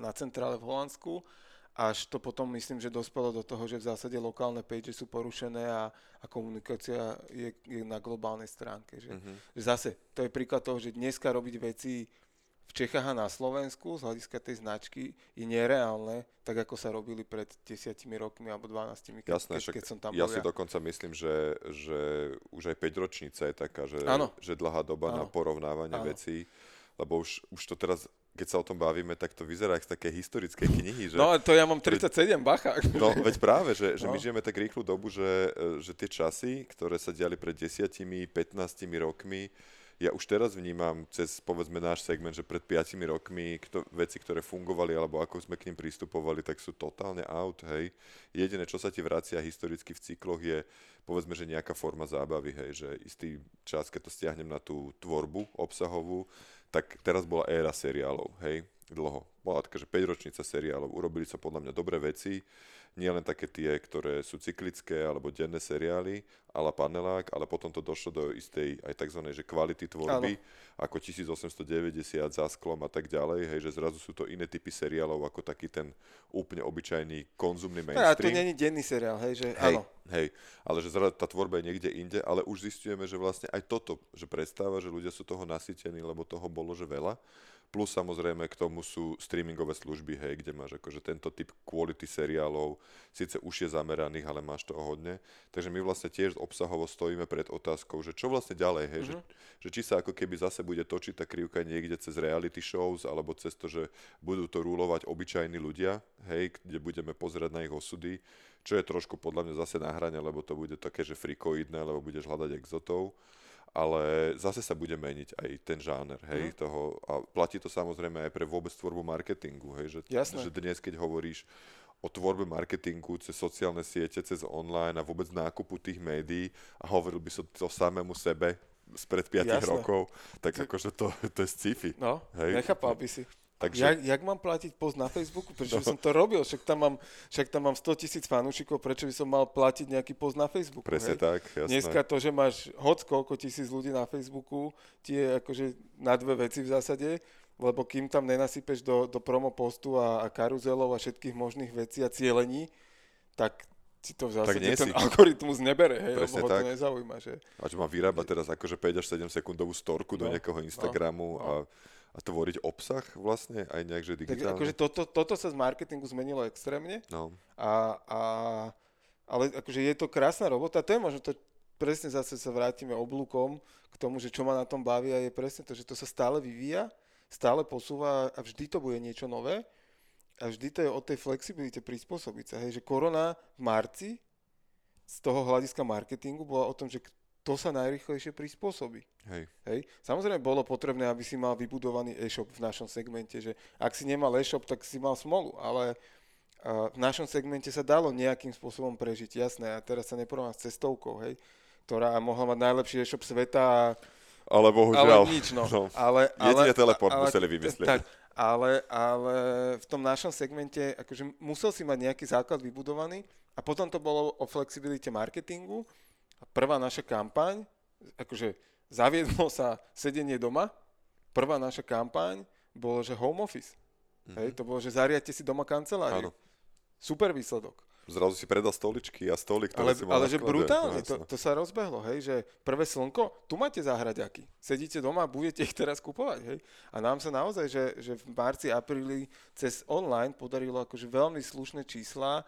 na centrále v Holandsku, až to potom myslím, že dospelo do toho, že v zásade lokálne page sú porušené a, a komunikácia je, je na globálnej stránke. Že, uh-huh. že zase, to je príklad toho, že dneska robiť veci v Čechách a na Slovensku z hľadiska tej značky je nereálne, tak ako sa robili pred desiatimi rokmi alebo 12, keď, Jasné, keď, keď som tam ja bol. Ja si dokonca myslím, že, že už aj 5 ročnica je taká, že, že dlhá doba ano. na porovnávanie ano. vecí, lebo už, už to teraz keď sa o tom bavíme, tak to vyzerá ako také historické knihy. Že, no, to ja mám 37, bacha. No, veď práve, že, že no. my žijeme tak rýchlu dobu, že, že tie časy, ktoré sa diali pred 10 15 rokmi, ja už teraz vnímam cez, povedzme, náš segment, že pred 5 rokmi kto, veci, ktoré fungovali, alebo ako sme k ním pristupovali, tak sú totálne out, hej. Jediné, čo sa ti vracia historicky v cykloch je, povedzme, že nejaká forma zábavy, hej, že istý čas, keď to stiahnem na tú tvorbu obsahovú, tak teraz bola éra seriálov, hej. dlho. Bola taká, že 5-ročnica seriálov. Urobili sa podľa mňa dobré veci, nie len také tie, ktoré sú cyklické alebo denné seriály, ale panelák, ale potom to došlo do istej aj tzv. Že kvality tvorby, ano. ako 1890 za sklom a tak ďalej, hej, že zrazu sú to iné typy seriálov ako taký ten úplne obyčajný konzumný mainstream. A to není denný seriál, hej, že hej, áno. Hej, ale že zrazu tá tvorba je niekde inde, ale už zistujeme, že vlastne aj toto, že prestáva, že ľudia sú toho nasytení, lebo toho bolo, že veľa Plus samozrejme k tomu sú streamingové služby, hej, kde máš akože tento typ quality seriálov, síce už je zameraných, ale máš toho hodne. Takže my vlastne tiež obsahovo stojíme pred otázkou, že čo vlastne ďalej, hej, mm-hmm. že, že či sa ako keby zase bude točiť tá krivka niekde cez reality shows, alebo cez to, že budú to rúlovať obyčajní ľudia, hej, kde budeme pozerať na ich osudy, čo je trošku podľa mňa zase na hrane, lebo to bude také, že frikoidné, lebo budeš hľadať exotov ale zase sa bude meniť aj ten žáner, hej, mm. toho, a platí to samozrejme aj pre vôbec tvorbu marketingu, hej, že, že dnes, keď hovoríš o tvorbe marketingu cez sociálne siete, cez online a vôbec nákupu tých médií a hovoril by som to samému sebe spred 5 Jasné. rokov, tak akože to, to je sci-fi. No, hej? nechápal by si. Takže... Jak, jak mám platiť post na Facebooku? Prečo no. som to robil? Však tam mám, však tam mám 100 tisíc fanúšikov, prečo by som mal platiť nejaký post na Facebooku? Presne hej? tak, jasné. Dneska to, že máš hoc koľko tisíc ľudí na Facebooku, ti je akože na dve veci v zásade, lebo kým tam nenasypeš do, do promo postu a, a karuzelov a všetkých možných vecí a cieľení, tak si to v zásade ten si. algoritmus nebere, hej, Presne lebo ho tak. to nezaujíma. Že... A že má vyrábať teraz akože 5 až 7 sekundovú storku no, do nejakého Instagramu no, no. a a tvoriť obsah vlastne aj nejak, že digitálne. Tak akože toto, toto sa z marketingu zmenilo extrémne. No. A, a, ale akože je to krásna robota. To je možno to, presne zase sa vrátime oblúkom k tomu, že čo ma na tom baví a je presne to, že to sa stále vyvíja, stále posúva a vždy to bude niečo nové. A vždy to je o tej flexibilite prispôsobiť sa. Hej, že korona v marci z toho hľadiska marketingu bola o tom, že to sa najrychlejšie prispôsobí. Hej. Hej. Samozrejme bolo potrebné, aby si mal vybudovaný e-shop v našom segmente, že ak si nemal e-shop, tak si mal smolu, ale uh, v našom segmente sa dalo nejakým spôsobom prežiť, jasné, a teraz sa neporovnám s cestovkou, hej, ktorá mohla mať najlepší e-shop sveta. Ale bohužiaľ. Ale nič, no. no. Ale, ale, teleport ale, museli vymyslieť. Tak, ale, ale v tom našom segmente akože musel si mať nejaký základ vybudovaný a potom to bolo o flexibilite marketingu, prvá naša kampaň, akože zaviedlo sa sedenie doma, prvá naša kampaň bolo, že home office. Mm-hmm. Hej, to bolo, že zariadte si doma kanceláriu. Áno. Super výsledok. Zrazu si predal stoličky a stolik, ktoré ale, si mal Ale že brutálne, to, to sa rozbehlo, hej, že prvé slnko, tu máte záhraďaky. Sedíte doma a budete ich teraz kupovať, hej. A nám sa naozaj, že, že v marci, apríli cez online podarilo akože veľmi slušné čísla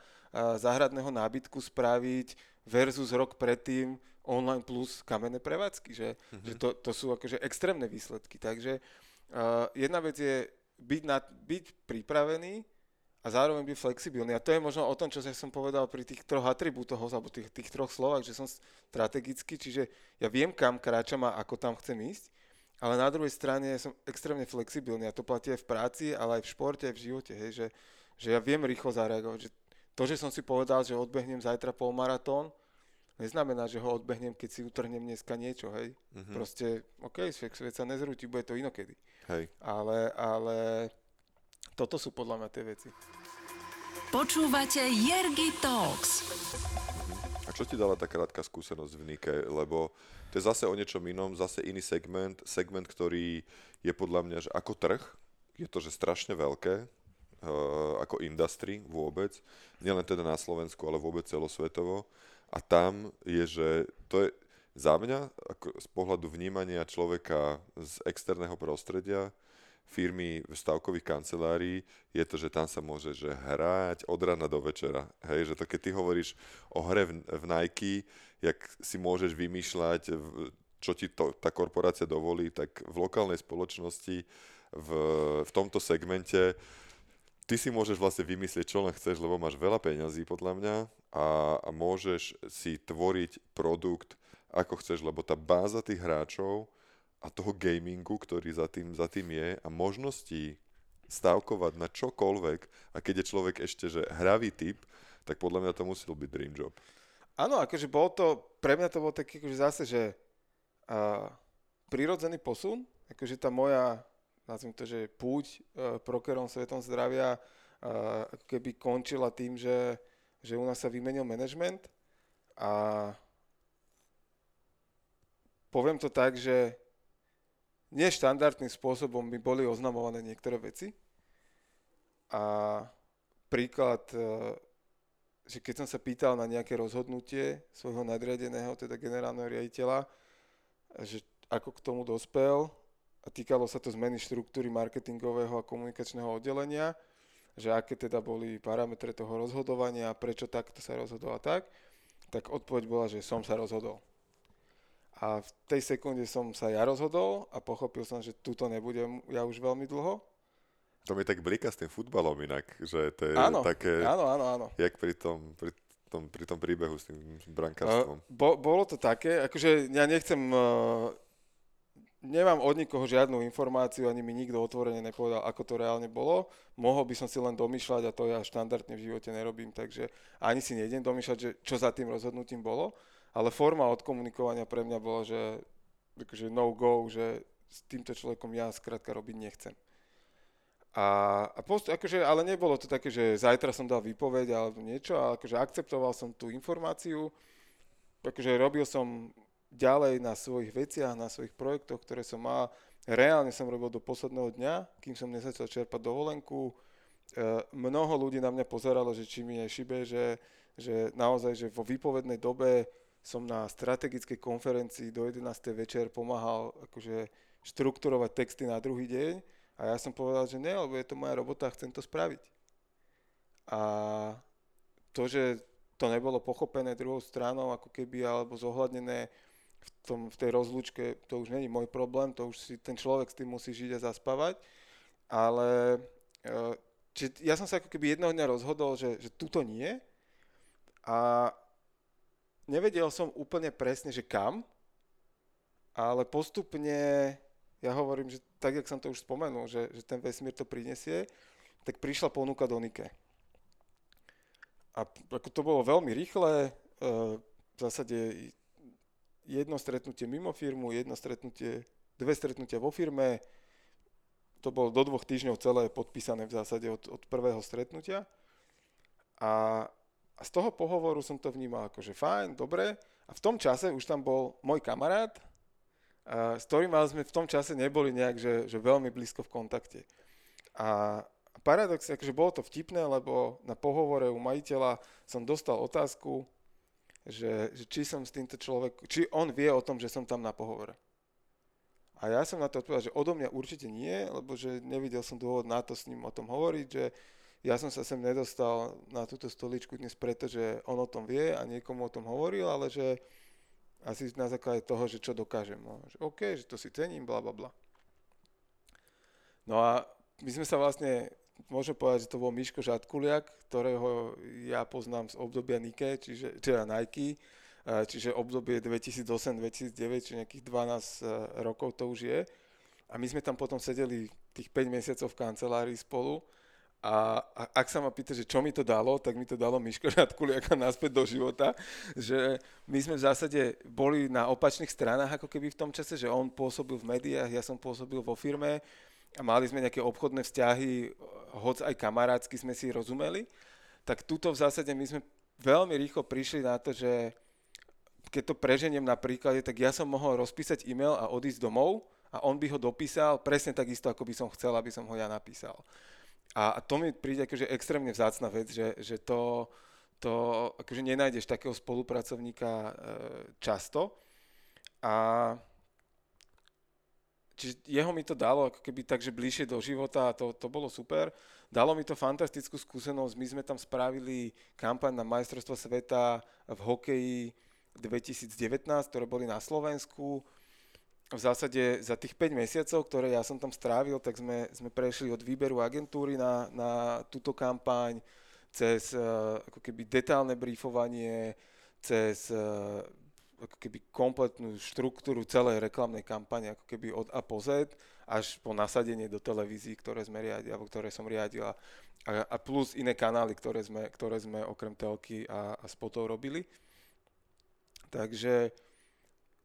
záhradného nábytku spraviť versus rok predtým online plus kamenné prevádzky, že, mm-hmm. že to, to sú akože extrémne výsledky. Takže uh, jedna vec je byť, na, byť pripravený a zároveň byť flexibilný. A to je možno o tom, čo som povedal pri tých troch atribútoch, alebo tých, tých troch slovách, že som strategický, čiže ja viem, kam kráčam a ako tam chcem ísť, ale na druhej strane som extrémne flexibilný a to platí aj v práci, ale aj v športe, aj v živote, hej, že, že ja viem rýchlo zareagovať, že to, že som si povedal, že odbehnem zajtra polmaratón, neznamená, že ho odbehnem, keď si utrhnem dneska niečo, hej. Mm-hmm. Proste, OK, svet, svet sa nezrúti, bude to inokedy. Hej. Ale, ale toto sú podľa mňa tie veci. Počúvate Jergy Talks. A čo ti dala tá krátka skúsenosť v Nike? Lebo to je zase o niečom inom, zase iný segment, segment, ktorý je podľa mňa, že ako trh, je to, že strašne veľké, ako industry vôbec, nielen teda na Slovensku, ale vôbec celosvetovo. A tam je, že to je za mňa, ako z pohľadu vnímania človeka z externého prostredia, firmy v stavkových kancelárií, je to, že tam sa môže že hrať od rana do večera. Hej, že to keď ty hovoríš o hre v, v Nike, jak si môžeš vymýšľať, čo ti to, tá korporácia dovolí, tak v lokálnej spoločnosti v, v tomto segmente ty si môžeš vlastne vymyslieť, čo len chceš, lebo máš veľa peňazí podľa mňa a, a môžeš si tvoriť produkt ako chceš, lebo tá báza tých hráčov a toho gamingu, ktorý za tým, za tým je a možností stávkovať na čokoľvek a keď je človek ešte že hravý typ, tak podľa mňa to musel byť dream job. Áno, akože bol to, pre mňa to bol taký akože zase, že uh, prirodzený posun, akože tá moja nazviem to, že púť uh, prokerom svetom zdravia uh, keby končila tým, že, že u nás sa vymenil management a poviem to tak, že neštandardným spôsobom by boli oznamované niektoré veci. A príklad, e, že keď som sa pýtal na nejaké rozhodnutie svojho nadriadeného, teda generálneho riaditeľa, že ako k tomu dospel, a týkalo sa to zmeny štruktúry marketingového a komunikačného oddelenia, že aké teda boli parametre toho rozhodovania, prečo takto sa rozhodol a tak, tak odpoveď bola, že som sa rozhodol. A v tej sekunde som sa ja rozhodol a pochopil som, že túto nebudem ja už veľmi dlho. To mi tak blíka s tým futbalom inak, že to je áno, také, áno, áno, áno. jak pri tom, pri tom, pri tom príbehu s tým brankárstvom. Bo, bolo to také, akože ja nechcem, uh, nemám od nikoho žiadnu informáciu, ani mi nikto otvorene nepovedal, ako to reálne bolo. Mohol by som si len domýšľať a to ja štandardne v živote nerobím, takže ani si nejdem domýšľať, že čo za tým rozhodnutím bolo ale forma odkomunikovania pre mňa bola, že akože no go, že s týmto človekom ja skrátka robiť nechcem. A, a post, akože, ale nebolo to také, že zajtra som dal výpoveď alebo niečo, ale akože akceptoval som tú informáciu, akože robil som ďalej na svojich veciach, na svojich projektoch, ktoré som mal. Reálne som robil do posledného dňa, kým som nezačal čerpať dovolenku. E, mnoho ľudí na mňa pozeralo, že či mi je šibe, že, že naozaj, že vo výpovednej dobe som na strategickej konferencii do 11. večer pomáhal akože štrukturovať texty na druhý deň a ja som povedal, že nie, lebo je to moja robota chcem to spraviť. A to, že to nebolo pochopené druhou stranou, ako keby, alebo zohľadnené v, tom, v tej rozlúčke, to už není môj problém, to už si ten človek s tým musí žiť a zaspávať. Ale e, či, ja som sa ako keby jedného dňa rozhodol, že, že tuto nie. A nevedel som úplne presne, že kam, ale postupne, ja hovorím, že tak, jak som to už spomenul, že, že ten vesmír to prinesie, tak prišla ponuka do Nike. A ako to bolo veľmi rýchle, e, v zásade jedno stretnutie mimo firmu, jedno stretnutie, dve stretnutia vo firme, to bolo do dvoch týždňov celé podpísané v zásade od, od prvého stretnutia. A, a z toho pohovoru som to vnímal ako, že fajn, dobre. A v tom čase už tam bol môj kamarát, s ktorým ale sme v tom čase neboli nejak, že, že veľmi blízko v kontakte. A paradox, akože bolo to vtipné, lebo na pohovore u majiteľa som dostal otázku, že, že či som s týmto človekom, či on vie o tom, že som tam na pohovore. A ja som na to odpovedal, že odo mňa určite nie, lebo že nevidel som dôvod na to s ním o tom hovoriť, že ja som sa sem nedostal na túto stoličku dnes preto, že on o tom vie a niekomu o tom hovoril, ale že asi na základe toho, že čo dokážem. No, že OK, že to si cením, bla bla bla. No a my sme sa vlastne, môžem povedať, že to bol Miško Žadkuliak, ktorého ja poznám z obdobia Nike, čiže, teda Nike, čiže obdobie 2008-2009, čiže nejakých 12 e, rokov to už je. A my sme tam potom sedeli tých 5 mesiacov v kancelárii spolu a, a ak sa ma pýta, že čo mi to dalo, tak mi to dalo Miško Radkuliaka naspäť do života, že my sme v zásade boli na opačných stranách ako keby v tom čase, že on pôsobil v médiách, ja som pôsobil vo firme a mali sme nejaké obchodné vzťahy, hoď aj kamarátsky sme si rozumeli, tak tuto v zásade my sme veľmi rýchlo prišli na to, že keď to preženiem na príklade, tak ja som mohol rozpísať e-mail a odísť domov a on by ho dopísal presne takisto, ako by som chcel, aby som ho ja napísal. A, to mi príde akože extrémne vzácna vec, že, že to, to akože nenájdeš takého spolupracovníka e, často. A čiže jeho mi to dalo ako keby takže bližšie do života a to, to bolo super. Dalo mi to fantastickú skúsenosť. My sme tam spravili kampaň na majstrovstvo sveta v hokeji 2019, ktoré boli na Slovensku v zásade za tých 5 mesiacov, ktoré ja som tam strávil, tak sme, sme prešli od výberu agentúry na, na túto kampaň, cez uh, ako keby detálne briefovanie, cez uh, ako keby kompletnú štruktúru celej reklamnej kampane, ako keby od A po Z, až po nasadenie do televízií, ktoré sme riadili, alebo ktoré som riadila, a, a plus iné kanály, ktoré sme, ktoré sme okrem telky a, a spotov robili. Takže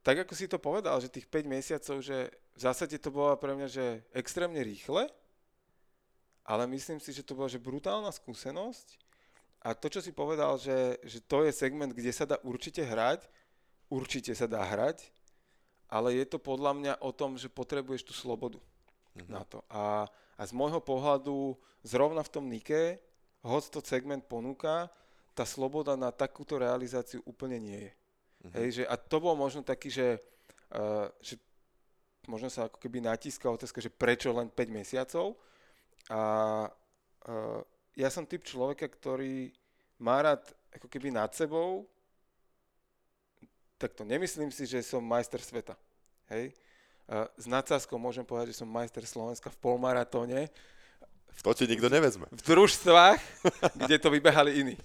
tak ako si to povedal, že tých 5 mesiacov, že v zásade to bola pre mňa, že extrémne rýchle, ale myslím si, že to bola že brutálna skúsenosť a to, čo si povedal, že, že to je segment, kde sa dá určite hrať, určite sa dá hrať, ale je to podľa mňa o tom, že potrebuješ tú slobodu mm-hmm. na to. A, a z môjho pohľadu, zrovna v tom Nike, hoď to segment ponúka, tá sloboda na takúto realizáciu úplne nie je. Mm-hmm. Hej, že, a to bol možno taký, že, uh, že možno sa ako keby natíska otázka, že prečo len 5 mesiacov. A uh, ja som typ človeka, ktorý má rád ako keby nad sebou, tak to nemyslím si, že som majster sveta. Hej? S nadsázkou môžem povedať, že som majster Slovenska v polmaratóne. To ti nikto nevezme. V družstvách, kde to vybehali iní.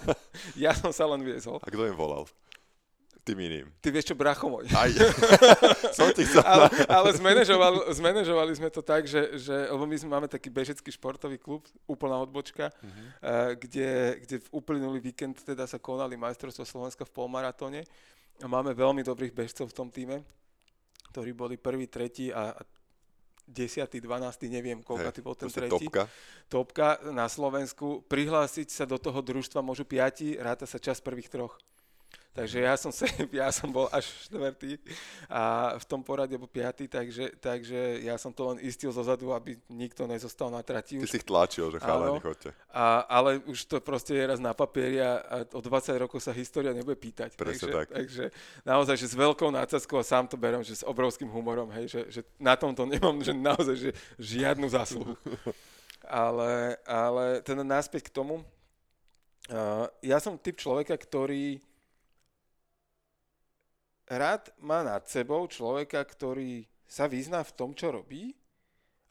ja som sa len viezol. A kto im volal? tým iným. Ty vieš čo, bracho môj. Aj, som ti chcel. ale, ale zmanéžovali, zmanéžovali sme to tak, že, že lebo my sme, máme taký bežecký športový klub, úplná odbočka, uh, kde, kde v uplynulý víkend teda sa konali majstrovstvo Slovenska v polmaratóne a máme veľmi dobrých bežcov v tom týme, ktorí boli prvý, tretí a, a 10., 12., neviem, koľko ty bol ten tretí. Topka. Topka na Slovensku. Prihlásiť sa do toho družstva môžu piati, ráta sa čas prvých troch. Takže ja som, sa, ja som bol až štvrtý a v tom poradí bol piatý, takže, takže ja som to len istil zo zadu, aby nikto nezostal na trati. Ty si ich tlačil, že chalani, chodte. A, ale už to proste je raz na papieri a, a o 20 rokov sa história nebude pýtať. Presne takže, tak. Takže naozaj, že s veľkou nácazkou a sám to berem, že s obrovským humorom, hej, že, že na tomto nemám že naozaj že žiadnu zásluhu. ale, ale teda náspäť k tomu, uh, ja som typ človeka, ktorý rád má nad sebou človeka, ktorý sa vyzná v tom, čo robí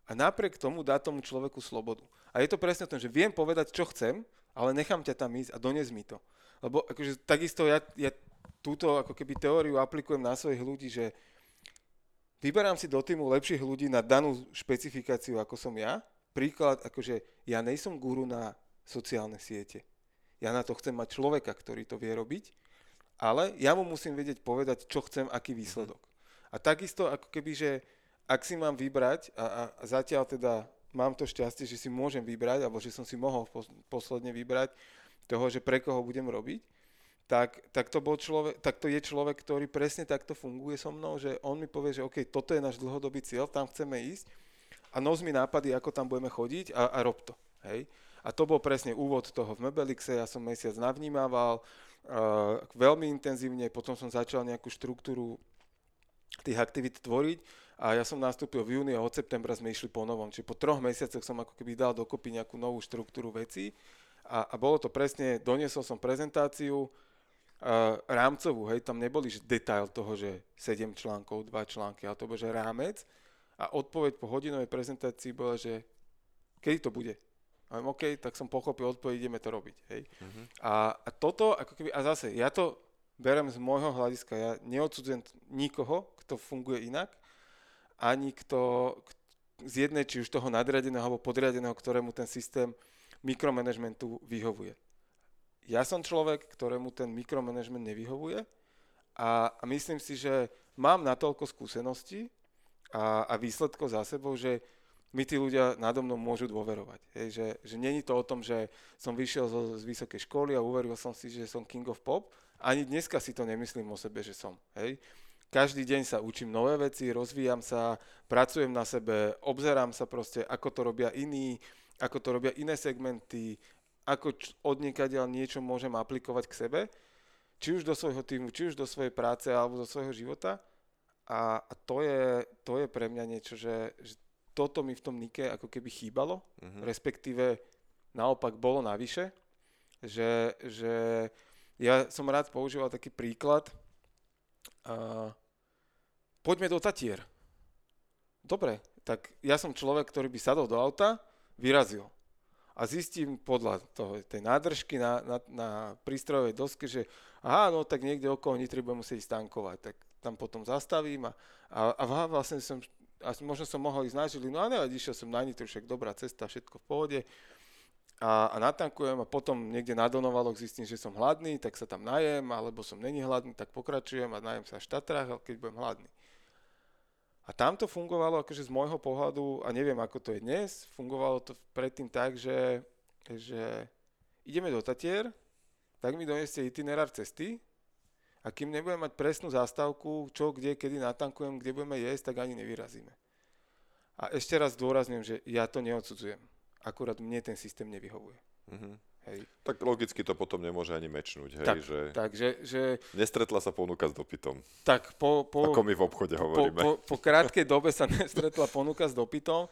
a napriek tomu dá tomu človeku slobodu. A je to presne o tom, že viem povedať, čo chcem, ale nechám ťa tam ísť a dones mi to. Lebo akože, takisto ja, ja túto ako keby teóriu aplikujem na svojich ľudí, že vyberám si do týmu lepších ľudí na danú špecifikáciu, ako som ja. Príklad, akože ja nejsom guru na sociálne siete. Ja na to chcem mať človeka, ktorý to vie robiť ale ja mu musím vedieť povedať, čo chcem, aký výsledok. A takisto, ako keby, že ak si mám vybrať, a, a zatiaľ teda mám to šťastie, že si môžem vybrať, alebo že som si mohol posledne vybrať toho, že pre koho budem robiť, tak, tak, to bol človek, tak to je človek, ktorý presne takto funguje so mnou, že on mi povie, že OK, toto je náš dlhodobý cieľ, tam chceme ísť a nos mi nápady, ako tam budeme chodiť a, a rob to. Hej? A to bol presne úvod toho v Mebelixe, ja som mesiac navnímaval, uh, veľmi intenzívne, potom som začal nejakú štruktúru tých aktivít tvoriť a ja som nastúpil v júni a od septembra sme išli po novom. Čiže po troch mesiacoch som ako keby dal dokopy nejakú novú štruktúru vecí a, a bolo to presne, doniesol som prezentáciu uh, rámcovú, hej, tam neboli že detail toho, že 7 článkov, 2 články, ale to bol že rámec a odpoveď po hodinovej prezentácii bola, že kedy to bude. A OK, tak som pochopil odpoveď, ideme to robiť. Hej. Uh-huh. A, a toto, ako keby, a zase, ja to berem z môjho hľadiska, ja neodsudzujem nikoho, kto funguje inak, ani kto z jednej, či už toho nadriadeného alebo podriadeného, ktorému ten systém mikromanagementu vyhovuje. Ja som človek, ktorému ten mikromanagement nevyhovuje a, a myslím si, že mám natoľko skúseností a, a výsledkov za sebou, že mi tí ľudia nado mnou môžu dôverovať. Hej, že, že není to o tom, že som vyšiel zo, z vysokej školy a uveril som si, že som king of pop. Ani dneska si to nemyslím o sebe, že som. Hej. Každý deň sa učím nové veci, rozvíjam sa, pracujem na sebe, obzerám sa proste, ako to robia iní, ako to robia iné segmenty, ako od niekaďaľ niečo môžem aplikovať k sebe, či už do svojho týmu, či už do svojej práce alebo do svojho života. A, a to, je, to je pre mňa niečo, že, že toto mi v tom Nike ako keby chýbalo, uh-huh. respektíve naopak bolo navyše, že, že ja som rád používal taký príklad. Uh, poďme do Tatier. Dobre, tak ja som človek, ktorý by sadol do auta, vyrazil. A zistím podľa toho, tej nádržky na, na, na prístrojovej doske, že aha, no tak niekde okolo Nitry budem musieť stankovať. Tak tam potom zastavím a, a, a vlastne som a možno som mohol ísť na Žilinu, a nevadí, išiel som na Nitru, však dobrá cesta, všetko v pohode. A, a natankujem a potom niekde na Donovaloch zistím, že som hladný, tak sa tam najem, alebo som není hladný, tak pokračujem a najem sa v Štatrách, keď budem hladný. A tam to fungovalo akože z môjho pohľadu, a neviem ako to je dnes, fungovalo to predtým tak, že, že ideme do Tatier, tak mi doneste itinerár cesty a kým nebudem mať presnú zástavku, čo, kde, kedy natankujem, kde budeme jesť, tak ani nevyrazíme. A ešte raz dôrazňujem, že ja to neodsudzujem. Akurát mne ten systém nevyhovuje. Mm-hmm. Hej. Tak logicky to potom nemôže ani mečnúť, hej, tak, že... Takže, že... Nestretla sa ponuka s dopytom. Tak po... po Ako my v obchode hovoríme. Po, po, po krátkej dobe sa nestretla ponuka s dopytom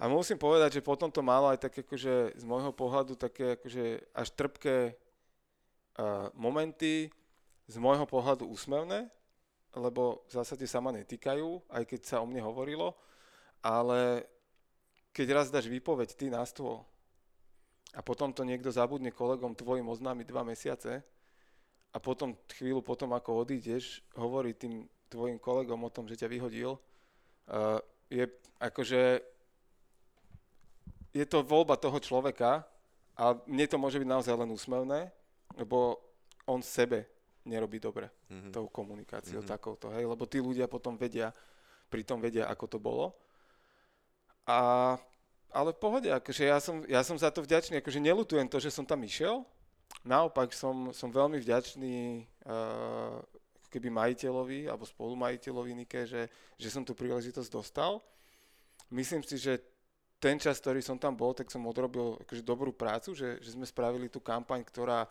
a musím povedať, že potom to malo aj také akože z môjho pohľadu také akože až trpké uh, momenty, z môjho pohľadu úsmevné, lebo v zásade sa ma netýkajú, aj keď sa o mne hovorilo, ale keď raz dáš výpoveď ty na stôl, a potom to niekto zabudne kolegom tvojim oznámiť dva mesiace a potom chvíľu potom, ako odídeš, hovorí tým tvojim kolegom o tom, že ťa vyhodil, uh, je akože je to voľba toho človeka a mne to môže byť naozaj len úsmevné, lebo on sebe nerobí dobre mm-hmm. tou komunikáciou mm-hmm. takouto, hej, lebo tí ľudia potom vedia, pritom vedia, ako to bolo. A ale v pohode, akože ja som, ja som za to vďačný, akože nelutujem to, že som tam išiel, naopak som, som veľmi vďačný uh, keby majiteľovi alebo spolumajiteľovi Nike, že, že som tú príležitosť dostal. Myslím si, že ten čas, ktorý som tam bol, tak som odrobil akože dobrú prácu, že, že sme spravili tú kampaň, ktorá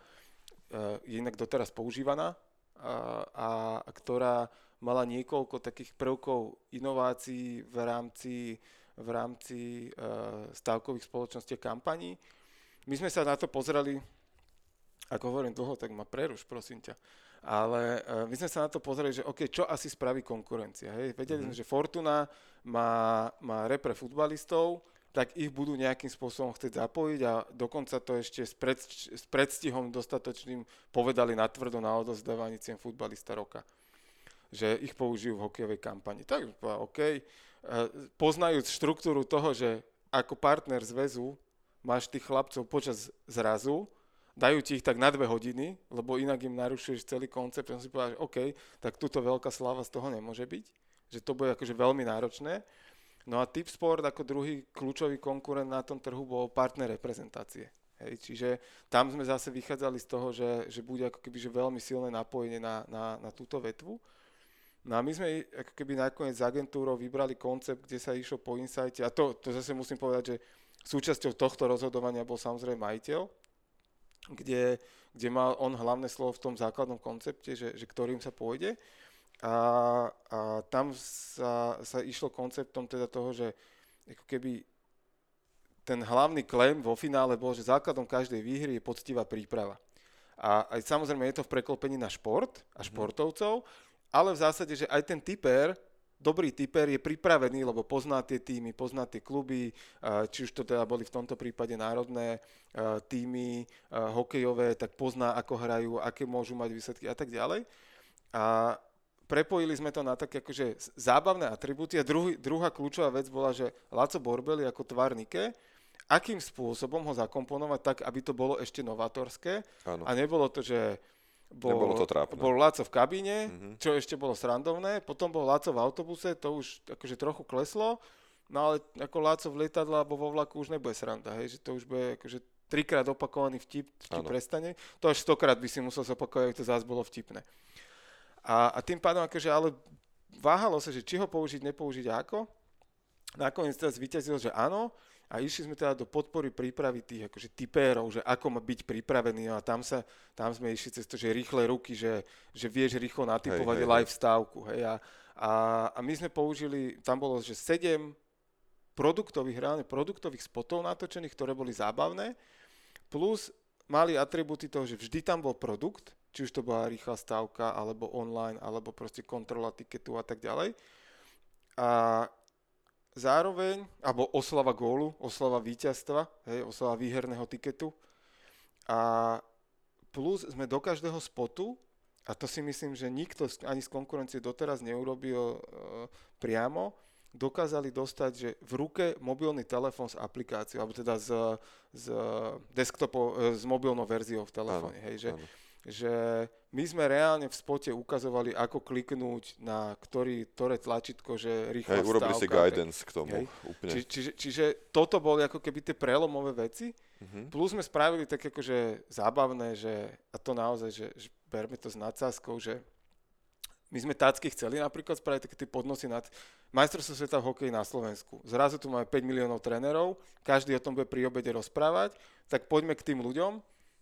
je inak doteraz používaná a, a ktorá mala niekoľko takých prvkov inovácií v rámci v rámci uh, stavkových spoločností kampaní. My sme sa na to pozreli, ako hovorím dlho, tak ma preruš, prosím ťa. Ale uh, my sme sa na to pozreli, že OK, čo asi spraví konkurencia. Hej? Vedeli mm-hmm. sme, že Fortuna má, má repre futbalistov, tak ich budú nejakým spôsobom chcieť zapojiť a dokonca to ešte s, pred, s predstihom dostatočným povedali natvrdo na odozdávaní cien futbalista roka. Že ich použijú v hokejovej kampani. Tak, OK, Eh, poznajúc štruktúru toho, že ako partner zväzu máš tých chlapcov počas zrazu, dajú ti ich tak na dve hodiny, lebo inak im narušuješ celý koncept. Som si povedal, že OK, tak túto veľká sláva z toho nemôže byť, že to bude akože veľmi náročné. No a Tip Sport ako druhý kľúčový konkurent na tom trhu bol partner reprezentácie. Hej, čiže tam sme zase vychádzali z toho, že, že bude ako keby že veľmi silné napojenie na, na, na túto vetvu. No a my sme ako keby nakoniec s agentúrou vybrali koncept, kde sa išlo po insighte a to, to zase musím povedať, že súčasťou tohto rozhodovania bol samozrejme majiteľ, kde, kde mal on hlavné slovo v tom základnom koncepte, že, že ktorým sa pôjde. A, a tam sa, sa išlo konceptom teda toho, že ako keby ten hlavný klem vo finále bol, že základom každej výhry je poctivá príprava. A aj samozrejme je to v preklopení na šport a mhm. športovcov, ale v zásade, že aj ten typer, dobrý typer je pripravený, lebo pozná tie týmy, pozná tie kluby, či už to teda boli v tomto prípade národné týmy hokejové, tak pozná, ako hrajú, aké môžu mať výsledky a tak ďalej. A prepojili sme to na také akože zábavné atribúty a druhý, druhá kľúčová vec bola, že Laco Borbeli ako tvárnike, akým spôsobom ho zakomponovať tak, aby to bolo ešte novatorské ano. a nebolo to, že bol, Nebolo to trápne. bol Laco v kabíne, mm-hmm. čo ešte bolo srandovné, potom bol Laco v autobuse, to už akože trochu kleslo, no ale ako Laco v lietadle alebo vo vlaku už nebude sranda, hej, že to už bude akože trikrát opakovaný vtip, vtip prestane, to až stokrát by si musel zopakovať, aby to zás bolo vtipné. A, a tým pádom akože ale váhalo sa, že či ho použiť, nepoužiť a ako. Nakoniec teraz vyťazil, že áno, a išli sme teda do podpory prípravy tých akože typérov, že ako má byť pripravený a tam, sa, tam sme išli cez to, že rýchle ruky, že, že vieš rýchlo natypovať hej, hej, live stávku. Hej, a, a, a my sme použili, tam bolo, že 7 produktových, reálne produktových spotov natočených, ktoré boli zábavné, plus mali atributy toho, že vždy tam bol produkt, či už to bola rýchla stávka, alebo online, alebo proste kontrola tiketu a tak ďalej. A zároveň, alebo oslava gólu, oslava víťazstva, hej, oslava výherného tiketu. A plus sme do každého spotu, a to si myslím, že nikto ani z konkurencie doteraz neurobil e, priamo, dokázali dostať, že v ruke mobilný telefón s aplikáciou, alebo teda s, s, desktopom, e, s mobilnou verziou v telefóne. Hej, že, že my sme reálne v spote ukazovali, ako kliknúť na ktorý, ktoré tlačítko, že rýchla Hej, urobili si guidance k tomu. Hej. Úplne. Či, čiže, čiže toto boli ako keby tie prelomové veci. Mhm. Plus sme spravili tak akože zábavné, že, a to naozaj, že, že berme to s nadsázkou, že my sme tácky chceli napríklad spraviť také tie podnosy nad majstrovstvo sveta v hokeji na Slovensku. Zrazu tu máme 5 miliónov trénerov, každý o tom bude pri obede rozprávať, tak poďme k tým ľuďom.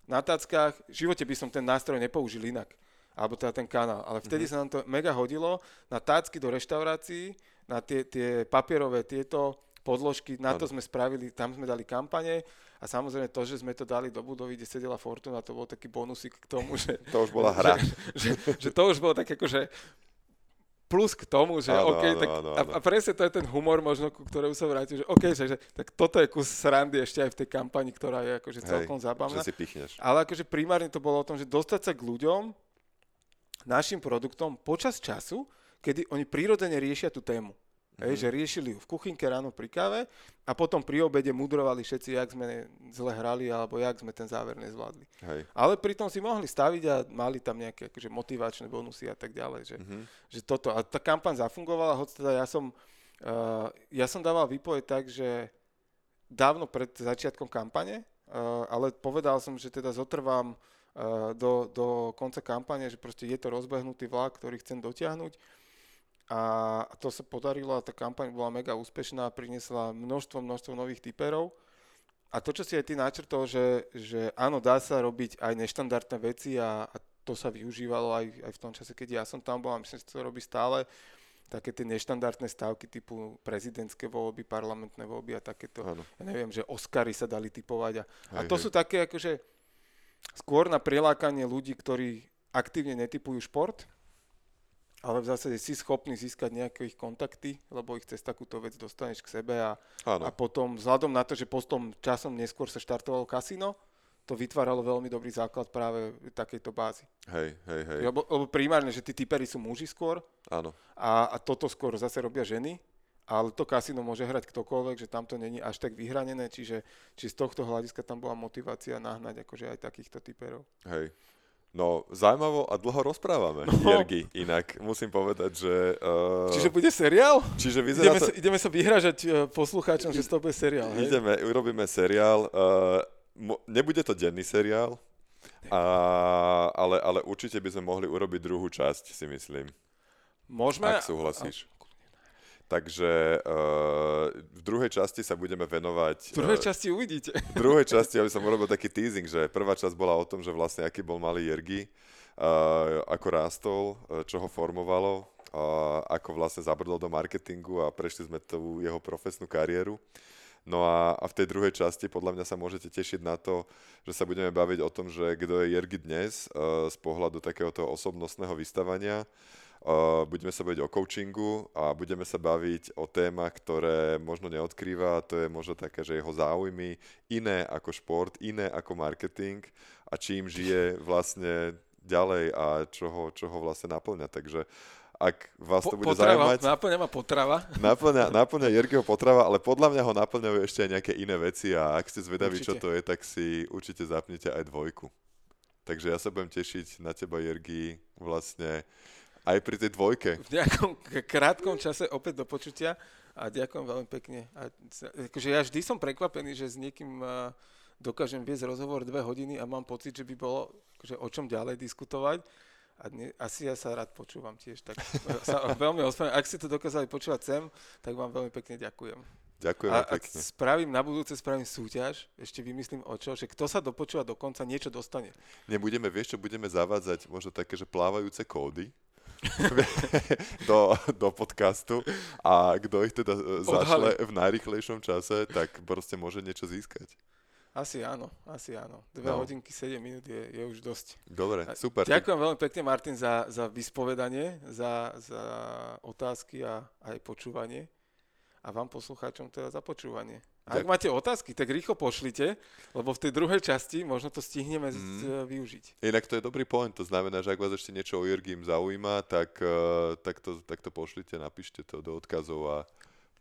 Na táckach, v živote by som ten nástroj nepoužil inak, alebo teda ten kanál, ale vtedy mm-hmm. sa nám to mega hodilo na tácky do reštaurácií, na tie, tie papierové tieto podložky, na to sme spravili, tam sme dali kampane a samozrejme to, že sme to dali do budovy, kde sedela Fortuna, to bol taký bonusik k tomu, že, To už bola hra. že, že to už bolo tak akože plus k tomu, že Áno, OK, áno, tak, áno, a, áno. a presne to je ten humor možno, ku ktorému sa vrátim, že OK, že, že tak toto je kus srandy ešte aj v tej kampani, ktorá je akože celkom zábavná. že si pichneš. Ale akože primárne to bolo o tom, že dostať sa k ľuďom, našim produktom počas času, kedy oni prirodzene riešia tú tému. Mhm. Hej, že riešili ju v kuchynke ráno pri káve a potom pri obede mudrovali všetci, jak sme zle hrali alebo jak sme ten záver nezvládli. Hej. Ale pritom si mohli staviť a mali tam nejaké akože, motivačné bonusy a tak ďalej. Že, Mhm. že toto. A tá kampaň zafungovala, hoď teda ja som, uh, ja som dával výpoveď tak, že dávno pred začiatkom kampane, uh, ale povedal som, že teda zotrvám uh, do, do konca kampane, že proste je to rozbehnutý vlak, ktorý chcem dotiahnuť. A to sa podarilo a tá kampaň bola mega úspešná, priniesla množstvo, množstvo nových typerov. A to, čo si aj ty načrtol, že, že áno, dá sa robiť aj neštandardné veci a, a to sa využívalo aj, aj v tom čase, keď ja som tam bol a myslím, že to robí stále také tie neštandardné stávky typu prezidentské voľby, parlamentné voľby a takéto, Áno. ja neviem, že Oscary sa dali typovať. A, a Hej, to hej. sú také akože skôr na prilákanie ľudí, ktorí aktívne netypujú šport, ale v zásade si schopný získať nejaké ich kontakty, lebo ich cez takúto vec dostaneš k sebe a, Áno. a potom vzhľadom na to, že postom časom neskôr sa štartovalo kasino, to vytváralo veľmi dobrý základ práve takejto bázy. Hej, hej, hej. Lebo, lebo primárne, že tí typery sú muži skôr Áno. a, a toto skôr zase robia ženy, ale to kasino môže hrať ktokoľvek, že tam to není až tak vyhranené, čiže či z tohto hľadiska tam bola motivácia nahnať akože aj takýchto typerov. Hej. No, zaujímavo a dlho rozprávame, No. Jergy. Inak musím povedať, že... Uh, Čiže bude seriál? čiže vyzerá Ideme, to... sa, ideme sa vyhražať e, poslucháčom, že toho bude seriál. Hej? Ideme, urobíme seriál. Uh, mo- nebude to denný seriál, a, ale, ale určite by sme mohli urobiť druhú časť, si myslím, Môžeme? ak súhlasíš. Takže uh, v druhej časti sa budeme venovať... V druhej eh, časti uvidíte. v druhej časti, aby som urobil taký teasing, že prvá časť bola o tom, že vlastne aký bol malý Jergy, uh, ako rástol, čo ho formovalo, uh, ako vlastne zabrdol do marketingu a prešli sme tú jeho profesnú kariéru. No a, a v tej druhej časti podľa mňa sa môžete tešiť na to, že sa budeme baviť o tom, že kto je Jergy dnes uh, z pohľadu takéhoto osobnostného vystavania. Budeme sa baviť o coachingu a budeme sa baviť o témach, ktoré možno neodkrýva, to je možno také, že jeho záujmy iné ako šport, iné ako marketing a čím žije vlastne ďalej a čo ho, čo ho vlastne naplňa. Takže ak vás to bude potrava, zaujímať, Náplňa ma potrava. naplňa, naplňa Jergyho potrava, ale podľa mňa ho naplňajú ešte aj nejaké iné veci a ak ste zvedaví, čo Určite. to je, tak si určite zapnite aj dvojku. Takže ja sa budem tešiť na teba, Jergy, vlastne aj pri tej dvojke. v nejakom krátkom čase opäť do počutia a ďakujem veľmi pekne. A, akože ja vždy som prekvapený, že s niekým a, dokážem viesť rozhovor dve hodiny a mám pocit, že by bolo akože, o čom ďalej diskutovať. A dne, asi ja sa rád počúvam tiež, tak sa veľmi ospravedlňujem. Ak ste to dokázali počúvať sem, tak vám veľmi pekne ďakujem. Ďakujem A, a pekne. spravím na budúce, spravím súťaž, ešte vymyslím o čo, že kto sa dopočúva do konca, niečo dostane. Nebudeme, vieš čo, budeme zavádzať možno také, že plávajúce kódy do, do podcastu a kto ich teda e, zašle v najrychlejšom čase, tak proste môže niečo získať. Asi áno, asi áno. Dve No. hodinky, 7 minút je, je už dosť. Dobre, super. tak Ďakujem veľmi pekne, Martin, za, za vyspovedanie, za, za otázky a aj počúvanie. A vám poslucháčom teda za počúvanie. A ak Ďak- máte otázky, tak rýchlo pošlite, lebo v tej druhej časti možno to stihneme mm. využiť. Inak to je dobrý point, to znamená, že ak vás ešte niečo o Jurgim zaujíma, tak, eh, tak, to, tak to pošlite, napíšte to do odkazov a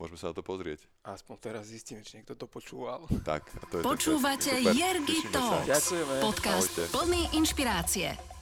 Môžeme sa na to pozrieť. Aspoň teraz zistíme, či niekto to počúval. Tak, a to je Počúvate Jergy. Talks, podcast Ahojte. plný inšpirácie.